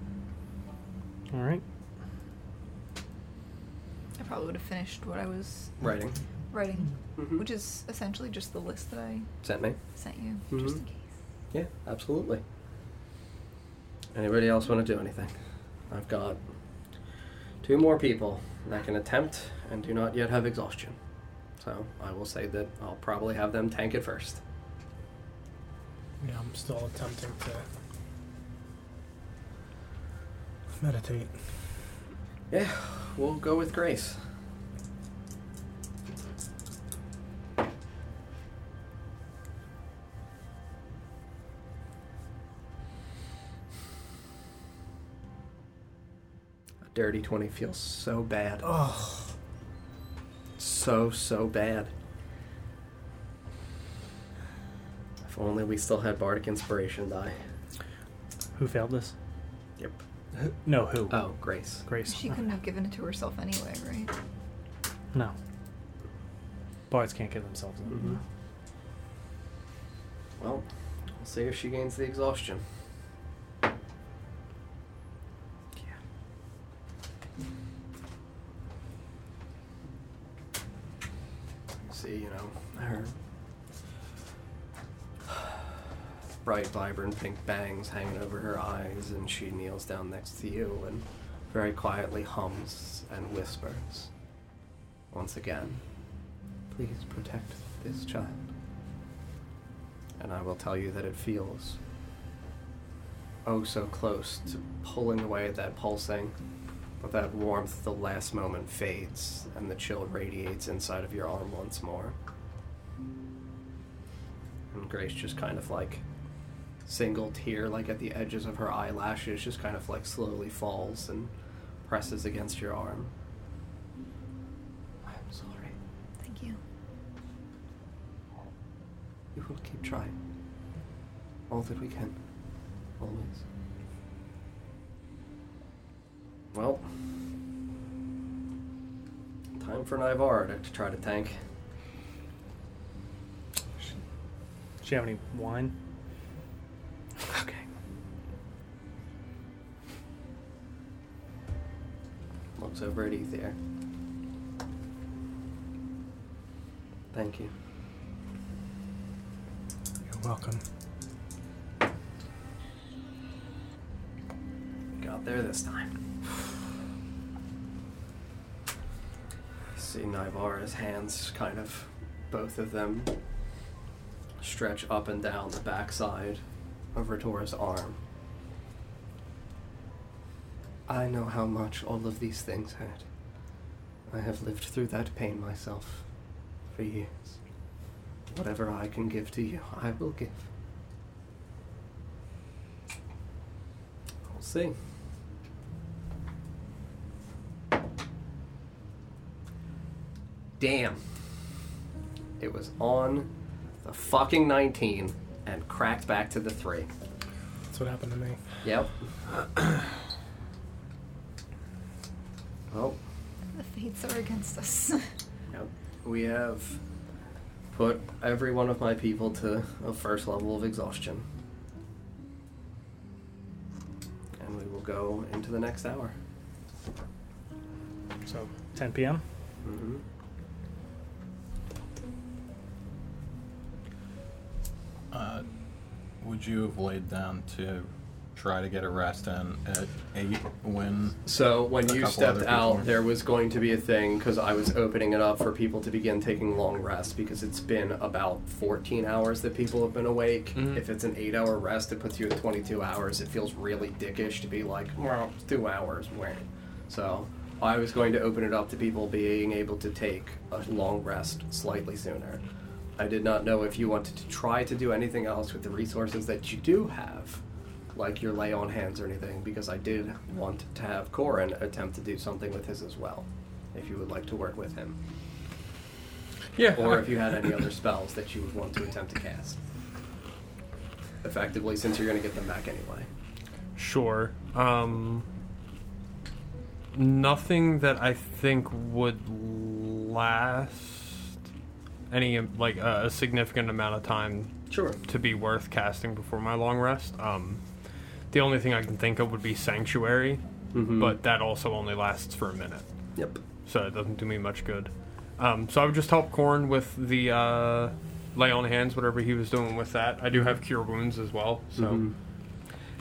All right. I probably would have finished what I was Writing. writing, Mhm. which is essentially just the list that I Sent me. sent you, just Mhm. in case. Yeah, absolutely. Anybody else want to do anything? I've got two more people that can attempt and do not yet have exhaustion. So I will say that I'll probably have them tank it first. Yeah, I'm still attempting to meditate. Yeah, we'll go with Grace. A dirty 20 feels so bad. Oh, So, so bad. If only we still had Bardic Inspiration die. Who failed this? Yep. Who- No, who? Oh, Grace. Grace. She couldn't have given it to herself anyway, right? No. Bards can't give themselves up. Mhm. Well, we'll see if she gains the exhaustion. Bright, vibrant pink bangs hanging over her eyes, and she kneels down next to you and very quietly hums and whispers. Once again, please protect this child. And I will tell you that it feels oh so close to pulling away at that pulsing, but that warmth the last moment fades and the chill radiates inside of your arm once more. And Grace just kind of like single tear, like at the edges of her eyelashes, just kind of like slowly falls and presses against your arm. I'm sorry. Thank you. We will keep trying. All that we can. Always. Well, time for Nivara to try to tank. Do you have any wine? Over at Ether. Thank you. you're welcome. Got there this time. See Nivara's hands kind of, both of them, stretch up and down the backside of Ritora's arm. I know how much all of these things hurt. I have lived through that pain myself for years. Whatever I can give to you, I will give. We'll see. Damn. It was on the fucking 19 and cracked back to the 3. That's what happened to me. Yep. well, The fates are against us. Yep. We have put every one of my people to a first level of exhaustion. And we will go into the next hour. So 10 p.m. hmm Uh, would you have laid down to try to get a rest in at eight when? So when you stepped other people. out, there was going to be a thing because I was opening it up for people to begin taking long rests because it's been about 14 hours that people have been awake. Mhm. If it's an eight-hour rest, it puts you at 22 hours. It feels really dickish to be like, well, it's two hours. Wait. So I was going to open it up to people being able to take a long rest slightly sooner. I did not know if you wanted to try to do anything else with the resources that you do have, like your lay on hands or anything, because I did want to have Corin attempt to do something with his as well, if you would like to work with him. Yeah. Or if you had any other spells that you would want to attempt to cast. Effectively, since you're going to get them back anyway. Sure. Um, nothing that I think would last any like uh, a significant amount of time Sure. to be worth casting before my long rest. Um, the only thing I can think of would be Sanctuary, Mhm. but that also only lasts for a minute, Yep. so it doesn't do me much good. Um, so I would just help Corin with the uh, lay on hands, whatever he was doing with that. I do have cure wounds as well, so Mhm.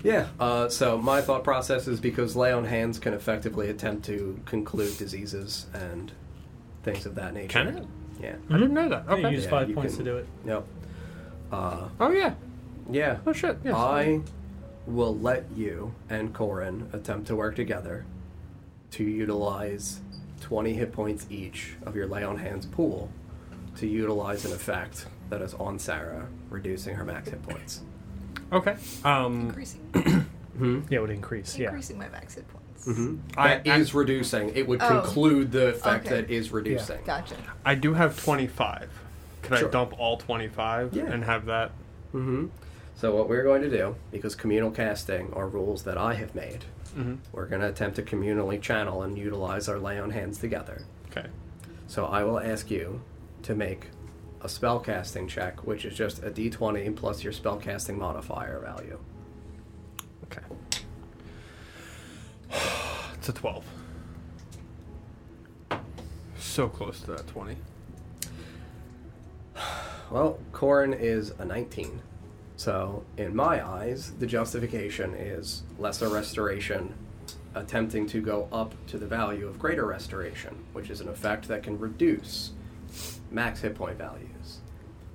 Yeah. Uh, so my thought process is because lay on hands can effectively attempt to conclude diseases and things of that nature. Can it? Yeah. I didn't know that. Okay. You Okay. use Yeah, five you points can- to do it. Yep. Uh, Oh yeah. yeah. Oh shit. Yes. I will let you and Corin attempt to work together to utilize 20 hit points each of your lay on hands pool to utilize an effect that is on Sarah, reducing her max hit points. okay. Um, increasing, Hmm? Yeah, it would increase. Yeah. increasing my max hit points. Mm-hmm. I- That is reducing. It would Oh. conclude the effect Okay. that is reducing. Gotcha. I do have 25. Can Sure. I dump all 25 Yeah. and have that? Mm-hmm. So what we're going to do, because communal casting are rules that I have made, Mhm. we're going to attempt to communally channel and utilize our lay on hands together. Okay. So I will ask you to make a spell casting check, which is just a d20 plus your spell casting modifier value. Okay. It's a 12. So close to that 20. Well, Corin is a 19. So, in my eyes, the justification is lesser restoration attempting to go up to the value of greater restoration, which is an effect that can reduce max hit point values.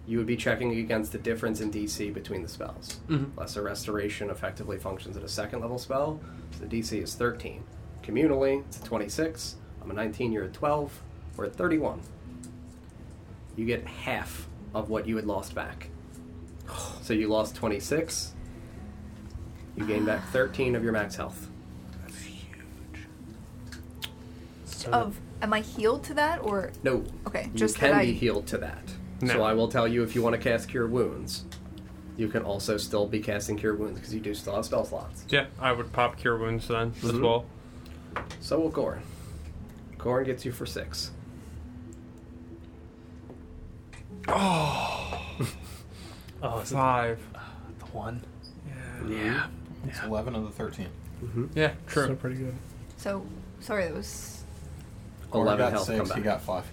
You would be checking against the difference in DC between the spells. Mhm. Lesser restoration effectively functions at a second level spell, so the DC is 13. Communally, it's a 26. I'm a 19, you're a 12. We're at 31 you get half of what you had lost back. So you lost 26. You gain back 13 of your max health. That's huge. So Of am I healed to that or No. okay? You Just can that be I healed to that. No. So I will tell you if you want to cast Cure Wounds, you can also still be casting Cure Wounds because you do still have spell slots. Yeah, I would pop cure wounds then as Mhm. well. So will Corin. Corin gets you for 6. oh, is it Five. the one? Yeah. Yeah. It's eleven of the thirteen. Mm-hmm. Yeah, true. So pretty good. so sorry that was Or 11 got health six, come he got five.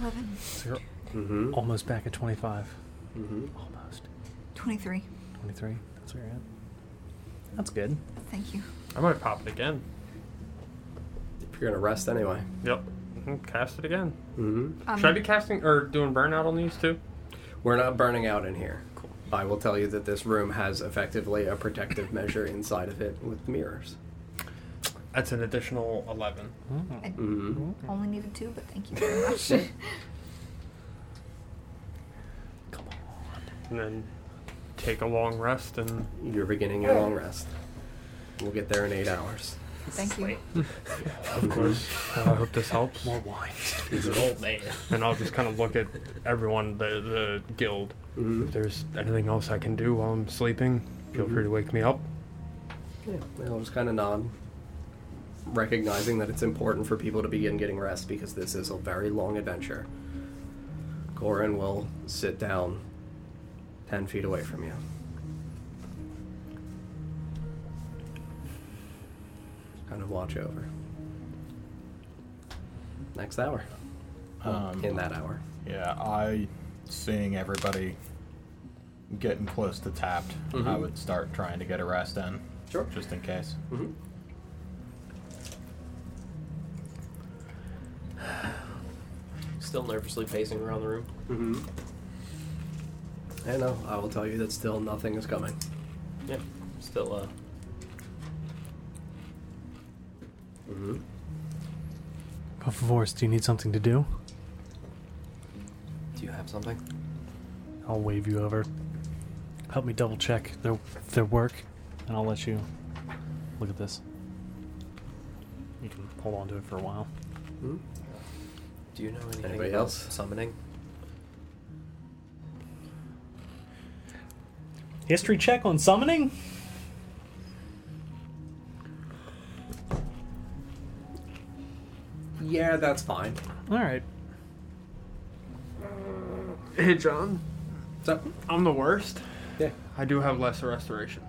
eleven. So you're Mm-hmm. almost back at 25. Mm-hmm. Almost. 23. 23. That's where you're at. That's good. Thank you. I might pop it again. If you're going to rest anyway. Yep. Mhm, Cast it again. Mm-hmm. Um, Should I be casting or doing burnout on these two? We're not burning out in here. Cool. I will tell you that this room has effectively a protective measure inside of it with mirrors. That's an additional 11. I Mm-hmm. only needed two, but thank you very much. Come on. And then take a long rest and You're beginning your long rest. We'll get there in eight hours. Thank you. Of course. Uh, I hope this helps. More wine. He's an old man. And I'll just kind of look at everyone, the, the guild. Mhm. If there's anything else I can do while I'm sleeping, feel free to wake me up. Yeah, I'll just kind of nod, recognizing that it's important for people to begin getting rest because this is a very long adventure. Corin will sit down ten feet away from you. Kind of watch over. Next hour. Well, Um, in that hour. Yeah, I seeing everybody getting close to tapped, I Mhm. would start trying to get a rest in. Sure. Just in case. Mm-hmm. Still nervously pacing around the room. Mm-hmm. I know. I will tell you that still nothing is coming. Yeah. Still, uh, Mm-hmm. Por favor, do you need something to do? do you have something? I'll wave you over. Help me double check their their work, and I'll let you look at this. You can hold on to it for a while. Mm-hmm. Do you know anything Anybody about else? summoning? History check on summoning. Yeah, that's fine. All right. Hey, John. What's up? I'm the worst. yeah, I do have lesser restoration.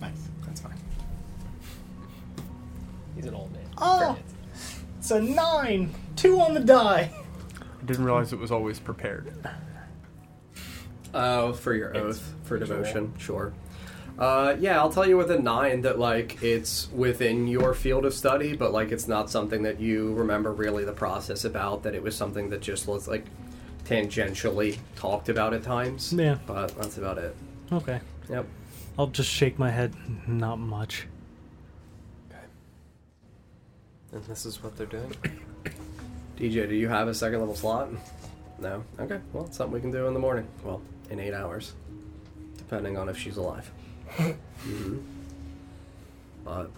nice. That's fine. He's an old man. Oh! It's a nine. Two on the die. I didn't realize it was always prepared. Oh, for your It's oath, for ritual. devotion, sure. Uh, yeah, I'll tell you with a nine that like it's within your field of study, but like it's not something that you remember really the process about. That it was something that just was like tangentially talked about at times. Yeah. but that's about it. Okay. Yep. I'll just shake my head. Not much. Okay. And this is what they're doing? DJ, do you have a second level slot? No. Okay. Well, it's something we can do in the morning. Well, in eight hours, depending on if she's alive. Hmm But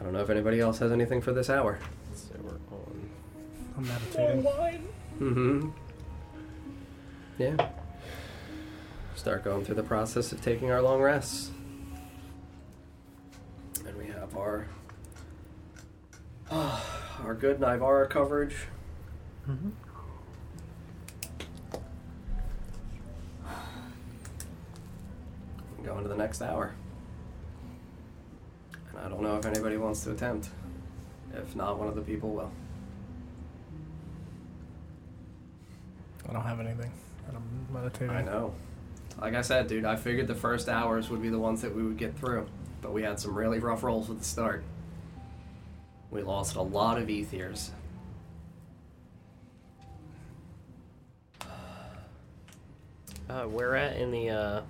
I don't know if anybody else has anything for this hour. So we're on. I'm meditating. Mm-hmm. Yeah. Start going through the process of taking our long rests. And we have our our good Nivara coverage. Mm-hmm. Go into the next hour. And I don't know if anybody wants to attempt. If not, one of the people will. I don't have anything. I'm meditating. I know. Like I said, dude, I figured the first hours would be the ones that we would get through. But we had some really rough rolls at the start. We lost a lot of ethiers. Uh, where at in the, uh,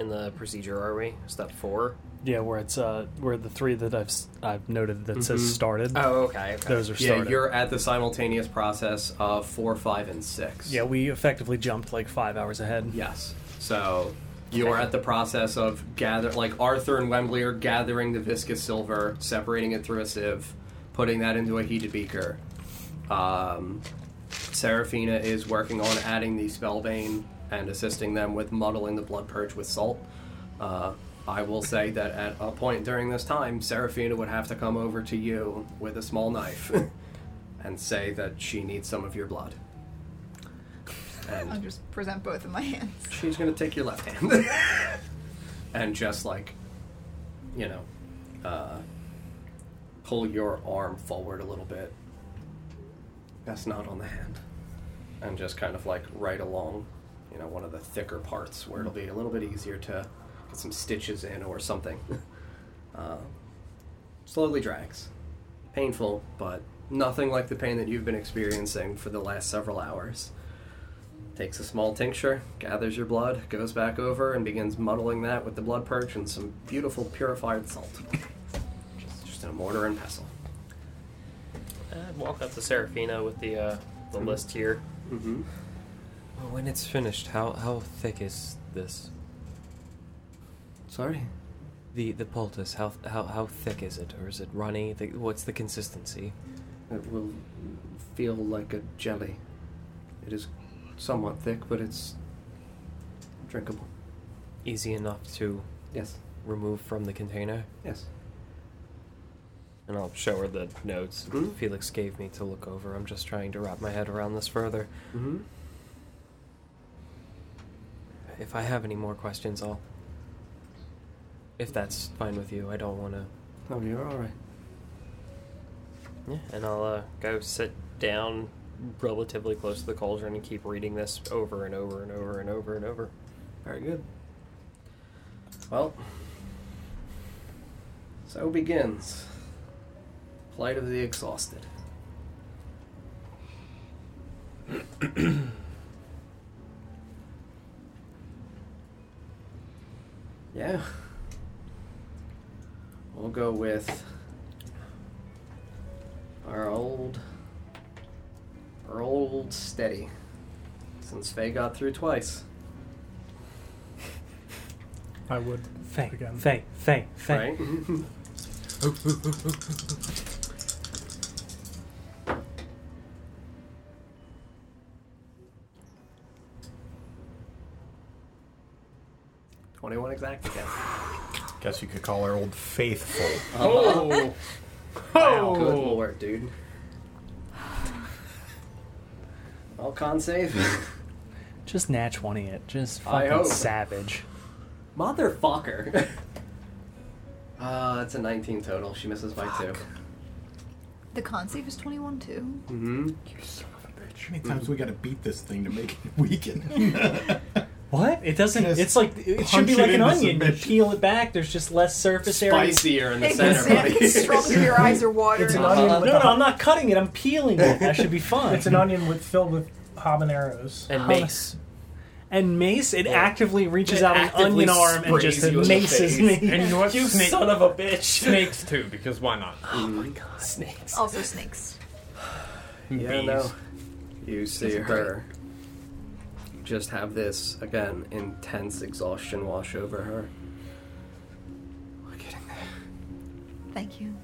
in the procedure are we? Step four? Yeah, where it's uh, where the three that I've I've noted that says Mhm. started. Oh, okay. okay. Those are Yeah, started. you're at the simultaneous process of four, five, and six. Yeah, we effectively jumped like five hours ahead. Yes. So you're at the process of gather like Arthur and Wembley are gathering the viscous silver, separating it through a sieve, putting that into a heated beaker. Um, Seraphina is working on adding the spellbane and assisting them with muddling the blood purge with salt. Uh, I will say that at a point during this time, Seraphina would have to come over to you with a small knife and say that she needs some of your blood. And I'll just present both of my hands. she's gonna take your left hand and just like you know uh, pull your arm forward a little bit that's not on the hand and just kind of like right along you know one of the thicker parts where it'll be a little bit easier to get some stitches in or something uh, slowly drags painful but nothing like the pain that you've been experiencing for the last several hours takes a small tincture, gathers your blood, goes back over, and begins muddling that with the blood purge and some beautiful purified salt. Just, just in a mortar and pestle. I'd walk up to Seraphina with the, uh, the list here. Mm-hmm. When it's finished, how, how thick is this? Sorry. The the poultice, how how how thick is it, or is it runny? The, what's the consistency? It will feel like a jelly. It is somewhat thick, but it's drinkable. Easy enough to Yes. remove from the container? Yes. And I'll show her the notes Mhm. Felix gave me to look over. I'm just trying to wrap my head around this further. Mm-hmm. If I have any more questions, I'll. If that's fine with you, I don't want to. Oh, you're all right. Yeah, and I'll uh, go sit down relatively close to the cauldron and keep reading this over and over and over and over and over. Very good. Well, so begins Plight of the Exhausted. yeah. We'll go with our old our old steady. Since Faye got through twice. I would Faye, again. Faye, Faye, Faye. Right? Twenty-one exact again. Guess you could call her Old Faithful. Oh, Oh, good lord, dude. Well, con save. Just nat 20 it. Just I fucking hope. savage. Motherfucker. Uh, it's a 19 total. She misses by two. The con save is 21 too. Mm-hmm. You son of a bitch. How many times we gotta beat this thing to make it weaken? What? It doesn't. Just It's like it should be like an onion. You peel it back. There's just less surface area. Spicier in the center, buddy. Exactly. Stronger your eyes are watering. It's an onion. No, With no, I'm not cutting it. I'm peeling it. That should be fun. It's an onion with filled with habaneros. And mace. And mace, it actively reaches It out an onion arm and just sprays you in the maces me. And you know what? You Snake- son of a bitch. snakes too, because why not? Oh my mm. god. Snakes. Also snakes. Yeah, Bees. no. You see These are her just have this, again, intense exhaustion wash over her. We're getting there, Thank you.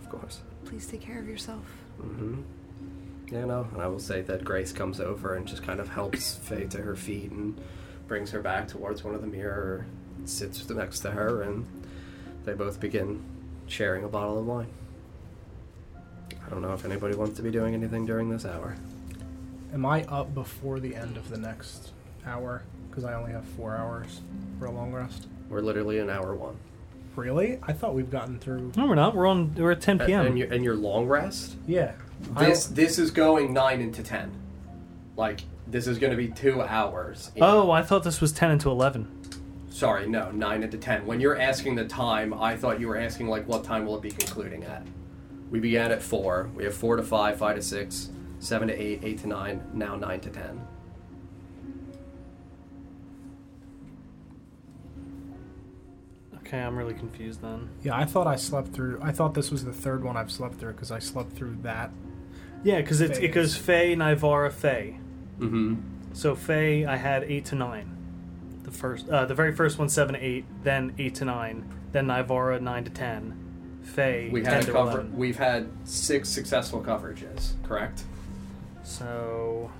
of course. Please take care of yourself. Mm-hmm. Yeah, no. And I will say that Grace comes over and just kind of helps Faye to her feet and brings her back towards one of the mirror, sits next to her, and they both begin sharing a bottle of wine. I don't know if anybody wants to be doing anything during this hour. Am I up before the end of the next hour? Because I only have four hours for a long rest. We're literally in hour one. Really? I thought we've gotten through. No, we're not. We're on. We're at 10 And- p.m. And, your, and your long rest? Yeah. I This don't- this is going nine into ten. Like this is going to be two hours. in- oh, I thought this was 10 into 11. sorry, no, nine into ten. When you're asking the time, I thought you were asking like what time will it be concluding at. We began at four. We have four to five, five to six, seven to eight, eight to nine. Now nine to ten. Okay, I'm really confused then. yeah, I thought I slept through. I thought this was the third one I've slept through because I slept through that. Yeah, because it, it Phase. goes Faye, Nivara, Faye. Mm-hmm. So Faye, I had 8 to 9. The first, uh, the very first one, 7 to 8, then 8 to 9, then Nivara, 9 to 10. Faye, We've 10 had to cover. 11. We've had six successful coverages. Correct. So,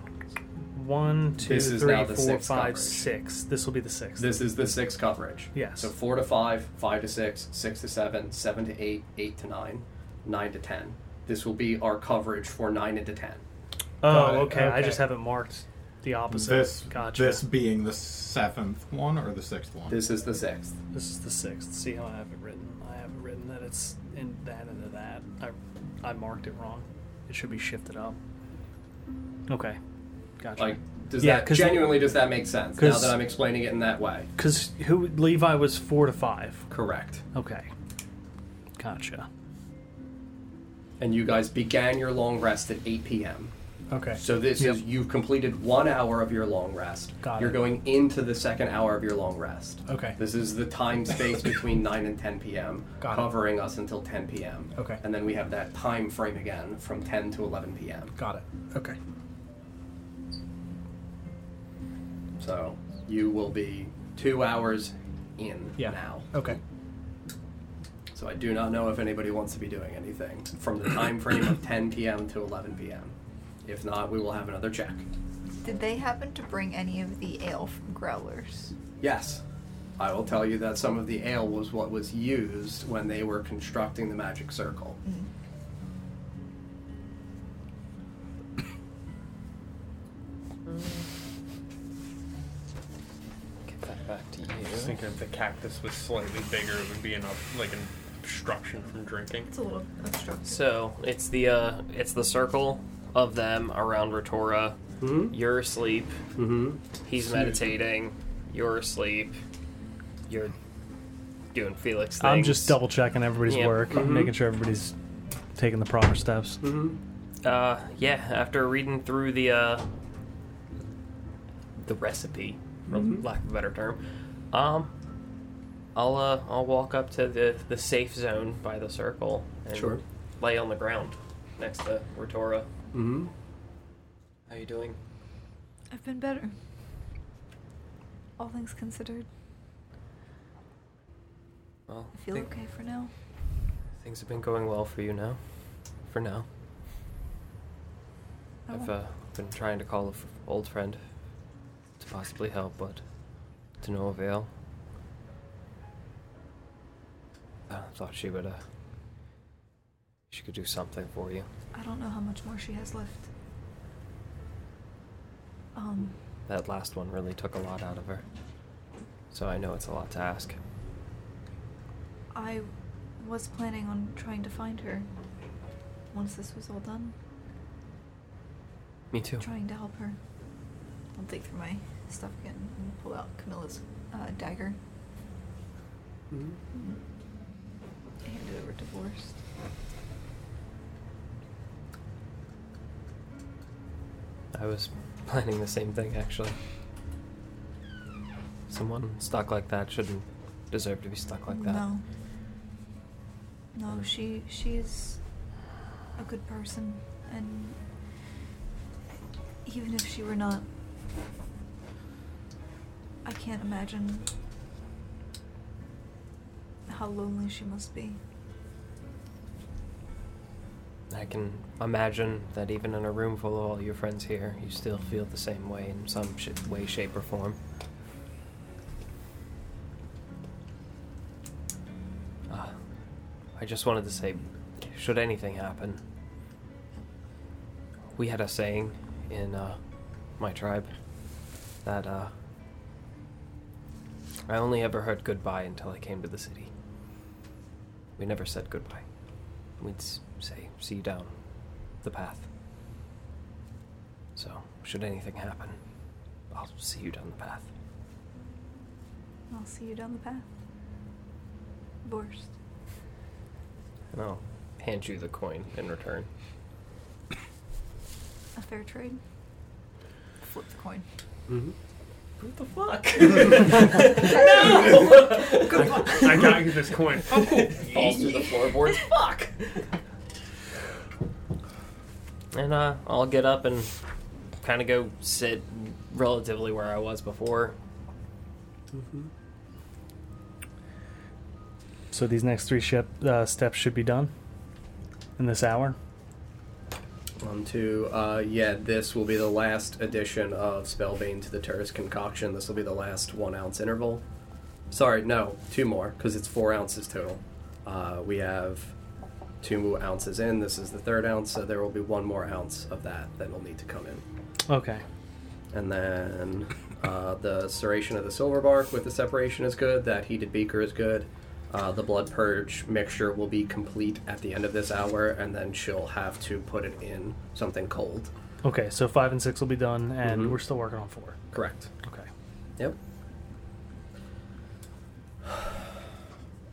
one, two, This is three, now the four, sixth five, coverage. six. This will be the sixth. This is the sixth coverage. Yes. So four to five, five to six, six to seven, seven to eight, eight to nine, nine to ten. This will be our coverage for nine into ten. oh, Got it, okay. I okay. just haven't marked the opposite. This gotcha. this being the seventh one or the sixth one? This is the sixth. This is the sixth. See how I have it written? I have it written that it's in that into that. I, I marked it wrong. It should be shifted up. Okay, gotcha. Like, does Yeah, that genuinely does that make sense now that I'm explaining it in that way? because who Levi was four to five. Correct. Okay, gotcha. And you guys began your long rest at 8 p.m. Okay. So this Yep. is you've completed one hour of your long rest. Got You're it. going into the second hour of your long rest. Okay. This is the time space between 9 and 10 p.m. Got it. covering us until 10 p.m. Okay. And then we have that time frame again from 10 to 11 p.m. Got it. Okay. So you will be two hours in Yeah. now. Okay. So I do not know if anybody wants to be doing anything from the time frame of 10 p.m. to 11 p.m. If not, we will have another check. Did they happen to bring any of the ale from Growlers? Yes. I will tell you that some of the ale was what was used when they were constructing the magic circle. Mm-hmm. Get that back to I was you. thinking if the cactus was slightly bigger, it would be enough, like an obstruction from drinking. It's a little obstructive. So it's the uh, it's the circle of them around Ritora. Mm-hmm. You're asleep. Mm-hmm. He's meditating. You're asleep. You're doing Felix things. I'm just double checking everybody's Yep. work, Mhm. making sure everybody's taking the proper steps. Mm-hmm. Uh, yeah. After reading through the uh, the recipe, for Mhm. lack of a better term, um, I'll uh, I'll walk up to the the safe zone by the circle and Sure. lay on the ground next to Ritora. Mm-hmm. How you doing? I've been better. All things considered, Well, I feel thi- okay for now. things have been going well for you now. For now, I I've uh, been trying to call an old friend to possibly help, but to no avail. I thought she would. Uh, she could do something for you. I don't know how much more she has left. Um, That last one really took a lot out of her. So I know it's a lot to ask. I was planning on trying to find her once this was all done. Me too. Trying to help her. I'll dig through my stuff again and pull out Camilla's uh, dagger. Mm-hmm. Hand it over to Vorst. I was planning the same thing, actually. Someone stuck like that shouldn't deserve to be stuck like that. No. No, she she's a good person and even if she were not I can't imagine how lonely she must be. I can imagine that even in a room full of all your friends here, you still feel the same way in some sh- way, shape, or form. Uh, I just wanted to say, should anything happen, we had a saying in uh, my tribe that uh, I only ever heard goodbye until I came to the city. We never said goodbye. We'd say, see you down the path. So, should anything happen, I'll see you down the path. I'll see you down the path. Vorst. And I'll hand you the coin in return. A fair trade. Flip the coin. Mm-hmm. What the fuck? No I gotta get this coin. Oh, cool. Falls through the floorboards. Fuck! And uh, I'll get up and kind of go sit relatively where I was before. So these next three ship, uh, steps should be done in this hour. On to, uh, yeah, this will be the last addition of Spellbane to the Terrace concoction. This will be the last one ounce interval. Sorry, no, two more, because it's four ounces total. Uh, we have two ounces in. This is the third ounce, so there will be one more ounce of that that will need to come in. Okay. And then uh, the ceration of the silver bark with the separation is good. That heated beaker is good. Uh, the blood purge mixture will be complete at the end of this hour, and then she'll have to put it in something cold. Okay, so five and six will be done, and Mhm. we're still working on four. Correct. Okay. Yep.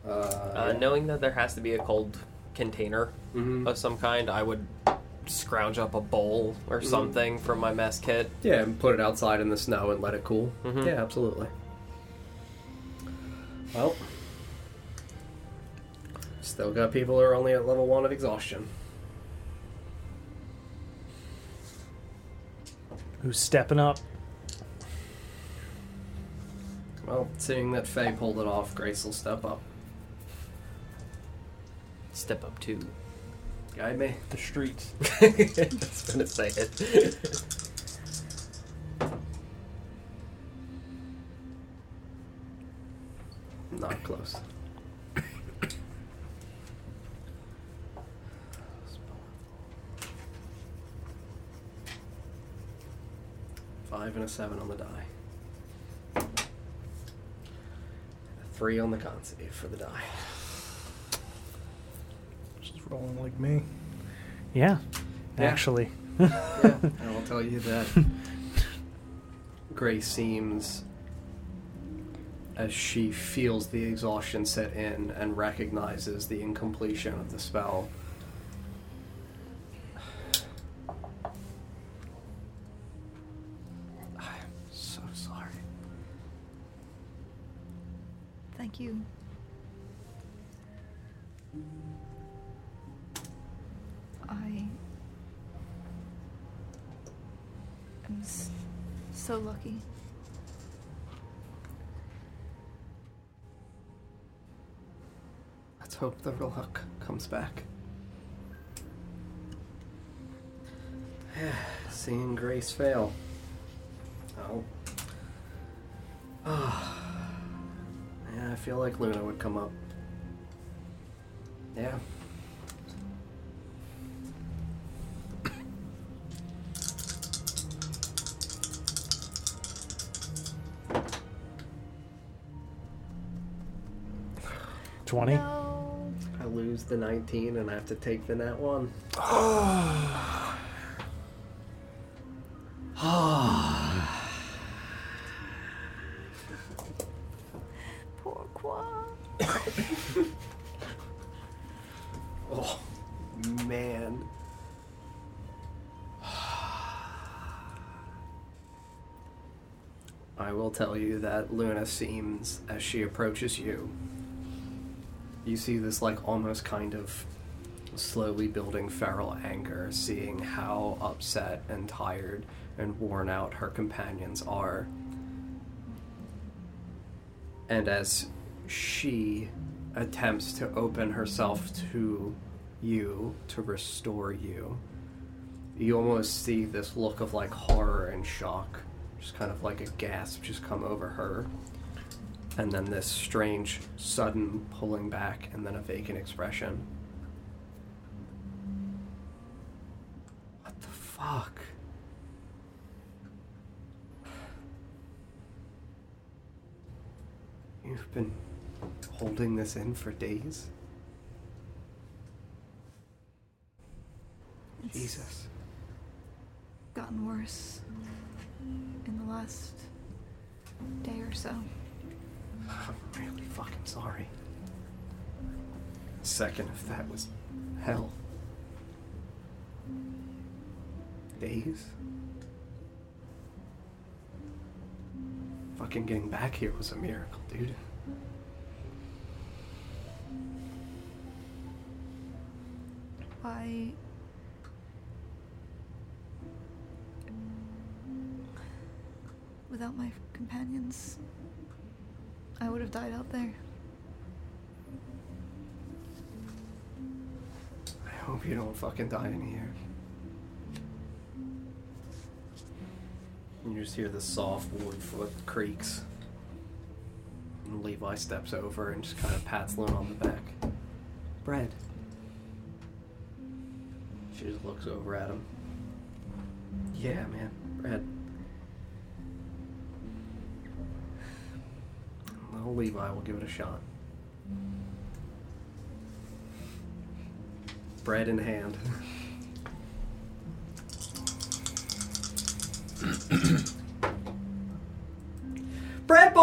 Uh, Uh, knowing that there has to be a cold container mhm. of some kind, I would scrounge up a bowl or something from my mess kit. Yeah, and put it outside in the snow and let it cool. Mhm. Yeah, absolutely. Well, still got people who are only at level one of exhaustion. Who's stepping up? Well, seeing that Faye pulled it off, Grace will step up. Step up two. Guide me. The streets. That's gonna say it. Not close. Five and a seven on the die. A three on the con save for the die. Just rolling like me. Yeah, Yeah. actually. yeah, I will tell you that Grace seems, as she feels the exhaustion set in and recognizes the incompletion of the spell. Fail. Oh. Ah. yeah, I feel like Luna would come up. Yeah. Twenty. No. I lose the 19 and I have to take the nat one. Pourquoi? Tell you that Luna seems, as she approaches you, you see this, like, almost kind of slowly building feral anger, seeing how upset and tired and worn out her companions are. And as she attempts to open herself to you, to restore you, you almost see this look of like horror and shock, just kind of like a gasp just come over her. And then this strange, sudden pulling back, and then a vacant expression. What the fuck? You've been holding this in for days? Second if that was hell. Days? Fucking getting back here was a miracle, dude. I. Without my companions, I would have died out there. Hope you don't fucking die in here. You just hear the soft wood foot creaks. And Levi steps over and just kind of pats Luna on the back. Bread. She just looks over at him. Yeah, man, bread. Little Levi will give it a shot. Bread in hand. Bread boy!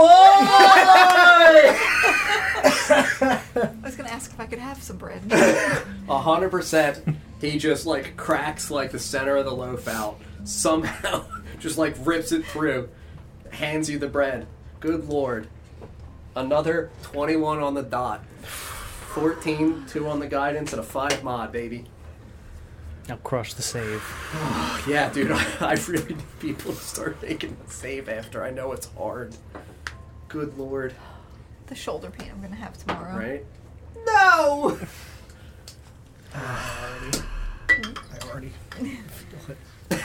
I was gonna ask if I could have some bread. A hundred percent. He just like cracks like the center of the loaf out. Somehow, just like rips it through. Hands you the bread. Good lord. Another 21 on the dot. 14, 2 on the guidance, and a 5 mod, baby. Now crush the save. Yeah, dude, I, I really need people to start making the save after. I know it's hard. Good lord. The shoulder pain I'm gonna have tomorrow. Right? No! I already feel it.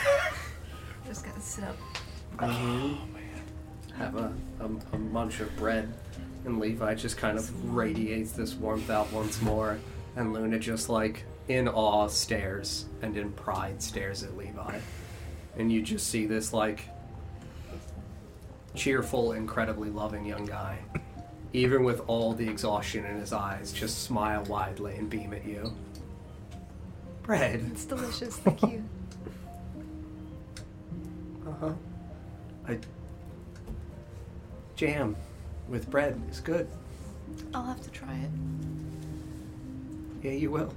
Just gotta sit up. Oh, have a, a, a munch of bread, and Levi just kind of radiates this warmth out once more, and Luna just like in awe stares and in pride stares at Levi. And you just see this like cheerful, incredibly loving young guy, even with all the exhaustion in his eyes, just smile widely and beam at you. Bread. It's delicious. Thank you. Uh huh. I. Jam with bread is good. I'll have to try it. Yeah, you will.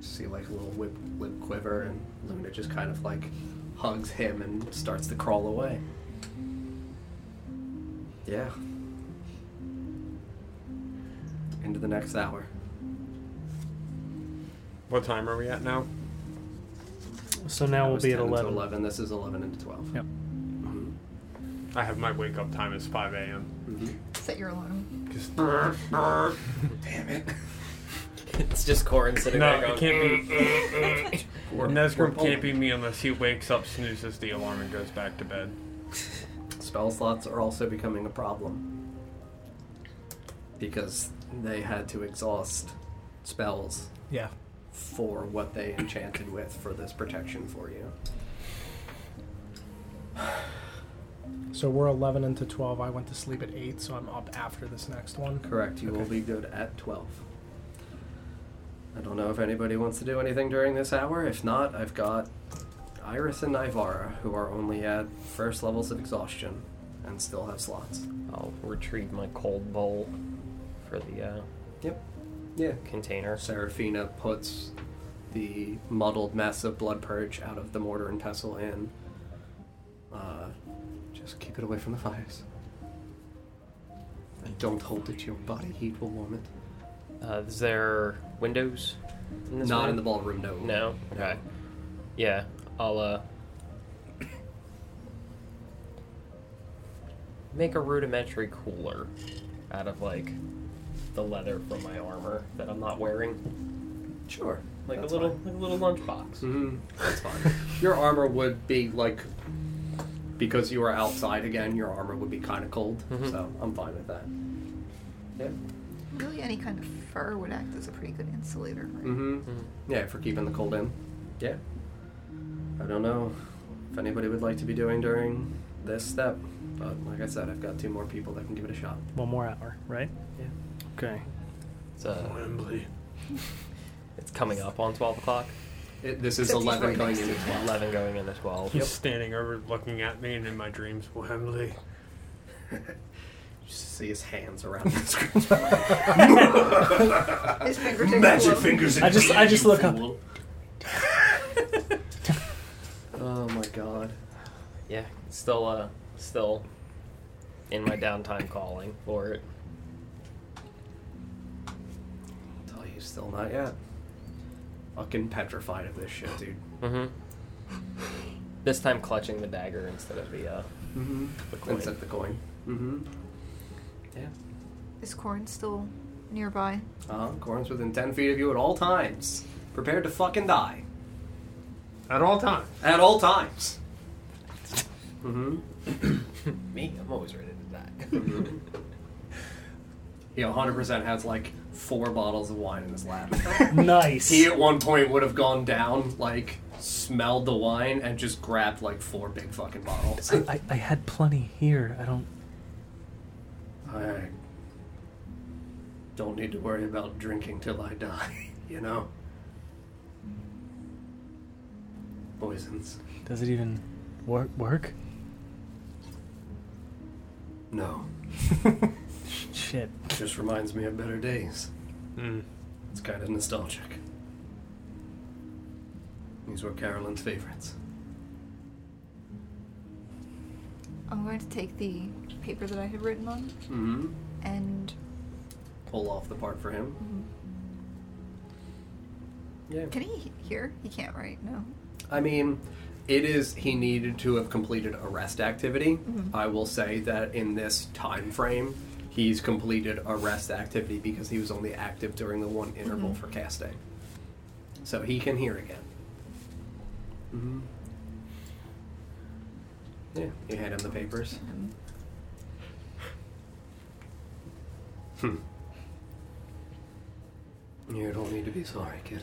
See, like a little whip, lip quiver, and Luna just kind of like hugs him and starts to crawl away. Yeah. Into the next hour. What time are we at now? So now we'll be at 10 into 11. 11. This is 11 into 12. Yep. I have my wake up time as 5 a.m. Mhm. Set your alarm. Just Damn it. It's just Corin sitting no, there it going. can't be. We're- we're Nesgrim can't be me unless he wakes up, snoozes the alarm, and goes back to bed. Spell slots are also becoming a problem. Because they had to exhaust spells Yeah. for what they enchanted with for this protection for you. So we're 11 into 12. I went to sleep at 8, so I'm up after this next one. Correct, you will be good at 12. I don't know if anybody wants to do anything during this hour. If not, I've got Iris and Ivara, who are only at first levels of exhaustion and still have slots. I'll retrieve my cold bowl for the uh, Yep. Yeah. container. Seraphina puts the muddled mess of blood purge out of the mortar and pestle in. Uh, just keep it away from the fires. And don't hold it to your body. Heat will warm it. Uh, is there windows? In this Not in the ballroom, no. No. Okay. Yeah, I'll uh make a rudimentary cooler out of like the leather from my armor that I'm not wearing, Sure. like that's a little like a little lunchbox. Mhm, That's fine. your armor would be like because you are outside again. Your armor would be kind of cold, Mhm. so I'm fine with that. Yeah. Really, any kind of fur would act as a pretty good insulator. Right? Mm-hmm. Mhm. Yeah, for keeping the cold in. Yeah. I don't know if anybody would like to be doing during this step, but like I said, I've got two more people that can give it a shot. One more hour, right? Yeah. Okay. It's uh, Wembley. it's coming up on twelve o'clock. It, this is 11 going next to into 12. Eleven going into twelve. He's standing over, looking at me, and in my dreams, Wembley. Just see his hands around the screen. His fingertips glow. fingers I just I just look up. oh my god. Yeah, still uh, still in my downtime calling for it. I'll tell you, still not yet. Fucking petrified of this shit, dude. Mm-hmm. This time clutching the dagger instead of the uh. Mm-hmm. The coin. Instead of the coin. Mm-hmm. Yeah. Is Corin still nearby? Uh-huh. Corin's within 10 feet of you at all times. Prepared to fucking die. At all times. At all times. Mm-hmm. Me, I'm always ready to die. He 100% has like four bottles of wine in his lap. Nice. he at one point would have gone down, like, smelled the wine, and just grabbed like four big fucking bottles. I, I, I had plenty here. I don't. I don't need to worry about drinking till I die, you know? Poisons. Does it even work? Work? No. Shit. Just reminds me of better days. Mm. It's kind of nostalgic. These were Carolyn's favorites. I'm going to take the paper that I had written on Mm-hmm. and Pull off the part for him. Yeah. can he hear? He can't, right? No. I mean, It is he needed to have completed a rest activity. I will say that in this time frame, he's completed a rest activity because he was only active during the one interval for casting. So he can hear again. hmm Yeah, you hand him the papers. Hmm. You don't need to be sorry, kid.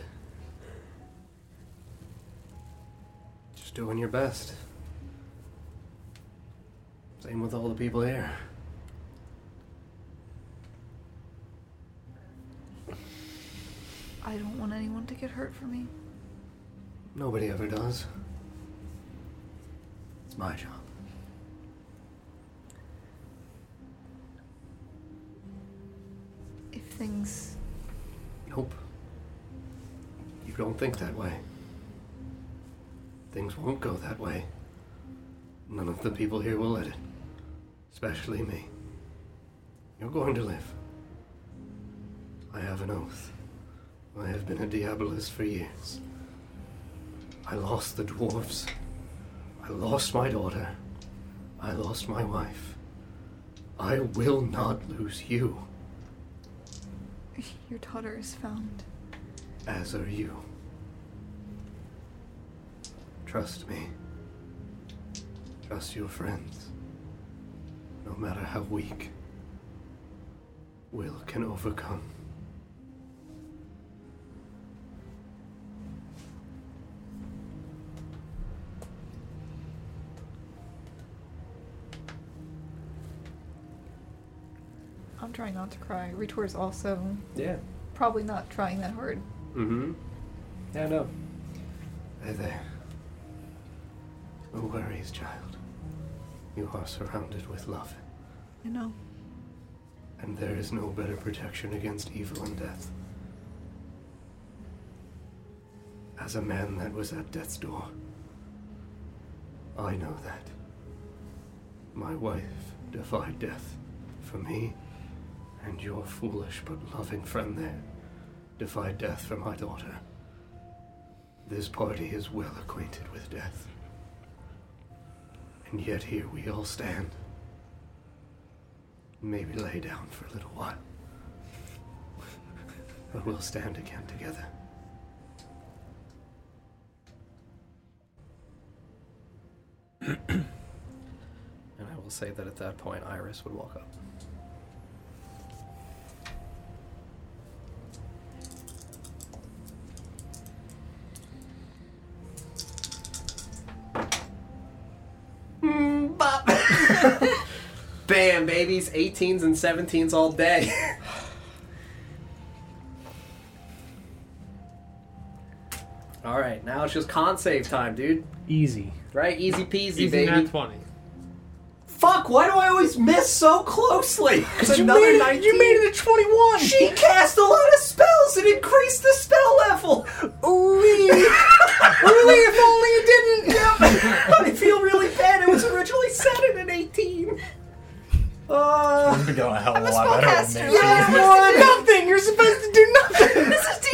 Just doing your best. Same with all the people here. I don't want anyone to get hurt for me. Nobody ever does. It's my job. If things. Nope. You don't think that way. Things won't go that way. None of the people here will let it. Especially me. You're going to live. I have an oath. I have been a Diabolist for years. I lost the dwarves. I lost my daughter. I lost my wife. I will not lose you, Your daughter is found. as are you. Trust me. Trust your friends. No matter how weak, will can overcome. I'm trying not to cry. Ritora's also Yeah. probably not trying that hard. Mm-hmm. Yeah, no. There, there. No worries, child. You are surrounded with love, I know. and there is no better protection against evil and death. As a man that was at death's door, I know that. My wife defied death for me, and your foolish but loving friend there defied death for my daughter. This party is well acquainted with death. And yet here we all stand. Maybe lay down for a little while. but we'll stand again together. and I will say that at that point, Iris would walk up. Bam, babies. 18s and 17s all day. all right, now it's just con save time, dude. Easy. Right? Easy peasy, Easy baby. nat 20. Fuck, why do I always miss so closely? Because You another made, it, 19. you made it at 21! She cast a lot of spells and increased the spell level. Ooh, really? If only you didn't! I feel really bad. It was originally set at an 18. Uh, You've been going a hell of a a lot better spellcaster. than me. Yeah, well, nothing! You're supposed to do nothing! This is D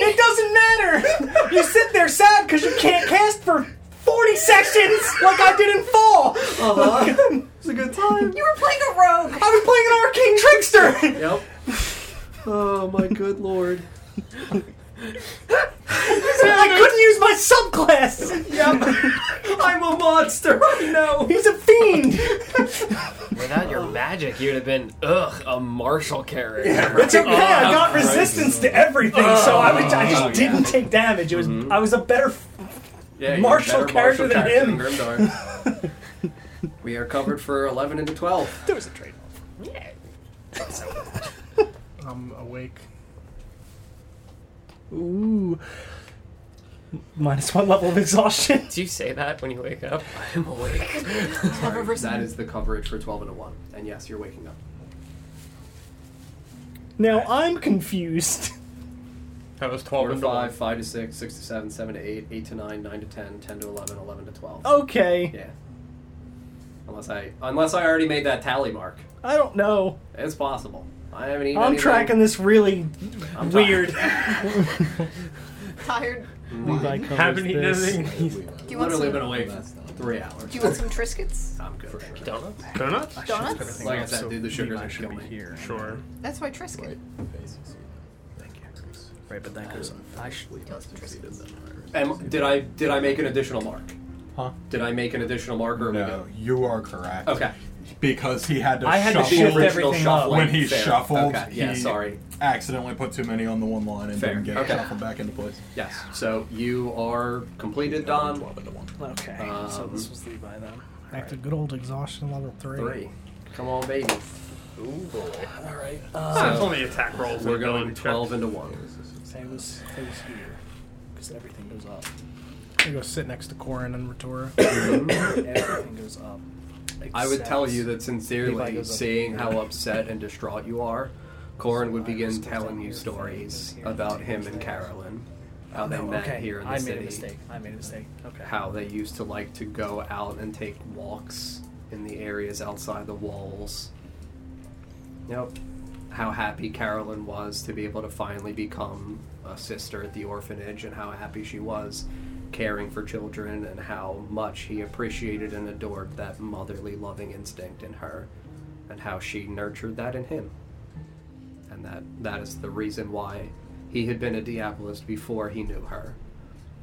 It doesn't matter! You sit there sad because you can't cast for 40 sessions like I did in fall! uh-huh. It's a good time. You were playing a rogue. I was playing an arcane trickster! Yep. Oh my good lord. I couldn't use my subclass! Yep. I'm a monster. I know. He's a fiend! Without your magic, you'd have been ugh a martial character. It's okay, I ah, got resistance to everything, so I, was, I just oh, didn't take damage. It was mm-hmm. I was a better. Yeah, you're a Martial better character than character him. Grimdark. we are covered for 11 into 12. There was a trade off. Yeah. I'm awake. Ooh. Minus one level of exhaustion. Do you say that when you wake up? I'm awake. Cover That is the coverage for 12 and a 1. And yes, you're waking up. Now I'm confused. That was 4 12 to into 5, 5 to 6, 6 to 7, 7 to 8, 8 to 9, 9 to 10, 10 to 11, 11 to 12. Okay. Yeah. Unless I unless I already made that tally mark. I don't know. It's possible. I haven't eaten I'm anything. tracking this really I'm weird. Tired. Levi covers Haven't eaten this. anything. Do you want Literally some? been awake three hours. Do you want some Triscuits? I'm good. thank you. Donuts? Donuts? Donuts? Like I said, dude, the sugars Levi are should killing be me. here. Sure. That's why Triscuit. Thank you. Right, but that goes. I should. Do you want some Triscuits? And did I did I make an additional mark? Huh? Did I make an additional mark or are we No, good? you are correct. Okay. Because he had to I had to shuffle shift original everything shuffling. up. when he Fair. shuffled. Okay, yeah, he sorry. Accidentally put too many on the one line and Fair, didn't get okay. shuffled back into place. Yes. So you are completed, Don. Okay, so Um, this was Levi then. Back to good old exhaustion level three. Three. Come on, baby. Ooh boy. All right. Ah, it's So, only attack rolls. We're going twelve into one. same as was, say it was here, because everything goes up. I go sit next to Corin and Ritora. everything goes up. I would tell you that sincerely, seeing how upset and distraught you are, Corin would begin telling you stories Faye goes here, about him and. Carolyn. How they met okay. here in the I city. made a mistake. I made a mistake. Okay. How they used to like to go out and take walks in the areas outside the walls. Yep. How happy Carolyn was to be able to finally become a sister at the orphanage, and how happy she was caring for children, and how much he appreciated and adored that motherly, loving instinct in her, and how she nurtured that in him. And that that is the reason why he had been a Diabolist before he knew her.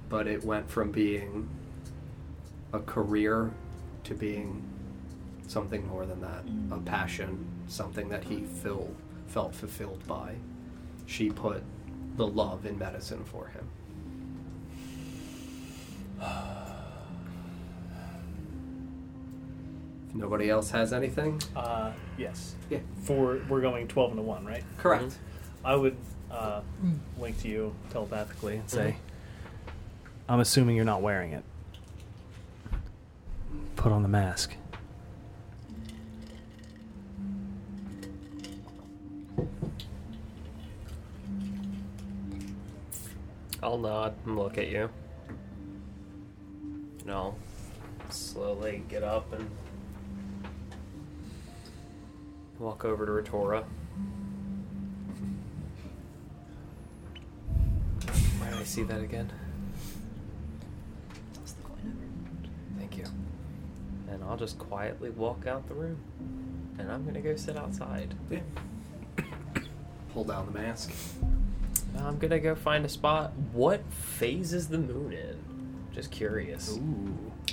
But it went from being a career to being something more than that mm. a passion, something that he feel, felt fulfilled by. She put the love in medicine for him. If nobody else has anything? Uh, yes. Yeah. For we're going twelve into one, right? Correct. I would uh, link to you telepathically and say, "I'm assuming you're not wearing it. Put on the mask." I'll nod and look at you. And I'll slowly get up and walk over to Ritora. Where did I see that again? Toss the coin over. Thank you. And I'll just quietly walk out the room. And I'm gonna go sit outside. Yeah. Pull down the mask. I'm gonna go find a spot. What phase is the moon in? Just curious.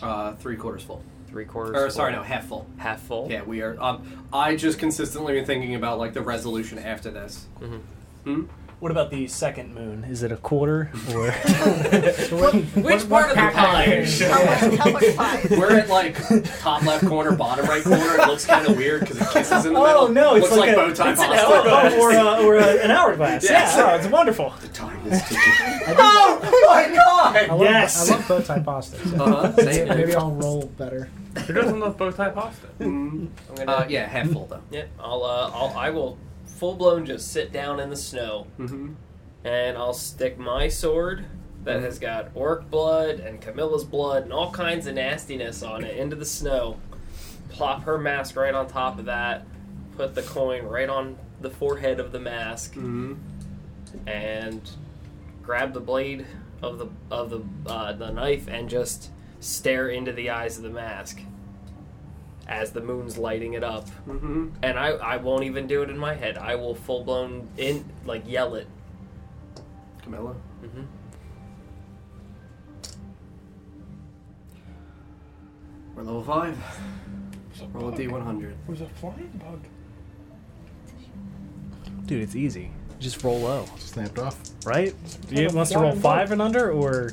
Uh, three quarters full. Three quarters. Or sorry, no, half full. half full. Yeah, we are. Um, I just consistently been thinking about like the resolution after this. hmm Hmm? What about the second moon? Is it a quarter or? Which part of the pie? How much, how much pie? We're at like top left corner, bottom right corner. It looks kind of weird because it kisses in the middle. Oh no! It's looks like, like, bow a, tie it's an pasta. hourglass or, uh, or uh, an hourglass. Yes. Yeah, oh, it's wonderful. The time is ticking. Oh my god! I love, yes. I love bow tie pasta. so Uh-huh, same. Maybe I'll roll better. Who doesn't love bow tie pasta? Mm. I'm gonna. Uh, yeah, half full though. Yeah. I'll. Uh, I'll. I will. Full blown. Just sit down in the snow, Mm-hmm. and I'll stick my sword that has got orc blood and Camilla's blood and all kinds of nastiness on it into the snow. Plop her mask right on top of that. Put the coin right on the forehead of the mask. Mm-hmm. and grab the blade of the of the uh, the knife and just stare into the eyes of the mask as the moon's lighting it up. Mm-hmm. And I, I won't even do it in my head. I will full blown in like yell it. Camilla. Mm-hmm. We're level five. Roll a d100. It was a flying bug. Dude, it's easy. Just roll low, Snapped off. right? You a wants to roll five and under, or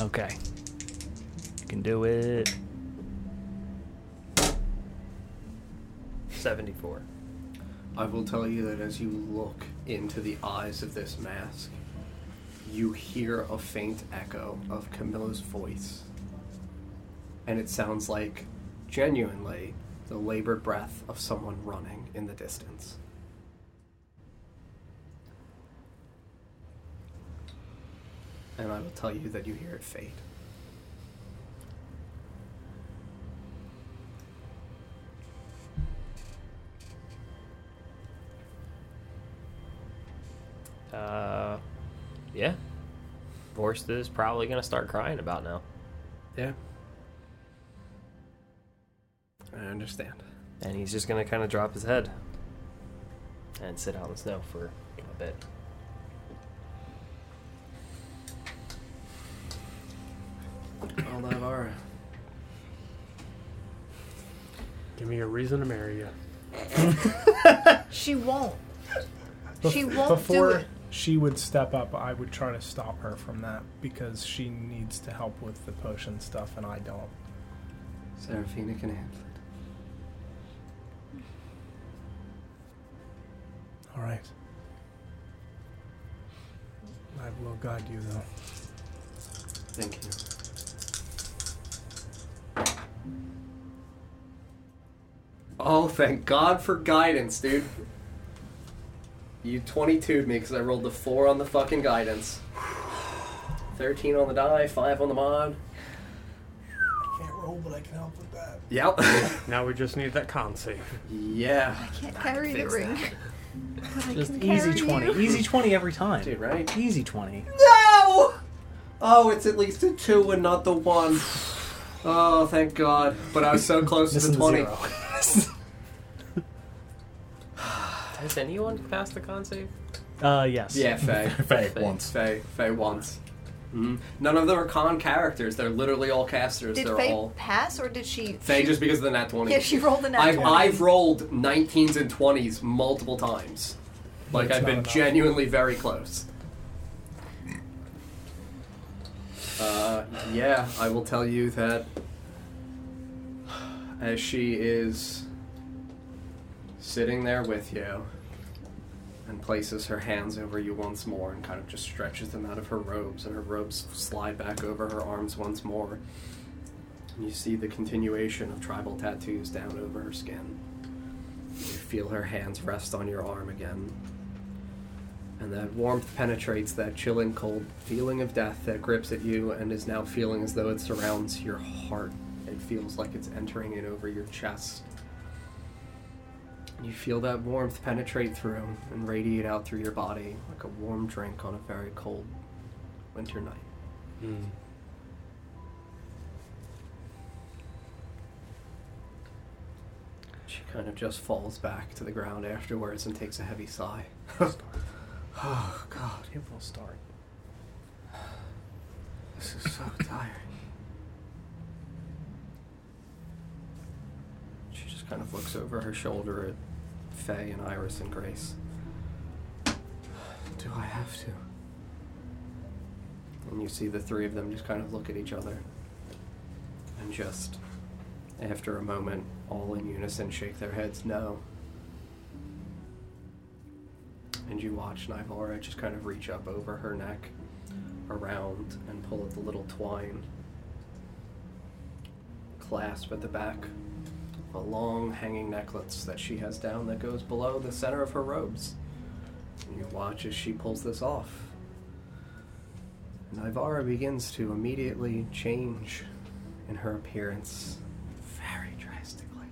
okay, you can do it. Seventy four. I will tell you that as you look into the eyes of this mask, you hear a faint echo of Camilla's voice. And it sounds like, genuinely, the labored breath of someone running in the distance. And I will tell you that you hear it fade. Uh, yeah. Vorst is probably gonna start crying about now. Yeah. I understand. And he's just gonna kind of drop his head and sit out in the snow for a bit. Well, Nivara. Give me a reason to marry you. She won't. She won't do Before it. She would step up, I would try to stop her from that because she needs to help with the potion stuff, and I don't. Seraphina can handle it. All right. I will guide you, though. Thank you. Oh, thank God for guidance, dude. You 22'd me because I rolled the 4 on the fucking guidance. 13 on the die, 5 on the mod. I can't roll, but I can help with that. Yep. Now we just need that con save. yeah. I can't carry the ring. But Just easy 20. you. Easy 20 every time. Dude, right? Easy 20. No! Oh, it's at least a 2 and not the 1. Oh, thank God. But I was so close to Missing the the 20. zero. Has anyone passed the con save? Uh, yes. Yeah, Faye. Faye, Faye. once. Faye. Faye once. Mhm. None of them are con characters. They're literally all casters. Did They're Faye all pass or did she? Faye she- just because of the nat 20. Yeah, she rolled the nat I've, 20. I've rolled 19s and 20s multiple times. Like, That's I've been enough. genuinely very close. Uh, yeah, I will tell you that as she is sitting there with you and places her hands over you once more and kind of just stretches them out of her robes, and her robes slide back over her arms once more. And you see the continuation of tribal tattoos down over her skin. You feel her hands rest on your arm again. And that warmth penetrates that chilling, cold feeling of death that grips at you and is now feeling as though it surrounds your heart. It feels like it's entering in over your chest. You feel that warmth penetrate through and radiate out through your body like a warm drink on a very cold winter night. Hmm. She kind of just falls back to the ground afterwards and takes a heavy sigh. oh, God. It will start. This is so tiring. She just kind of looks over her shoulder at Faye and Iris and Grace. Do I have to? And you see the three of them just kind of look at each other. And just, after a moment, all in unison shake their heads no. And you watch Nivara just kind of reach up over her neck, around, and pull at the little twine clasp at the back a long hanging necklace that she has down that goes below the center of her robes. And you watch as she pulls this off. And Ivara begins to immediately change in her appearance very drastically.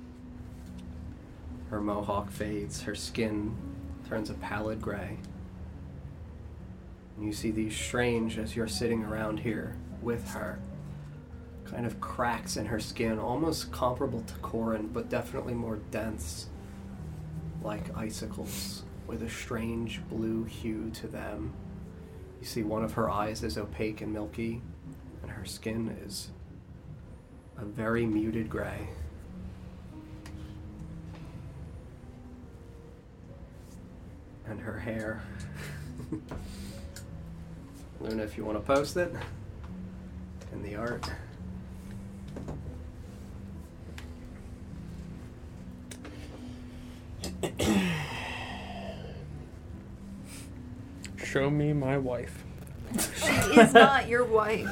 Her mohawk fades, her skin turns a pallid gray. And you see these strange, as you're sitting around here with her, kind of cracks in her skin, almost comparable to Corin, but definitely more dense, like icicles, with a strange blue hue to them. You see one of her eyes is opaque and milky, and her skin is a very muted gray. And her hair. Luna, if you want to post it in the art. Show me my wife. She is not your wife.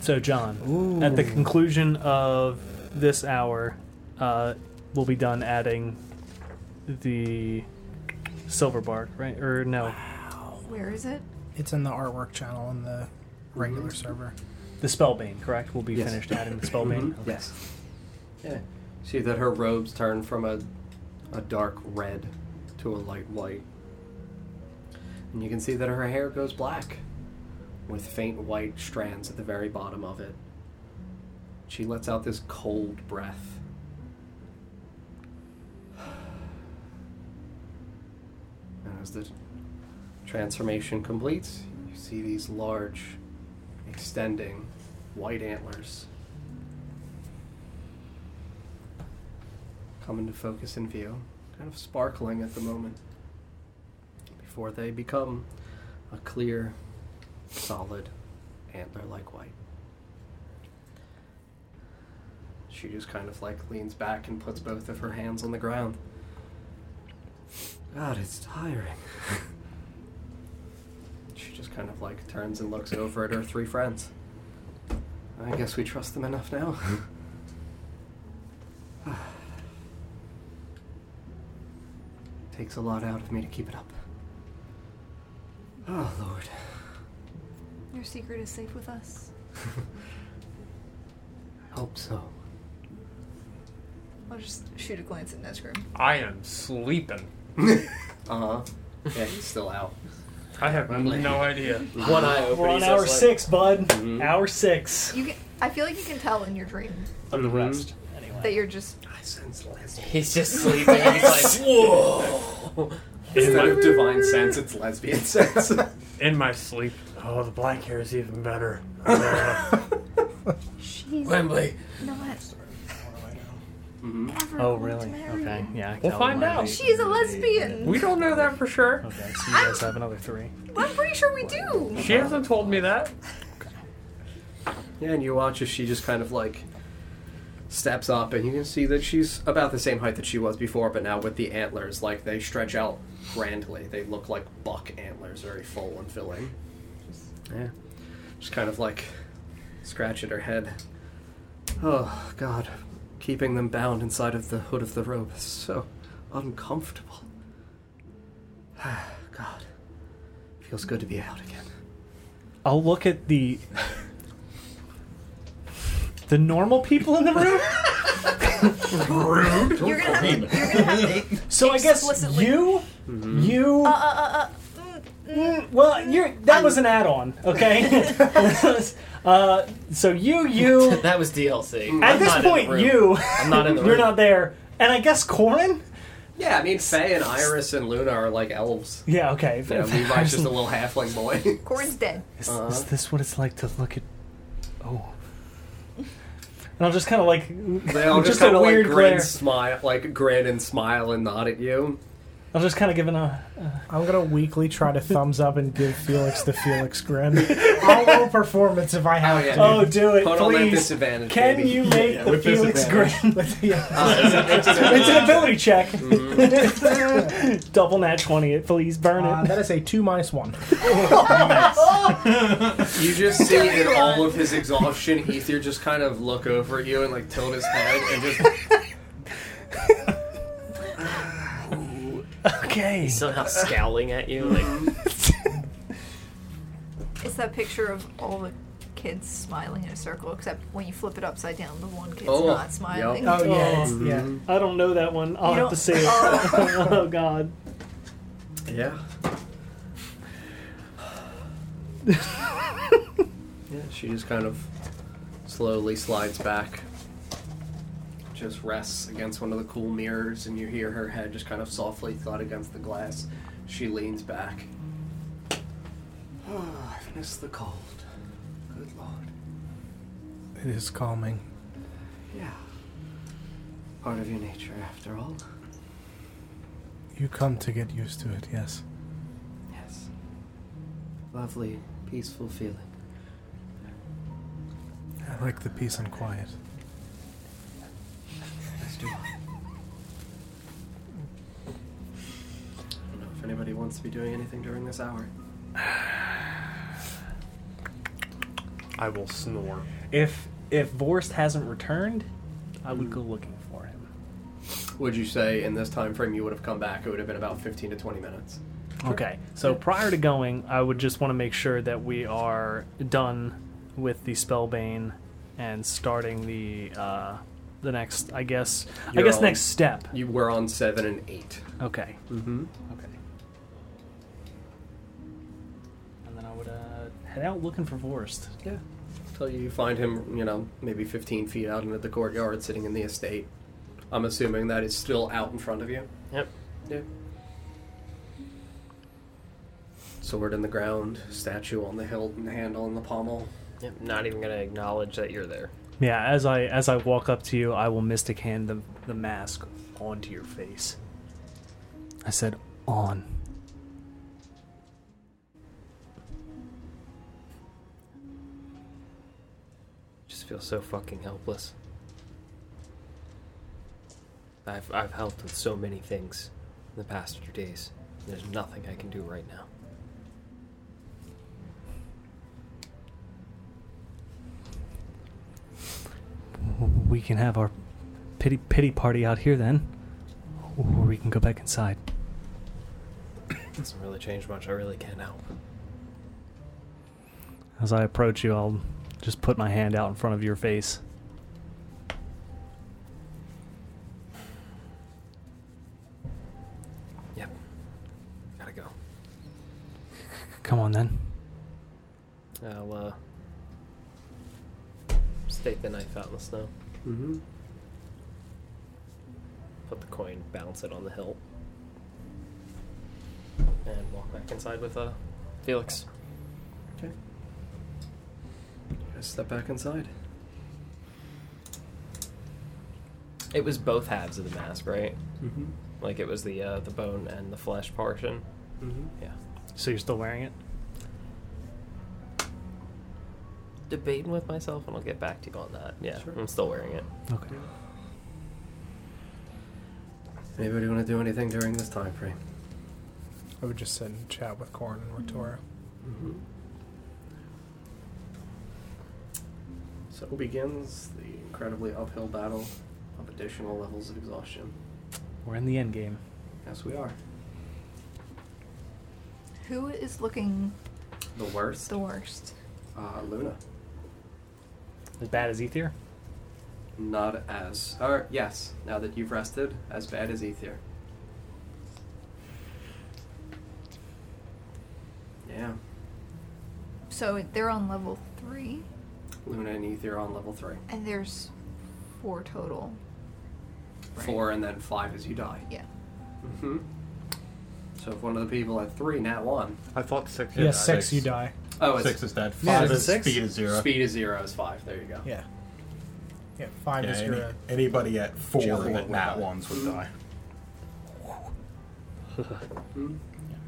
So, John, at the conclusion of this hour, uh, we'll be done adding the silver bark, right? Or no, Wow. Where is it? It's in the artwork channel in the regular server. the spellbane, correct? We'll be Yes. finished adding the spellbane. Mhm, Okay. Yes. Yeah. See that her robes turn from a, a dark red to a light white. And you can see that her hair goes black. with faint white strands at the very bottom of it. She lets out this cold breath. And as the transformation completes, you see these large, extending white antlers come into focus in view, kind of sparkling at the moment, before they become a clear, solid, antler like white. She just kind of like leans back and puts both of her hands on the ground. God, it's tiring. she just kind of like turns and looks over at her three friends. I guess we trust them enough now. Takes a lot out of me to keep it up. Oh, Lord. Your secret is safe with us. I hope so. I'll just shoot a glance at Nesgrim. I am sleeping. Uh huh. Yeah, he's still out. I have no idea. One eye open. We're on he's hour just six, bud. Mhm. Hour six You can. I feel like you can tell in your dream of the Mhm. rest. Anyway. that you're just. I sense lesbian. Like, he's just sleeping. and he's like, whoa. Instead of divine sense, it's lesbian sense. In my sleep. Oh, the black hair is even better. Uh, She's Wembley. not hmm ever Oh, going to really? marry Okay. you. Yeah. I We'll tell find my out. date. She's a lesbian. we don't know that for sure. Okay, so you guys have another three. I'm pretty sure we do. She hasn't told me that. Yeah, and you watch as she just kind of like steps up, and you can see that she's about the same height that she was before, but now with the antlers, like they stretch out grandly. They look like buck antlers, very full and filling. Yeah, just kind of like scratch at her head. Oh God, keeping them bound inside of the hood of the robe is so uncomfortable. God, feels good to be out again. I'll look at the the normal people in the room. You're gonna have to. You're gonna have to. So I guess Explicitly. you, you. Uh, uh, uh, uh, mm, mm. Mm, well, you're that was an add-on, okay? uh, so you, you. That was DLC. At I'm this not in the point, you. I'm not in the You're not there, and I guess Corin. Yeah, I mean, Faye and Iris and Luna are like elves. Yeah. Okay. You know, Levi's just a little halfling boy. Corin's dead. Is, Uh-huh. is this what it's like to look at? Oh. And I'll just kind of like They all just, a kind of like weird grin, glare. smile, like grin and smile and nod at you. I'll just kind of giving an uh, I'm gonna weekly try to thumbs up and give Felix the Felix grin. I'll roll performance if I have Oh, yeah. to. Oh, do it, Hold on, at please. disadvantage. Can baby. you make Yeah, the with Felix grin? Yeah. it's an ability check. Mm-hmm. Double nat twenty it, please burn Uh, it. that is a two minus one. You just see in all of his exhaustion, Ether just kind of look over at you and like tilt his head and just. Okay. Somehow scowling at you, like It's that picture of all the kids smiling in a circle, except when you flip it upside down, the one kid's Oh, not smiling. yep. Oh yeah, it's, Mhm. yeah. I don't know that one. I'll You have to don't- see it. oh God. Yeah. yeah, she just kind of slowly slides back. Just rests against one of the cool mirrors, and you hear her head just kind of softly thud against the glass. She leans back. Oh, I've missed the cold. Good lord. It is calming. Yeah. Part of your nature, after all. You come to get used to it. Yes. Yes. Lovely, peaceful feeling. I like the peace and quiet. As do I. I don't know if wants to be doing anything during this hour. I will snore. If if Vorst hasn't returned, I would go looking for him. Would you say in this time frame you would have come back? It would have been about 15 to 20 minutes. Okay. So prior to going, I would just want to make sure that we are done with the spellbane and starting the uh, the next. I guess. I You're guess on- next step. You were on 7 and 8. Okay. Mm-hmm. Okay. Head out looking for Vorst. Yeah. Till you find him, you know, maybe 15 feet out into the courtyard sitting in the estate. I'm assuming that is still out in front of you. Yep. Yeah. Sword in the ground, statue on the hilt and handle and the pommel. Yep. Not even gonna acknowledge that you're there. Yeah, as I as I walk up to you, I will mystic hand the the mask onto your face. I said on. Feel so fucking helpless. I've I've helped with so many things in the past few days. There's nothing I can do right now. We can have our pity pity party out here then, or we can go back inside. Doesn't really change much. I really can't help. As I approach you, I'll just put my hand out in front of your face. Yep. Gotta go. Come on then. I'll uh stake the knife out in the snow. Mm-hmm. Put the coin, bounce it on the hilt. And walk back inside with uh Felix. Okay. Guys, step back inside. It was both halves of the mask, right? Mm-hmm. Like it was the uh, the bone and the flesh portion. Mm-hmm. Yeah. So you're still wearing it? Debating with myself, and I'll get back to you on that. Yeah, Sure. I'm still wearing it. Okay. Anybody want to do anything during this time frame? I would just sit and chat with Corin and Ritora. Mm-hmm. So begins the incredibly uphill battle of additional levels of exhaustion. We're in the end game. Yes, we are. Who is looking The worst, the worst? uh, Luna. As bad as Ether? Not as, or yes, now that you've rested, as bad as Ether. Yeah, So they're on level three, Luna and Ether on level three. and there's four total. right? Four and then five as you die. Yeah. Mm-hmm. So if one of the people at three, nat one. I thought six. Yeah, had six, six. you die. Oh, it's Six is dead. Yeah, Five is is six? speed is zero. speed is zero is five. There you go. Yeah. Yeah, five Yeah, is any- uh, anybody at four Four that would nat die. ones would die. Hmm?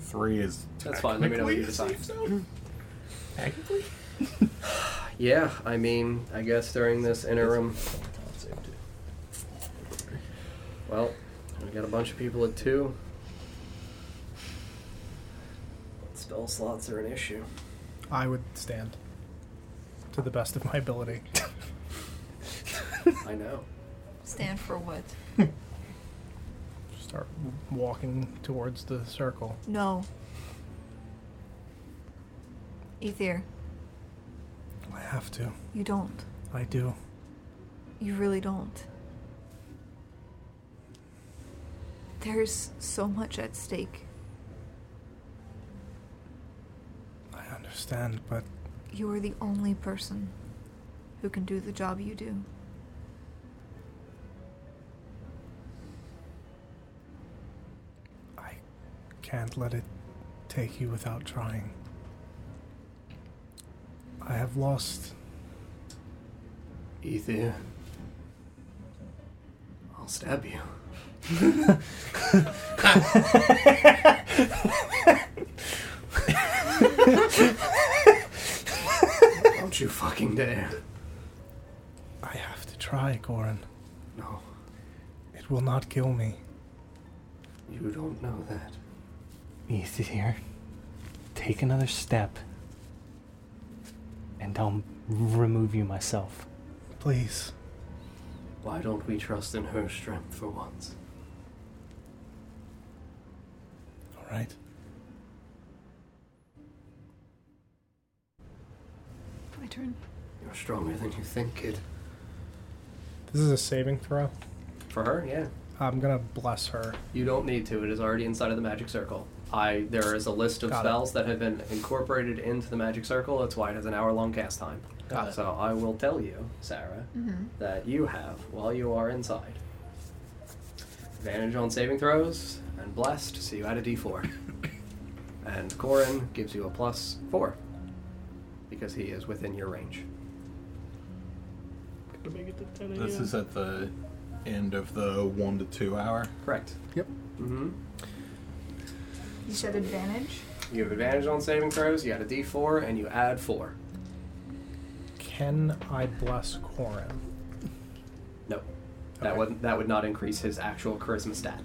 Three is That's fine, let me know what you technically a decide. safe zone. Technically. Yeah, I mean, I guess during this interim, well, we got a bunch of people at two. Spell slots are an issue. I would stand. To the best of my ability. I know. Stand for what? Start walking towards the circle. No. Ether, I have to. you don't. I do. You really don't. There's so much at stake. I understand, but You are the only person who can do the job you do. I can't let it take you without trying. I have lost. Ether. I'll stab you. Don't you fucking dare. I have to try, Goran. No, It will not kill me. you don't know that. Ether, take another step, and I'll remove you myself. Please. Why don't we trust in her strength for once? All right. My turn. You're stronger than you think, kid. This is a saving throw. For her, yeah. I'm gonna bless her. You don't need to. It is already inside of the magic circle. I there is a list of Got it. spells that have been incorporated into the magic circle. That's why it has an hour long cast time. Got it. So I will tell you, Sarah, that you have while you are inside advantage on saving throws and blessed, so you add a D4. and Corin gives you a plus four because he is within your range. This is at the end of the one to two hour. Correct. Yep. Mm-hmm. You said advantage. You have advantage on saving throws. You add a D4 and you add four. Can I bless Corin? No, that Okay. would that would not increase his actual charisma stat.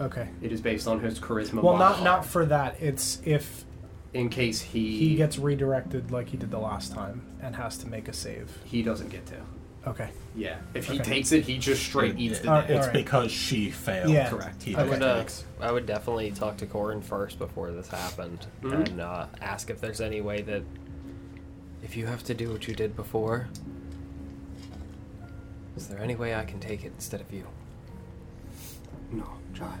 Okay. It is based on his charisma. Well, not modifier. not for that. It's if in case he he gets redirected like he did the last time and has to make a save. he doesn't get to. Okay. Yeah, if he Okay. takes it, he just straight eats the Uh, dick. It's Alright. because she failed. Yeah. Correct. He I would, uh. I would definitely talk to Corin first before this happened Mhm. and uh, ask if there's any way that if you have to do what you did before, is there any way I can take it instead of you? No, child.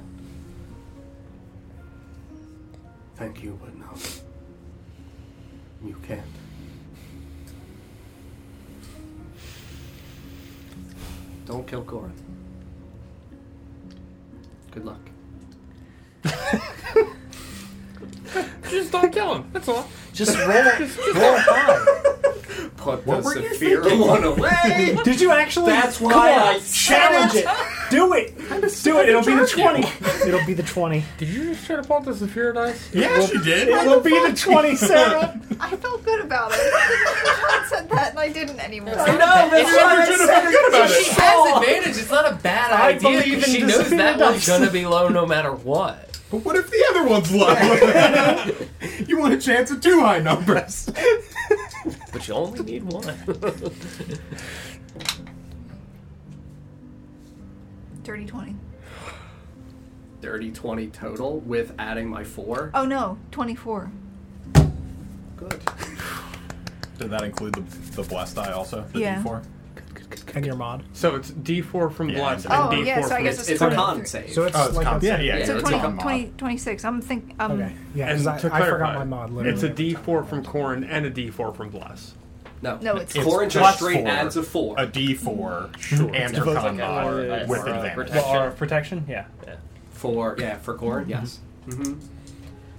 Thank you, but no. You can't. Don't kill Corin. Good luck. Just don't kill him. That's all. Just roll, roll high. Put What the were you severe one away. Did you actually? That's Come why on, I challenge it. Do it. Do it. It'll be the twenty. It'll be the twenty. Did you just try to pull out the Saphir dice? Yeah, she did. It will be the twenty, Sarah. I felt good about it. I said that and I didn't anymore. I know. That's what I said. She has advantage. It's not a bad I idea. believe 'cause in She knows that one's gonna be low no matter what. But what if the other one's low? you want a chance at two high numbers. But you only need one. Dirty 20. Dirty 20 total with adding my four. Oh no, 24. Good. Did that include the, the blessed die also? The Yeah. D4? And your mod. So it's D4 from Yeah, Bless and and Oh, D4 yeah, so I guess It's, it's it's a con save. So it's Oh, it's like con- a, yeah, yeah, yeah, so it's 20, a con 20, 26. I'm think um Okay. Yeah, And because to I, I forgot my mod. Literally. it's a D4 from Corin and a D4 from Bless. No, No, it's- It's Corin just straight four. adds a four. A D4 Sure. and It's your like con a- mod uh, with for, uh, advantage. protection. Well, our protection, yeah. For yeah, for Corin, yes. hmm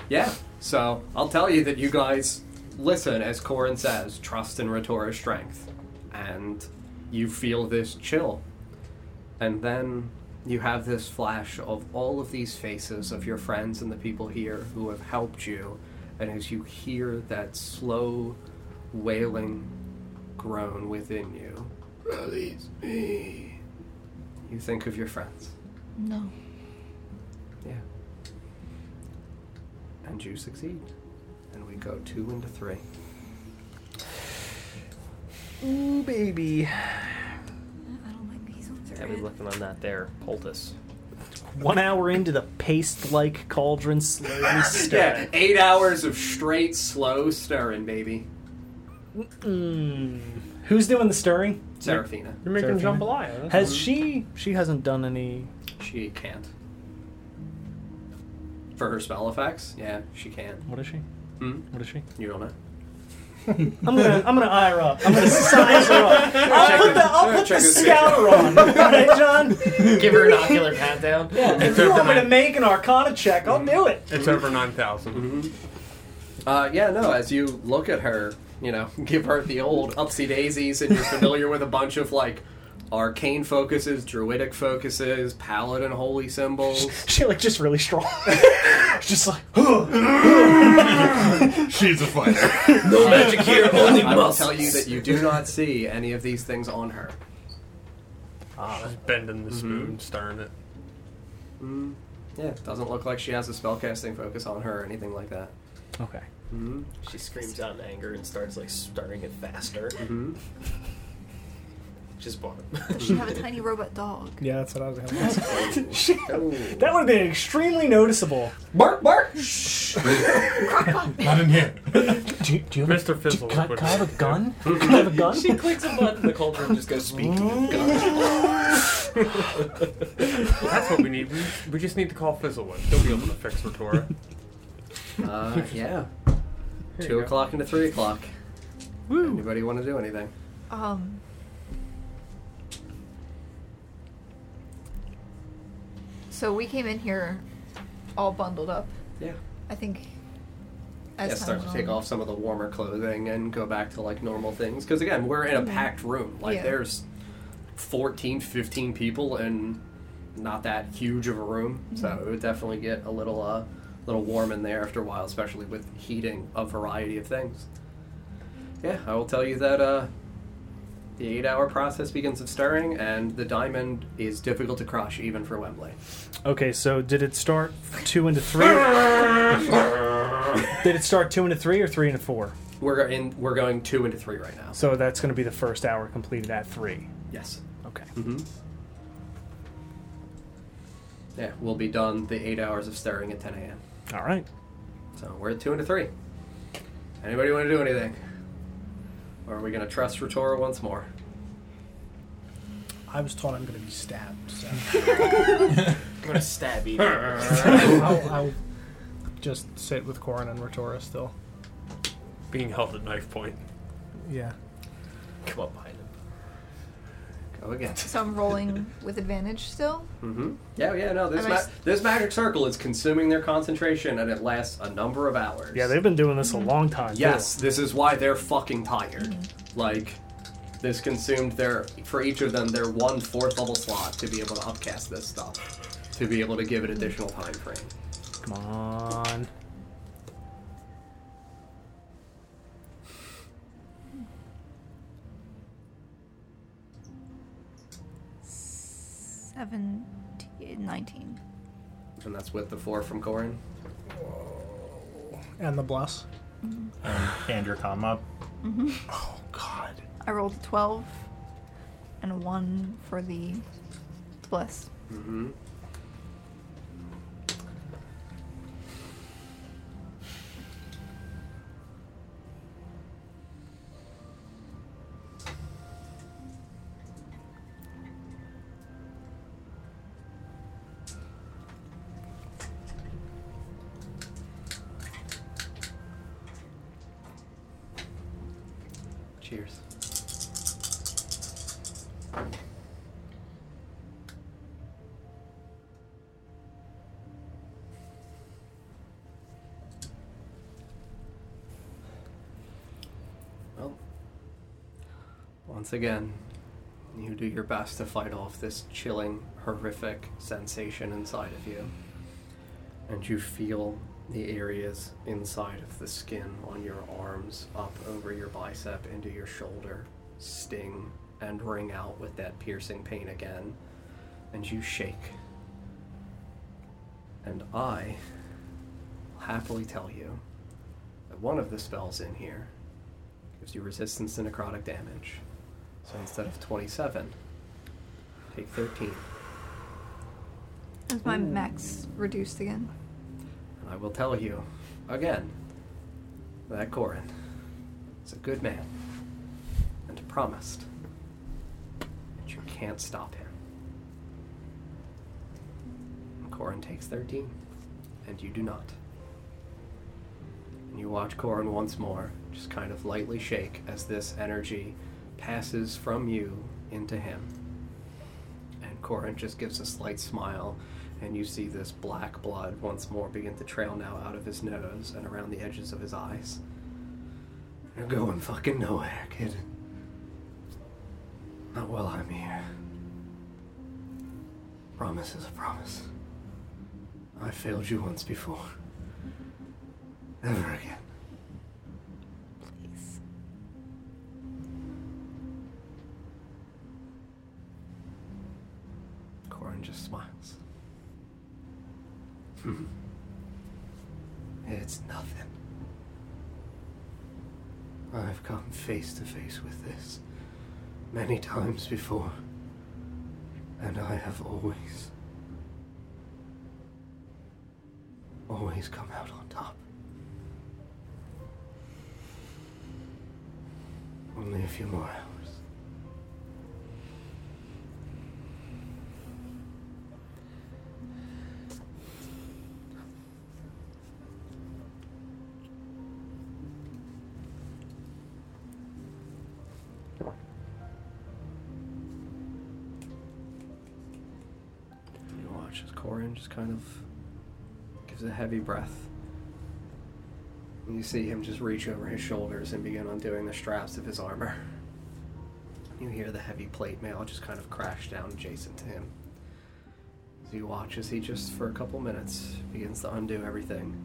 Yeah. So I'll tell you that you guys listen as Corin says, trust in Ritora's strength, and you feel this chill, and then you have this flash of all of these faces of your friends and the people here who have helped you, and as you hear that slow, wailing groan within you, release me. You think of your friends. no. Yeah. And you succeed. And we go two into three. Ooh, baby. I don't like these ones. I was looking on that there, poultice. One hour into the paste-like cauldron slowly stirring. Yeah, eight hours of straight, slow stirring, baby. Mm. Who's doing the stirring? Seraphina. You're making Seraphina. jambalaya. that's Has she? She hasn't done any. She can't. For her spell effects, yeah, she can. What is she? Hmm? What is she? You don't know? I'm gonna I'm gonna eye her up. I'm gonna size her up. I'll put the I'll put the scouter on. Right, John? Give her an ocular pat down. Yeah. If you want me to make an Arcana check, I'll do it. It's over 9,000. Mm-hmm. Uh, yeah, no, as you look at her, you know, give her the old upsy daisies, and you're familiar with a bunch of, like, arcane focuses, druidic focuses, paladin holy symbols. She like just really strong. just like She's a fighter. No magic here, only I will muscles. tell you that you do not see any of these things on her. Just bending the spoon, stirring it. Mm, yeah, doesn't look like she has a spellcasting focus on her or anything like that. Okay. Mm-hmm. She screams out in anger and starts like stirring it faster. Just bought Does she have a tiny robot dog? Yeah, that's what I was gonna ask. That would have been extremely noticeable. Bark, bark! Shh. Not in here. Do you, do you have Mr. Fizzle Can, I- would can I have a gun? Can I have a gun? She clicks a button, the cauldron just goes speaking of guns. That's what we need. We, we just need to call Fizzlewood. He'll be able to fix Ritora. Uh, yeah. Here Two you go. o'clock into three o'clock. Woo. Anybody want to do anything? Um. So we came in here all bundled up. Yeah. I think. As yeah, time start to went take off some of the warmer clothing and go back to like normal things. Because again, we're in a packed room. Like Yeah. there's 14, 15 people and not that huge of a room. So Mhm. it would definitely get a little uh little warm in there after a while, especially with heating a variety of things. Yeah, I will tell you that uh the eight hour process begins of stirring and the diamond is difficult to crush even for Wembley. Okay, so did it start two into three? did it start two into three or three into four? We're in we're going two into three right now. So that's going to be the first hour completed at three. Yes. Okay. Mm-hmm. Yeah, we'll be done the eight hours of stirring at 10 a.m. All right. So we're at two into three. Anybody want to do anything? Or are we going to trust Ritora once more? I was told I'm going to be stabbed, so I'm gonna stab you. I'll, I'll just sit with Corin and Ritora still. Being held at knife point. Yeah. Come up behind him. Go again. So I'm rolling with advantage still. Mm-hmm. Yeah, yeah, no. This Am I ma- s- this magic circle is consuming their concentration, and it lasts a number of hours. Yeah, they've been doing this a long time. too. Yes, this is why they're fucking tired. Like, this consumed their for each of them their one fourth level slot to be able to upcast this stuff, to be able to give it additional time frame. Come on. Seventeen, nineteen. And that's with the four from Corin. And the bless. And, and your com up. Oh, God. I rolled a twelve and a one for the bless. Mm-hmm. Once again, you do your best to fight off this chilling, horrific sensation inside of you. And you feel the areas inside of the skin on your arms, up over your bicep, into your shoulder, sting and ring out with that piercing pain again. And you shake. And I will happily tell you that one of the spells in here gives you resistance to necrotic damage. So instead of 27, take 13. Is my max reduced again? And I will tell you, again, that Corin is a good man and promised that you can't stop him. Corin takes 13, and you do not. And you watch Corin once more just kind of lightly shake as this energy passes from you into him. And Corin just gives a slight smile, and you see this black blood once more begin to trail now out of his nose and around the edges of his eyes. You're going fucking nowhere, kid. Not while I'm here. Promise is a promise. I failed you once before. Never again. Please. Corin just smiles. it's nothing. I've come face to face with this many times before, and I have always, always come out on top. Only a few more hours. Just kind of gives a heavy breath. And you see him just reach over his shoulders and begin undoing the straps of his armor. You hear the heavy plate mail just kind of crash down adjacent to him. As you watch as he just, for a couple minutes, begins to undo everything.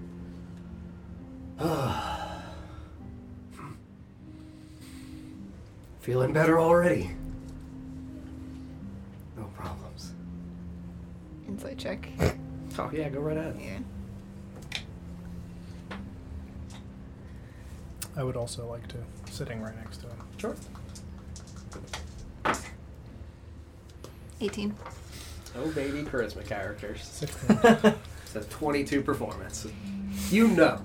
Feeling better already. Insight check. Oh, yeah, go right ahead. Yeah. I would also like to, sitting right next to him. Sure. 18. Oh, baby charisma characters. 16. Says 22 performance. You know.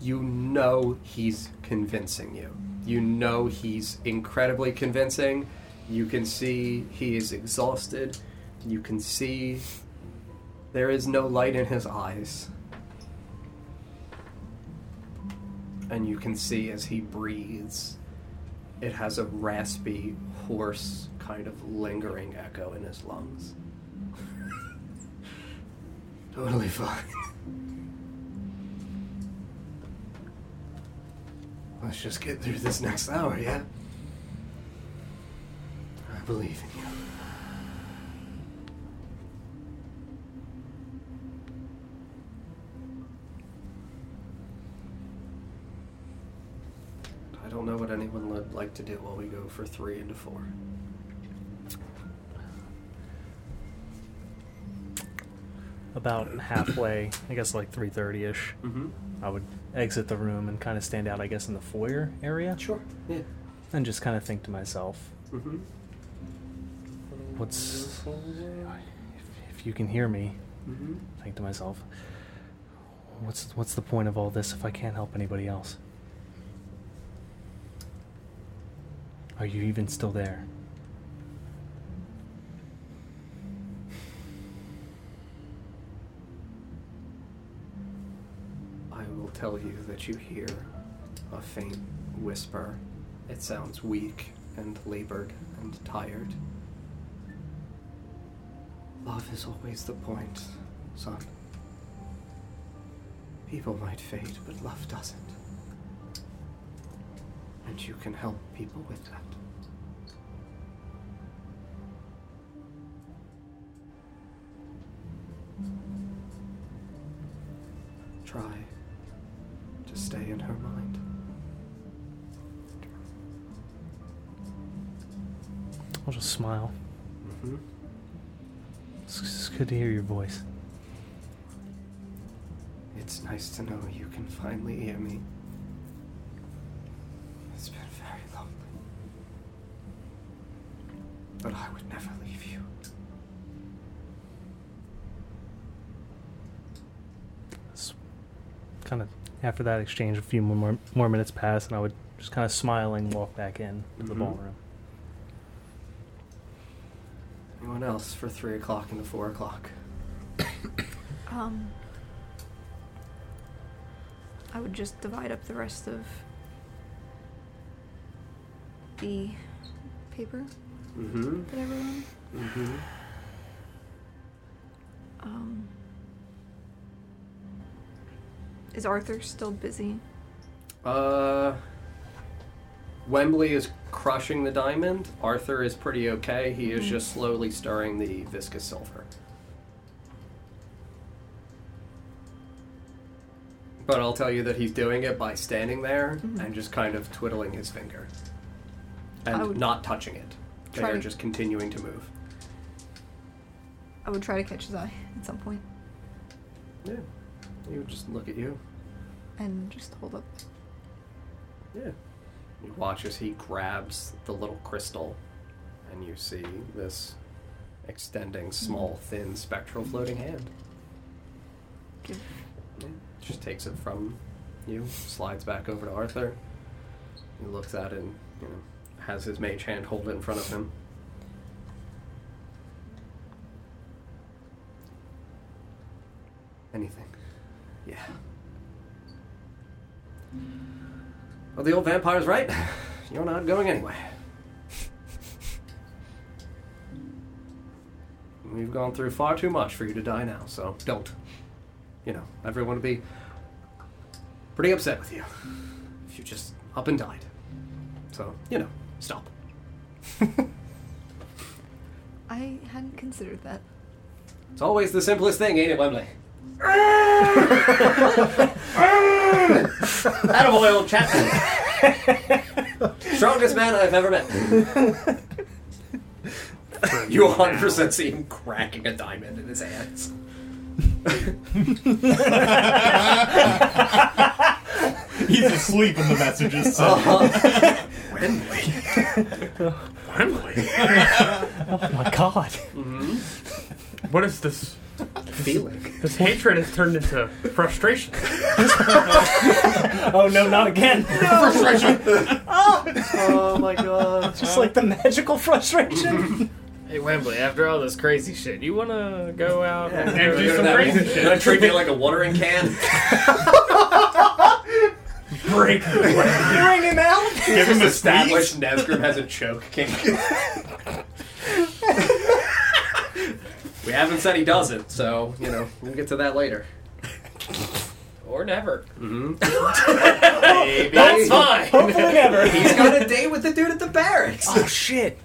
You know he's convincing you. You know he's incredibly convincing. You can see he is exhausted. You can see there is no light in his eyes. And you can see as he breathes, it has a raspy, hoarse, kind of lingering echo in his lungs. totally fine. Let's just get through this next hour, yeah? I believe in you. I don't know what anyone would like to do while we go for three into four. About halfway, I guess like 3:30 ish. Mm-hmm. I would exit the room and kind of stand out, I guess, in the foyer area, Sure. Yeah. and just kind of think to myself, Mm-hmm. "What's if, if you can hear me?" Mm-hmm. Think to myself, "What's what's the point of all this if I can't help anybody else?" Are you even still there? I will tell you that you hear a faint whisper. It sounds weak and labored and tired. Love is always the point, son. People might fade, but love doesn't. And you can help people with that. Try to stay in her mind. I'll just smile. Mm-hmm. It's, it's good to hear your voice. It's nice to know you can finally hear me. It's been very lonely. But I would never leave you. Kind of after that exchange, a few more more minutes pass, and I would just kind of smiling walk back in to the Mhm. ballroom. Anyone else for 3 o'clock and the 4 o'clock? Um, I would just divide up the rest of the paper Mm-hmm. that I wrote on. Mm-hmm. Um, is Arthur still busy? Uh, Wembley is crushing the diamond. Arthur is pretty okay. He is Mhm. just slowly stirring the viscous silver. But I'll tell you that he's doing it by standing there Mhm. and just kind of twiddling his finger. And not touching it. They try are to- just continuing to move. I would try to catch his eye at some point Yeah. He would just look at you. and just hold up. Yeah. You watch as he grabs the little crystal, and you see this extending, hmm. small, thin, spectral floating hand. Give Yeah. Just takes it from you, slides back over to Arthur. He looks at it and, you know, has his mage hand hold it in front of him. Anything. Yeah. Well, the old vampire's right. You're not going anyway. We've gone through far too much for you to die now, so don't. You know, everyone would be pretty upset with you if you just up and died. So, you know, stop. I hadn't considered that. It's always the simplest thing, ain't it, Wembley? Attaboy, old Chapman. Strongest man I've ever met. you 100% see him cracking a diamond in his hands. He's asleep in the messages. So. Uh-huh. Wembley. Wembley. Oh my god. What is this? Feeling. This hatred has turned into frustration. Oh no, not again. Frustration! Oh my god. Just like the magical frustration. Hey Wembley, after all this crazy shit, you wanna go out and, And do some crazy Can shit. I treat me like a watering can? Break. Bring him out. Give him established Nesgrim has a choke king. we haven't said he doesn't, so, you know, we'll get to that later. or never? Maybe. That's fine. Hopefully never. He's got a date with the dude at the barracks. Oh shit.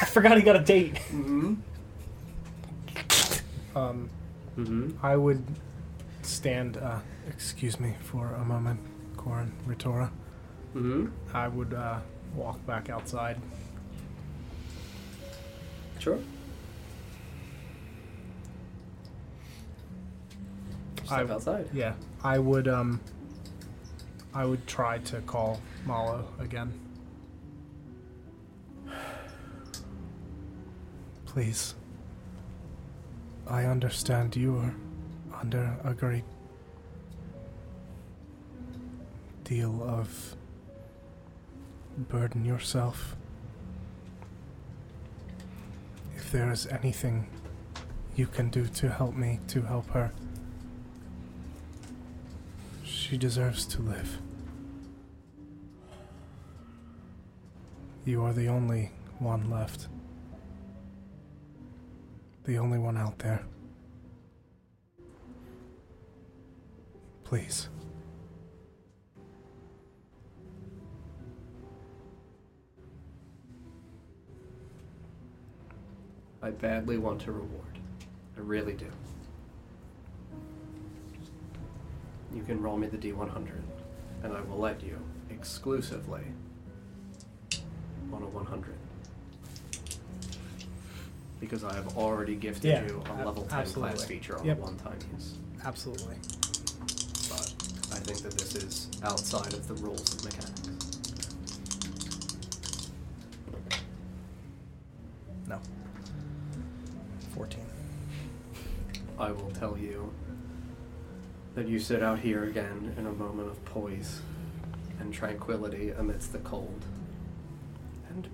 I forgot he got a date. Um, Mm-hmm. I would stand. Uh, excuse me for a moment, Corin Ritora. Mm-hmm. I would uh, walk back outside. Sure. Step I- outside. Yeah, I would. Um, I would try to call Malo again. Please. I understand you are under a great deal of burden yourself. If there is anything you can do to help me to help her, she deserves to live. You are the only one left. The only one out there. Please. I badly want to reward. I really do. You can roll me the D100, and I will let you exclusively on a 100. Because I have already gifted Yeah, you a ab- level 10 class absolutely. feature on Yep. one time use. Absolutely. But I think that this is outside of the rules of mechanics. No. 14. I will tell you that you sit out here again in a moment of poise and tranquility amidst the cold and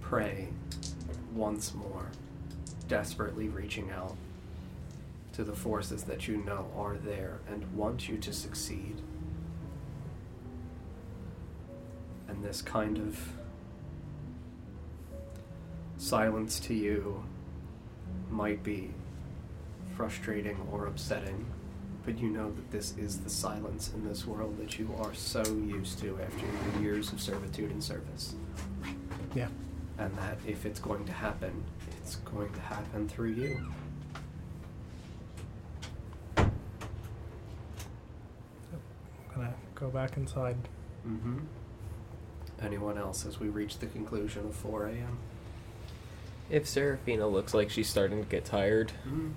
pray once more, desperately reaching out to the forces that you know are there and want you to succeed. And this kind of silence to you might be frustrating or upsetting, but you know that this is the silence in this world that you are so used to after your years of servitude and service. Yeah. And that if it's going to happen, it's going to happen through you. I'm gonna go back inside. Mm-hmm. Anyone else as we reach the conclusion of 4 a.m.? If Seraphina looks like she's starting to get tired, Mm.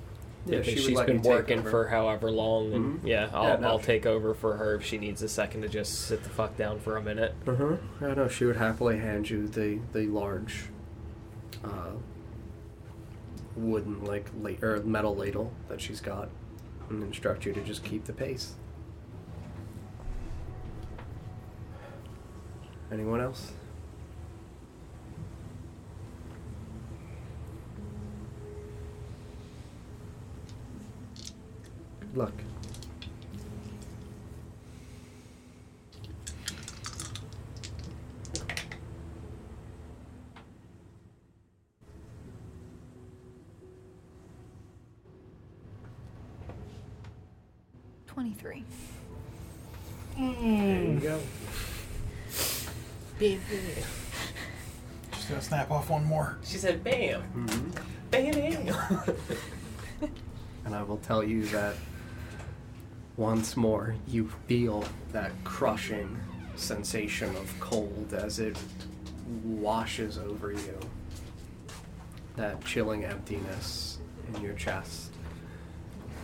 if she would she's been working for however long, and Mhm. yeah, I'll, Yeah, no, I'll she- take over for her if she needs a second to just sit the fuck down for a minute. Uh huh. I know she would happily hand you the the large, uh, wooden like la- or metal ladle that she's got, and instruct you to just keep the pace. Anyone else? look. Twenty-three. There you hmm. go. Baby. She's gonna snap off one more. She said, "Bam, Mm-hmm. bam, bam." And I will tell you that once more you feel that crushing sensation of cold as it washes over you. That chilling emptiness in your chest.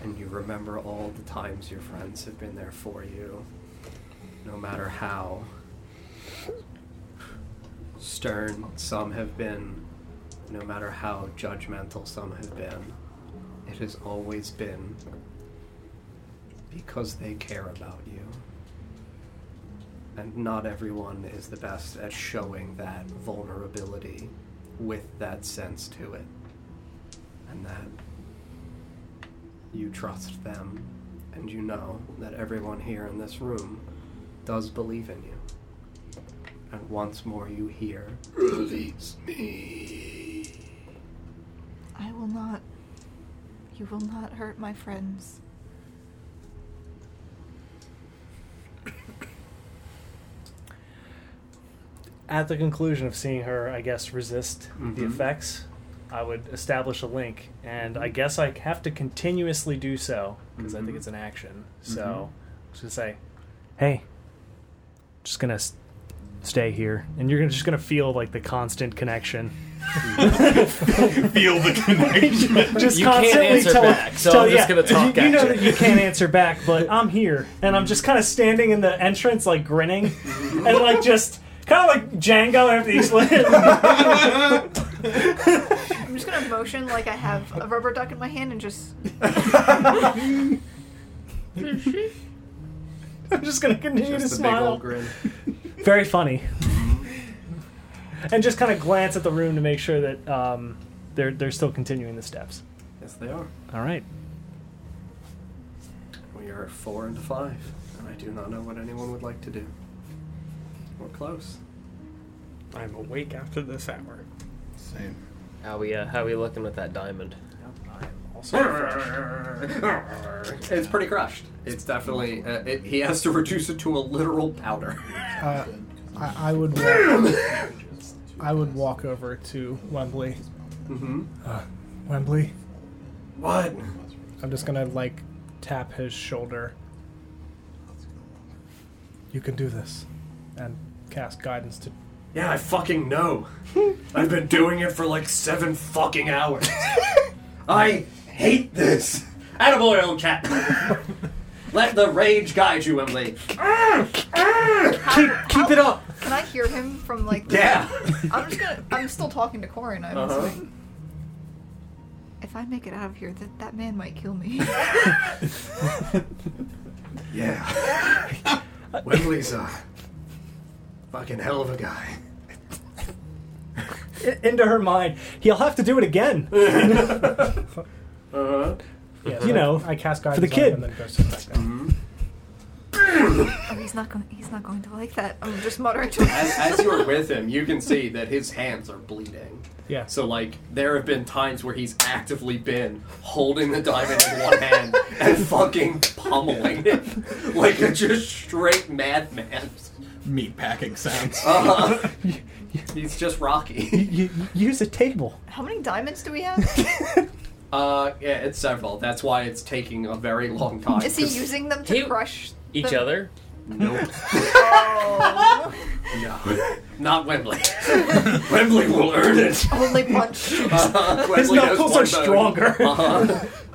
And you remember all the times your friends have been there for you, no matter how stern some have been, no matter how judgmental some have been. It has always been because they care about you. And not everyone is the best at showing that vulnerability with that sense to it. And that you trust them, and you know that everyone here in this room does believe in you. And once more you hear, Release me. I will not. You will not hurt my friends. At the conclusion of seeing her, I guess, resist the Mhm. effects, I would establish a link, and I guess I have to continuously do so because I think Mhm. it's an action. So, I'm just say, "Hey, just gonna stay here," and you're gonna, just gonna feel like the constant connection. Feel the connection. just You can't constantly answer tell, back, so tell- I'm just yeah, gonna talk You, you know you. that you can't answer back, but I'm here, and I'm just kind of standing in the entrance, like grinning, and like just kind of like Django after he's like. I'm just gonna motion like I have a rubber duck in my hand and just. I'm just gonna continue Just to a big smile. old grin. Very funny. And just kind of glance at the room to make sure that um, they're they're still continuing the steps. Yes, they are. All right. We are four into five, and I do not know what anyone would like to do. We're close. I'm awake after this hour. Same. How we uh, how we looking with that diamond? I am also It's pretty crushed. It's definitely. Uh, it, he has to reduce it to a literal powder. Uh, I, I would walk, I would walk over to Wembley. mm-hmm. Uh, Wembley, What? I'm just gonna like tap his shoulder. You can do this, and cast guidance to. Yeah, I fucking know. I've been doing it for like seven fucking hours. I hate this. Attaboy, old cat. Let the rage guide you, Emily. Keep, Keep it up. Can I hear him from like? The, Yeah. I'm just gonna. I'm still talking to Corin. I'm Uh-huh. assuming. If I make it out of here, that that man might kill me. Yeah. Wembley's a fucking hell of a guy. Into her mind. He'll have to do it again. Uh-huh. Yeah, You know, I cast for guidance the kid. on him and then go sit back down. Oh, he's not going. He's not going to like that. I'm just muttering to him. As, as you're with him, you can see that his hands are bleeding. Yeah. So, like, there have been times where he's actively been holding the diamond in one hand and fucking pummeling it. Like a just straight madman. Meat packing sounds. Uh-huh. He's just Rocky. you, you use a table. How many diamonds do we have? Uh, yeah, it's several. That's why it's taking a very long time. Is he using them to He- crush Each other? Nope. Oh, No. Not Wembley. Wembley will earn it. only punch. Uh, His knuckles are stronger. Uh-huh.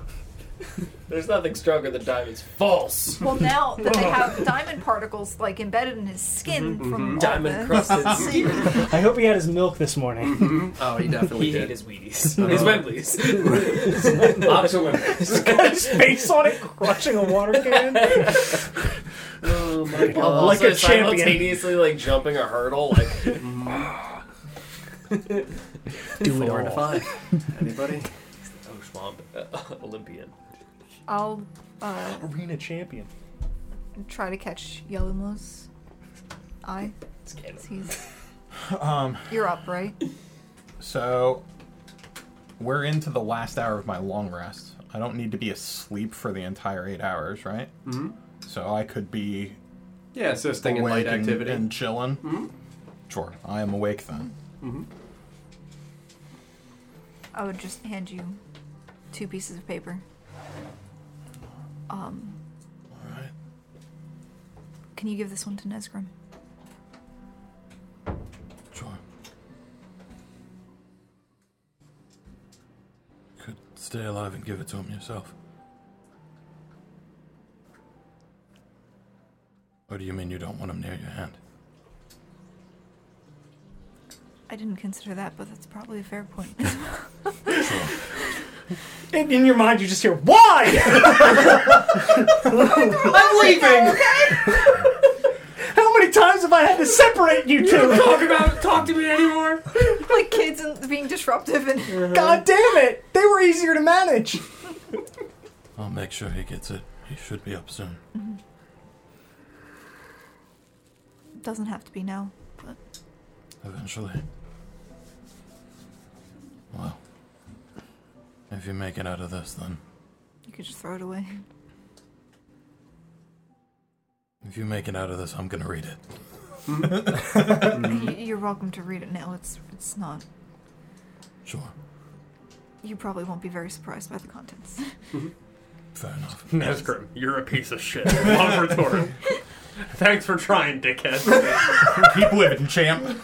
There's nothing stronger than diamonds. False. Well, now that they have diamond particles like embedded in his skin mm-hmm, from mm-hmm. all Diamond the crusted semen. I hope he had his milk this morning. Mm-hmm. Oh, he definitely He did. ate his Wheaties. Uh-huh. His Wembleys. Lots of Wembley. He's got his face on it, crushing a water can. Oh my Like god. like also a champion. simultaneously like jumping a hurdle. Like Do it Four to all. five. Anybody? oh, swamp uh, Olympian. I'll uh, Arena champion. try to catch Yellenlow's eye. It's canon. He's, Um, you're up, right? so we're into the last hour of my long rest. I don't need to be asleep for the entire eight hours, right? Mm-hmm. So I could be Yeah, assisting in awake light and, activity. and chilling. Mhm. Sure, I am awake then. hmm I would just hand you two pieces of paper. Um, All right. can you give this one to Nesgrim? Sure. Could stay alive and give it to him yourself. Or do you mean you don't want him near your hand? I didn't consider that, but that's probably a fair point. Sure. In, in your mind, you just hear, Why? I'm leaving. How many times have I had to separate you two? talk about talk to me anymore. like kids and being disruptive and uh-huh. God damn it! They were easier to manage. I'll make sure he gets it. He should be up soon. Mm-hmm. doesn't have to be now. But Eventually. Well, if you make it out of this, then. you could just throw it away. If you make it out of this, I'm gonna read it. You're welcome to read it now. It's it's not. Sure. You probably won't be very surprised by the contents. Fair enough. Nesgrim, you're a piece of shit. Love retort. Thanks for trying, dickhead. Keep living, champ. Basically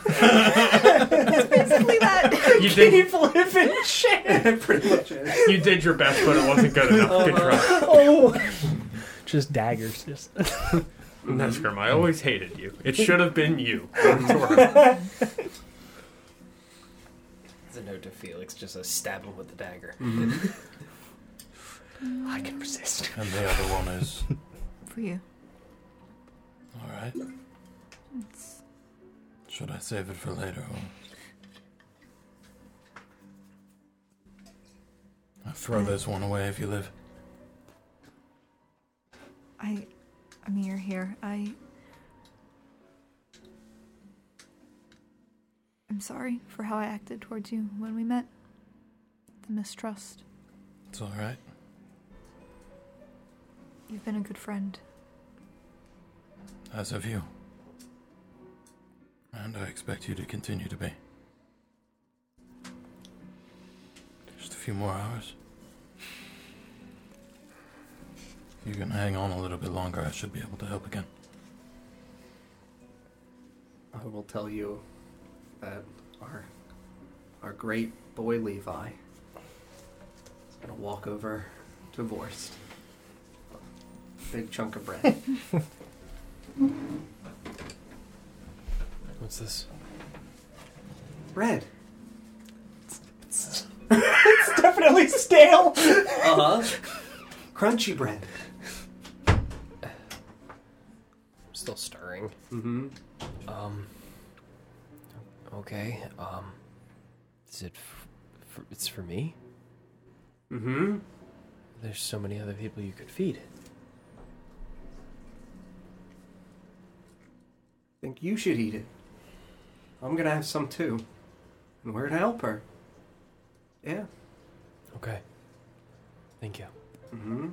that. You did, Keep living shit. Pretty much is. you did your best, but it wasn't good enough. Good oh, try. Oh. Just daggers. Just. Nesgrim, I always hated you. It should have been you. Retort. It's a note to Felix, just a stab him with the dagger. Mm-hmm. I can resist. And the other one is. For you. Alright. It's, Should I save it for later? Or... I throw this one away if you live. I. I mean, you're here. I. I'm sorry for how I acted towards you when we met. The mistrust. It's alright. You've been a good friend. As have you. And I expect you to continue to be. Just a few more hours. If you're gonna hang on a little bit longer, I should be able to help again. I will tell you that our our great boy Levi is gonna walk over to Vorst. Big chunk of bread. What's this? bread. It's definitely stale. Uh huh. Crunchy bread. I'm still stirring. Mm-hmm. Um. Okay. Um. Is it? F- for, it's for me. Mm-hmm. There's so many other people you could feed. I think you should eat it. I'm gonna have some too. And we're to help her. Yeah. Okay. Thank you. Mm-hmm.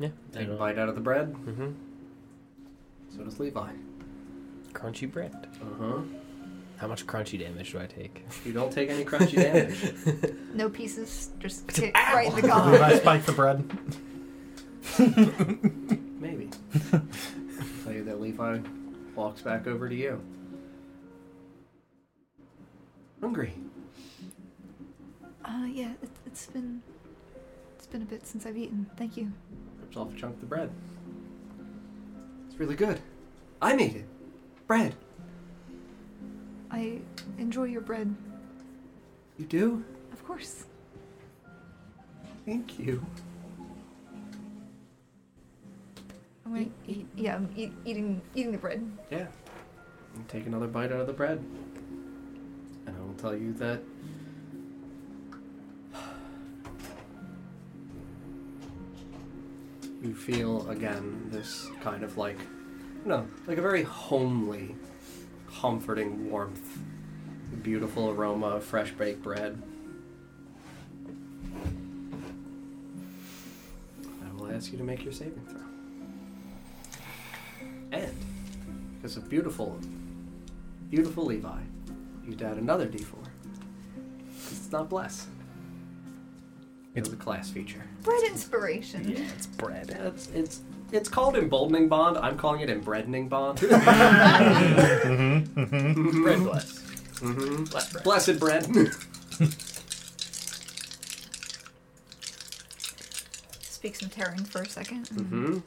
Yeah. Take a bite out of the bread. Mm-hmm. So does Levi. Crunchy bread. Uh-huh. How much crunchy damage do I take? You don't take any crunchy damage. No pieces, just hit right in the Did gullet. I spike the bread? Maybe. Tell you that Levi walks back over to you. Hungry. Uh, yeah, it, it's been it's been a bit since I've eaten. Thank you. Rips off a chunk of the bread. It's really good. I made it. Bread. I enjoy your bread, You do? of course. Thank you. I'm gonna eat. Yeah, I'm eat, eating eating the bread. Yeah. And take another bite out of the bread. And I will tell you that you feel again this kind of like, no, like a very homely, comforting warmth, beautiful aroma of fresh baked bread. I will ask you to make your saving throw. And because of beautiful, beautiful Levi, you add another d4. It's not blessed it's a class feature. Bread inspiration. Yeah, it's bread. It's it's it's called emboldening bond. I'm calling it embreadening bond. Bread bless. hmm Bless bread. Blessed bread. Speak some Terran for a 2nd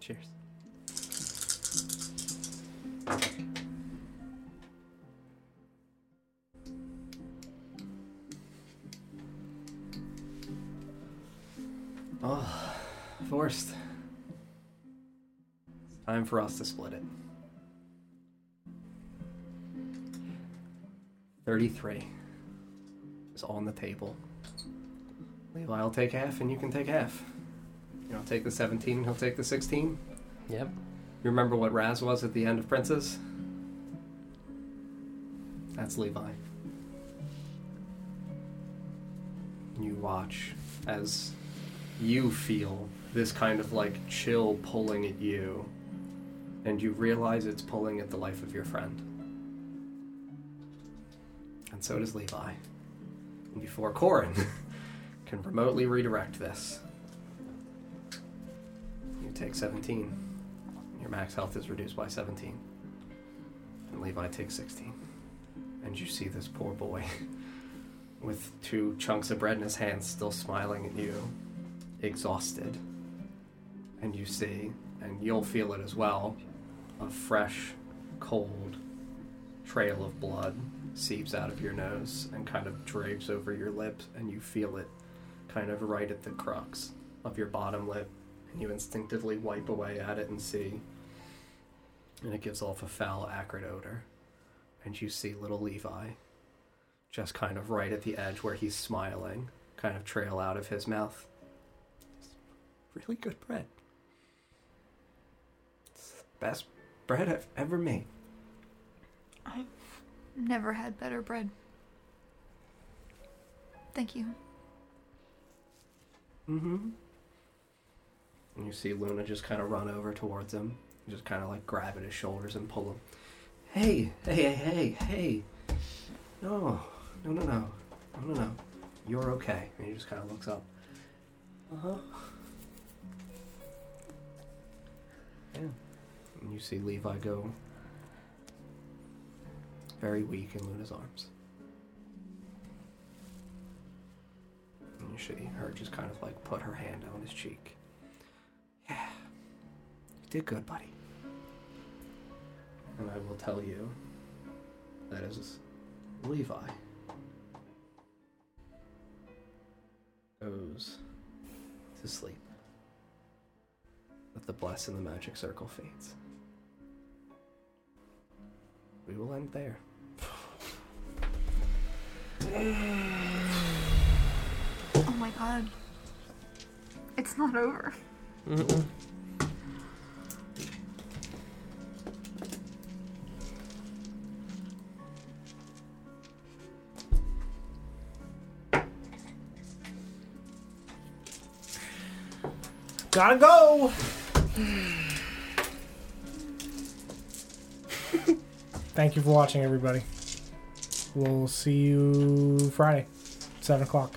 Cheers. Oh, forced. It's Time for us to split it. 33 is on the table. Levi will take half and you can take half. You know, take the 17 and he'll take the 16. Yep. You remember what Raz was at the end of Princes? That's Levi. You watch as you feel this kind of like chill pulling at you, and you realize it's pulling at the life of your friend. And so does Levi. And before Corin can remotely redirect this, you take 17. Your max health is reduced by 17. And Levi takes 16. And you see this poor boy with two chunks of bread in his hands still smiling at you, exhausted. And you see, and you'll feel it as well, a fresh, cold trail of blood seeps out of your nose and kind of drapes over your lips, and you feel it kind of right at the crux of your bottom lip and you instinctively wipe away at it and see. And it gives off a foul, acrid odor. And you see little Levi, just kind of right at the edge where he's smiling, kind of trail out of his mouth. It's really good bread. It's the best bread I've ever made. I've never had better bread. Thank you. Mm-hmm. And you see Luna just kind of run over towards him, just kind of like grab at his shoulders and pull him. Hey, hey, hey, hey, hey! No, no, no, no, no, no, no. You're okay. And he just kind of looks up. Uh huh. Yeah. And you see Levi go very weak in Luna's arms. And you see her just kind of like put her hand on his cheek. Yeah. You did good, buddy. And I will tell you that is Levi goes to sleep. But the bless in the magic circle fades. We will end there. My god. It's not over. Gotta go. Thank you for watching, everybody. We'll see you Friday, seven o'clock.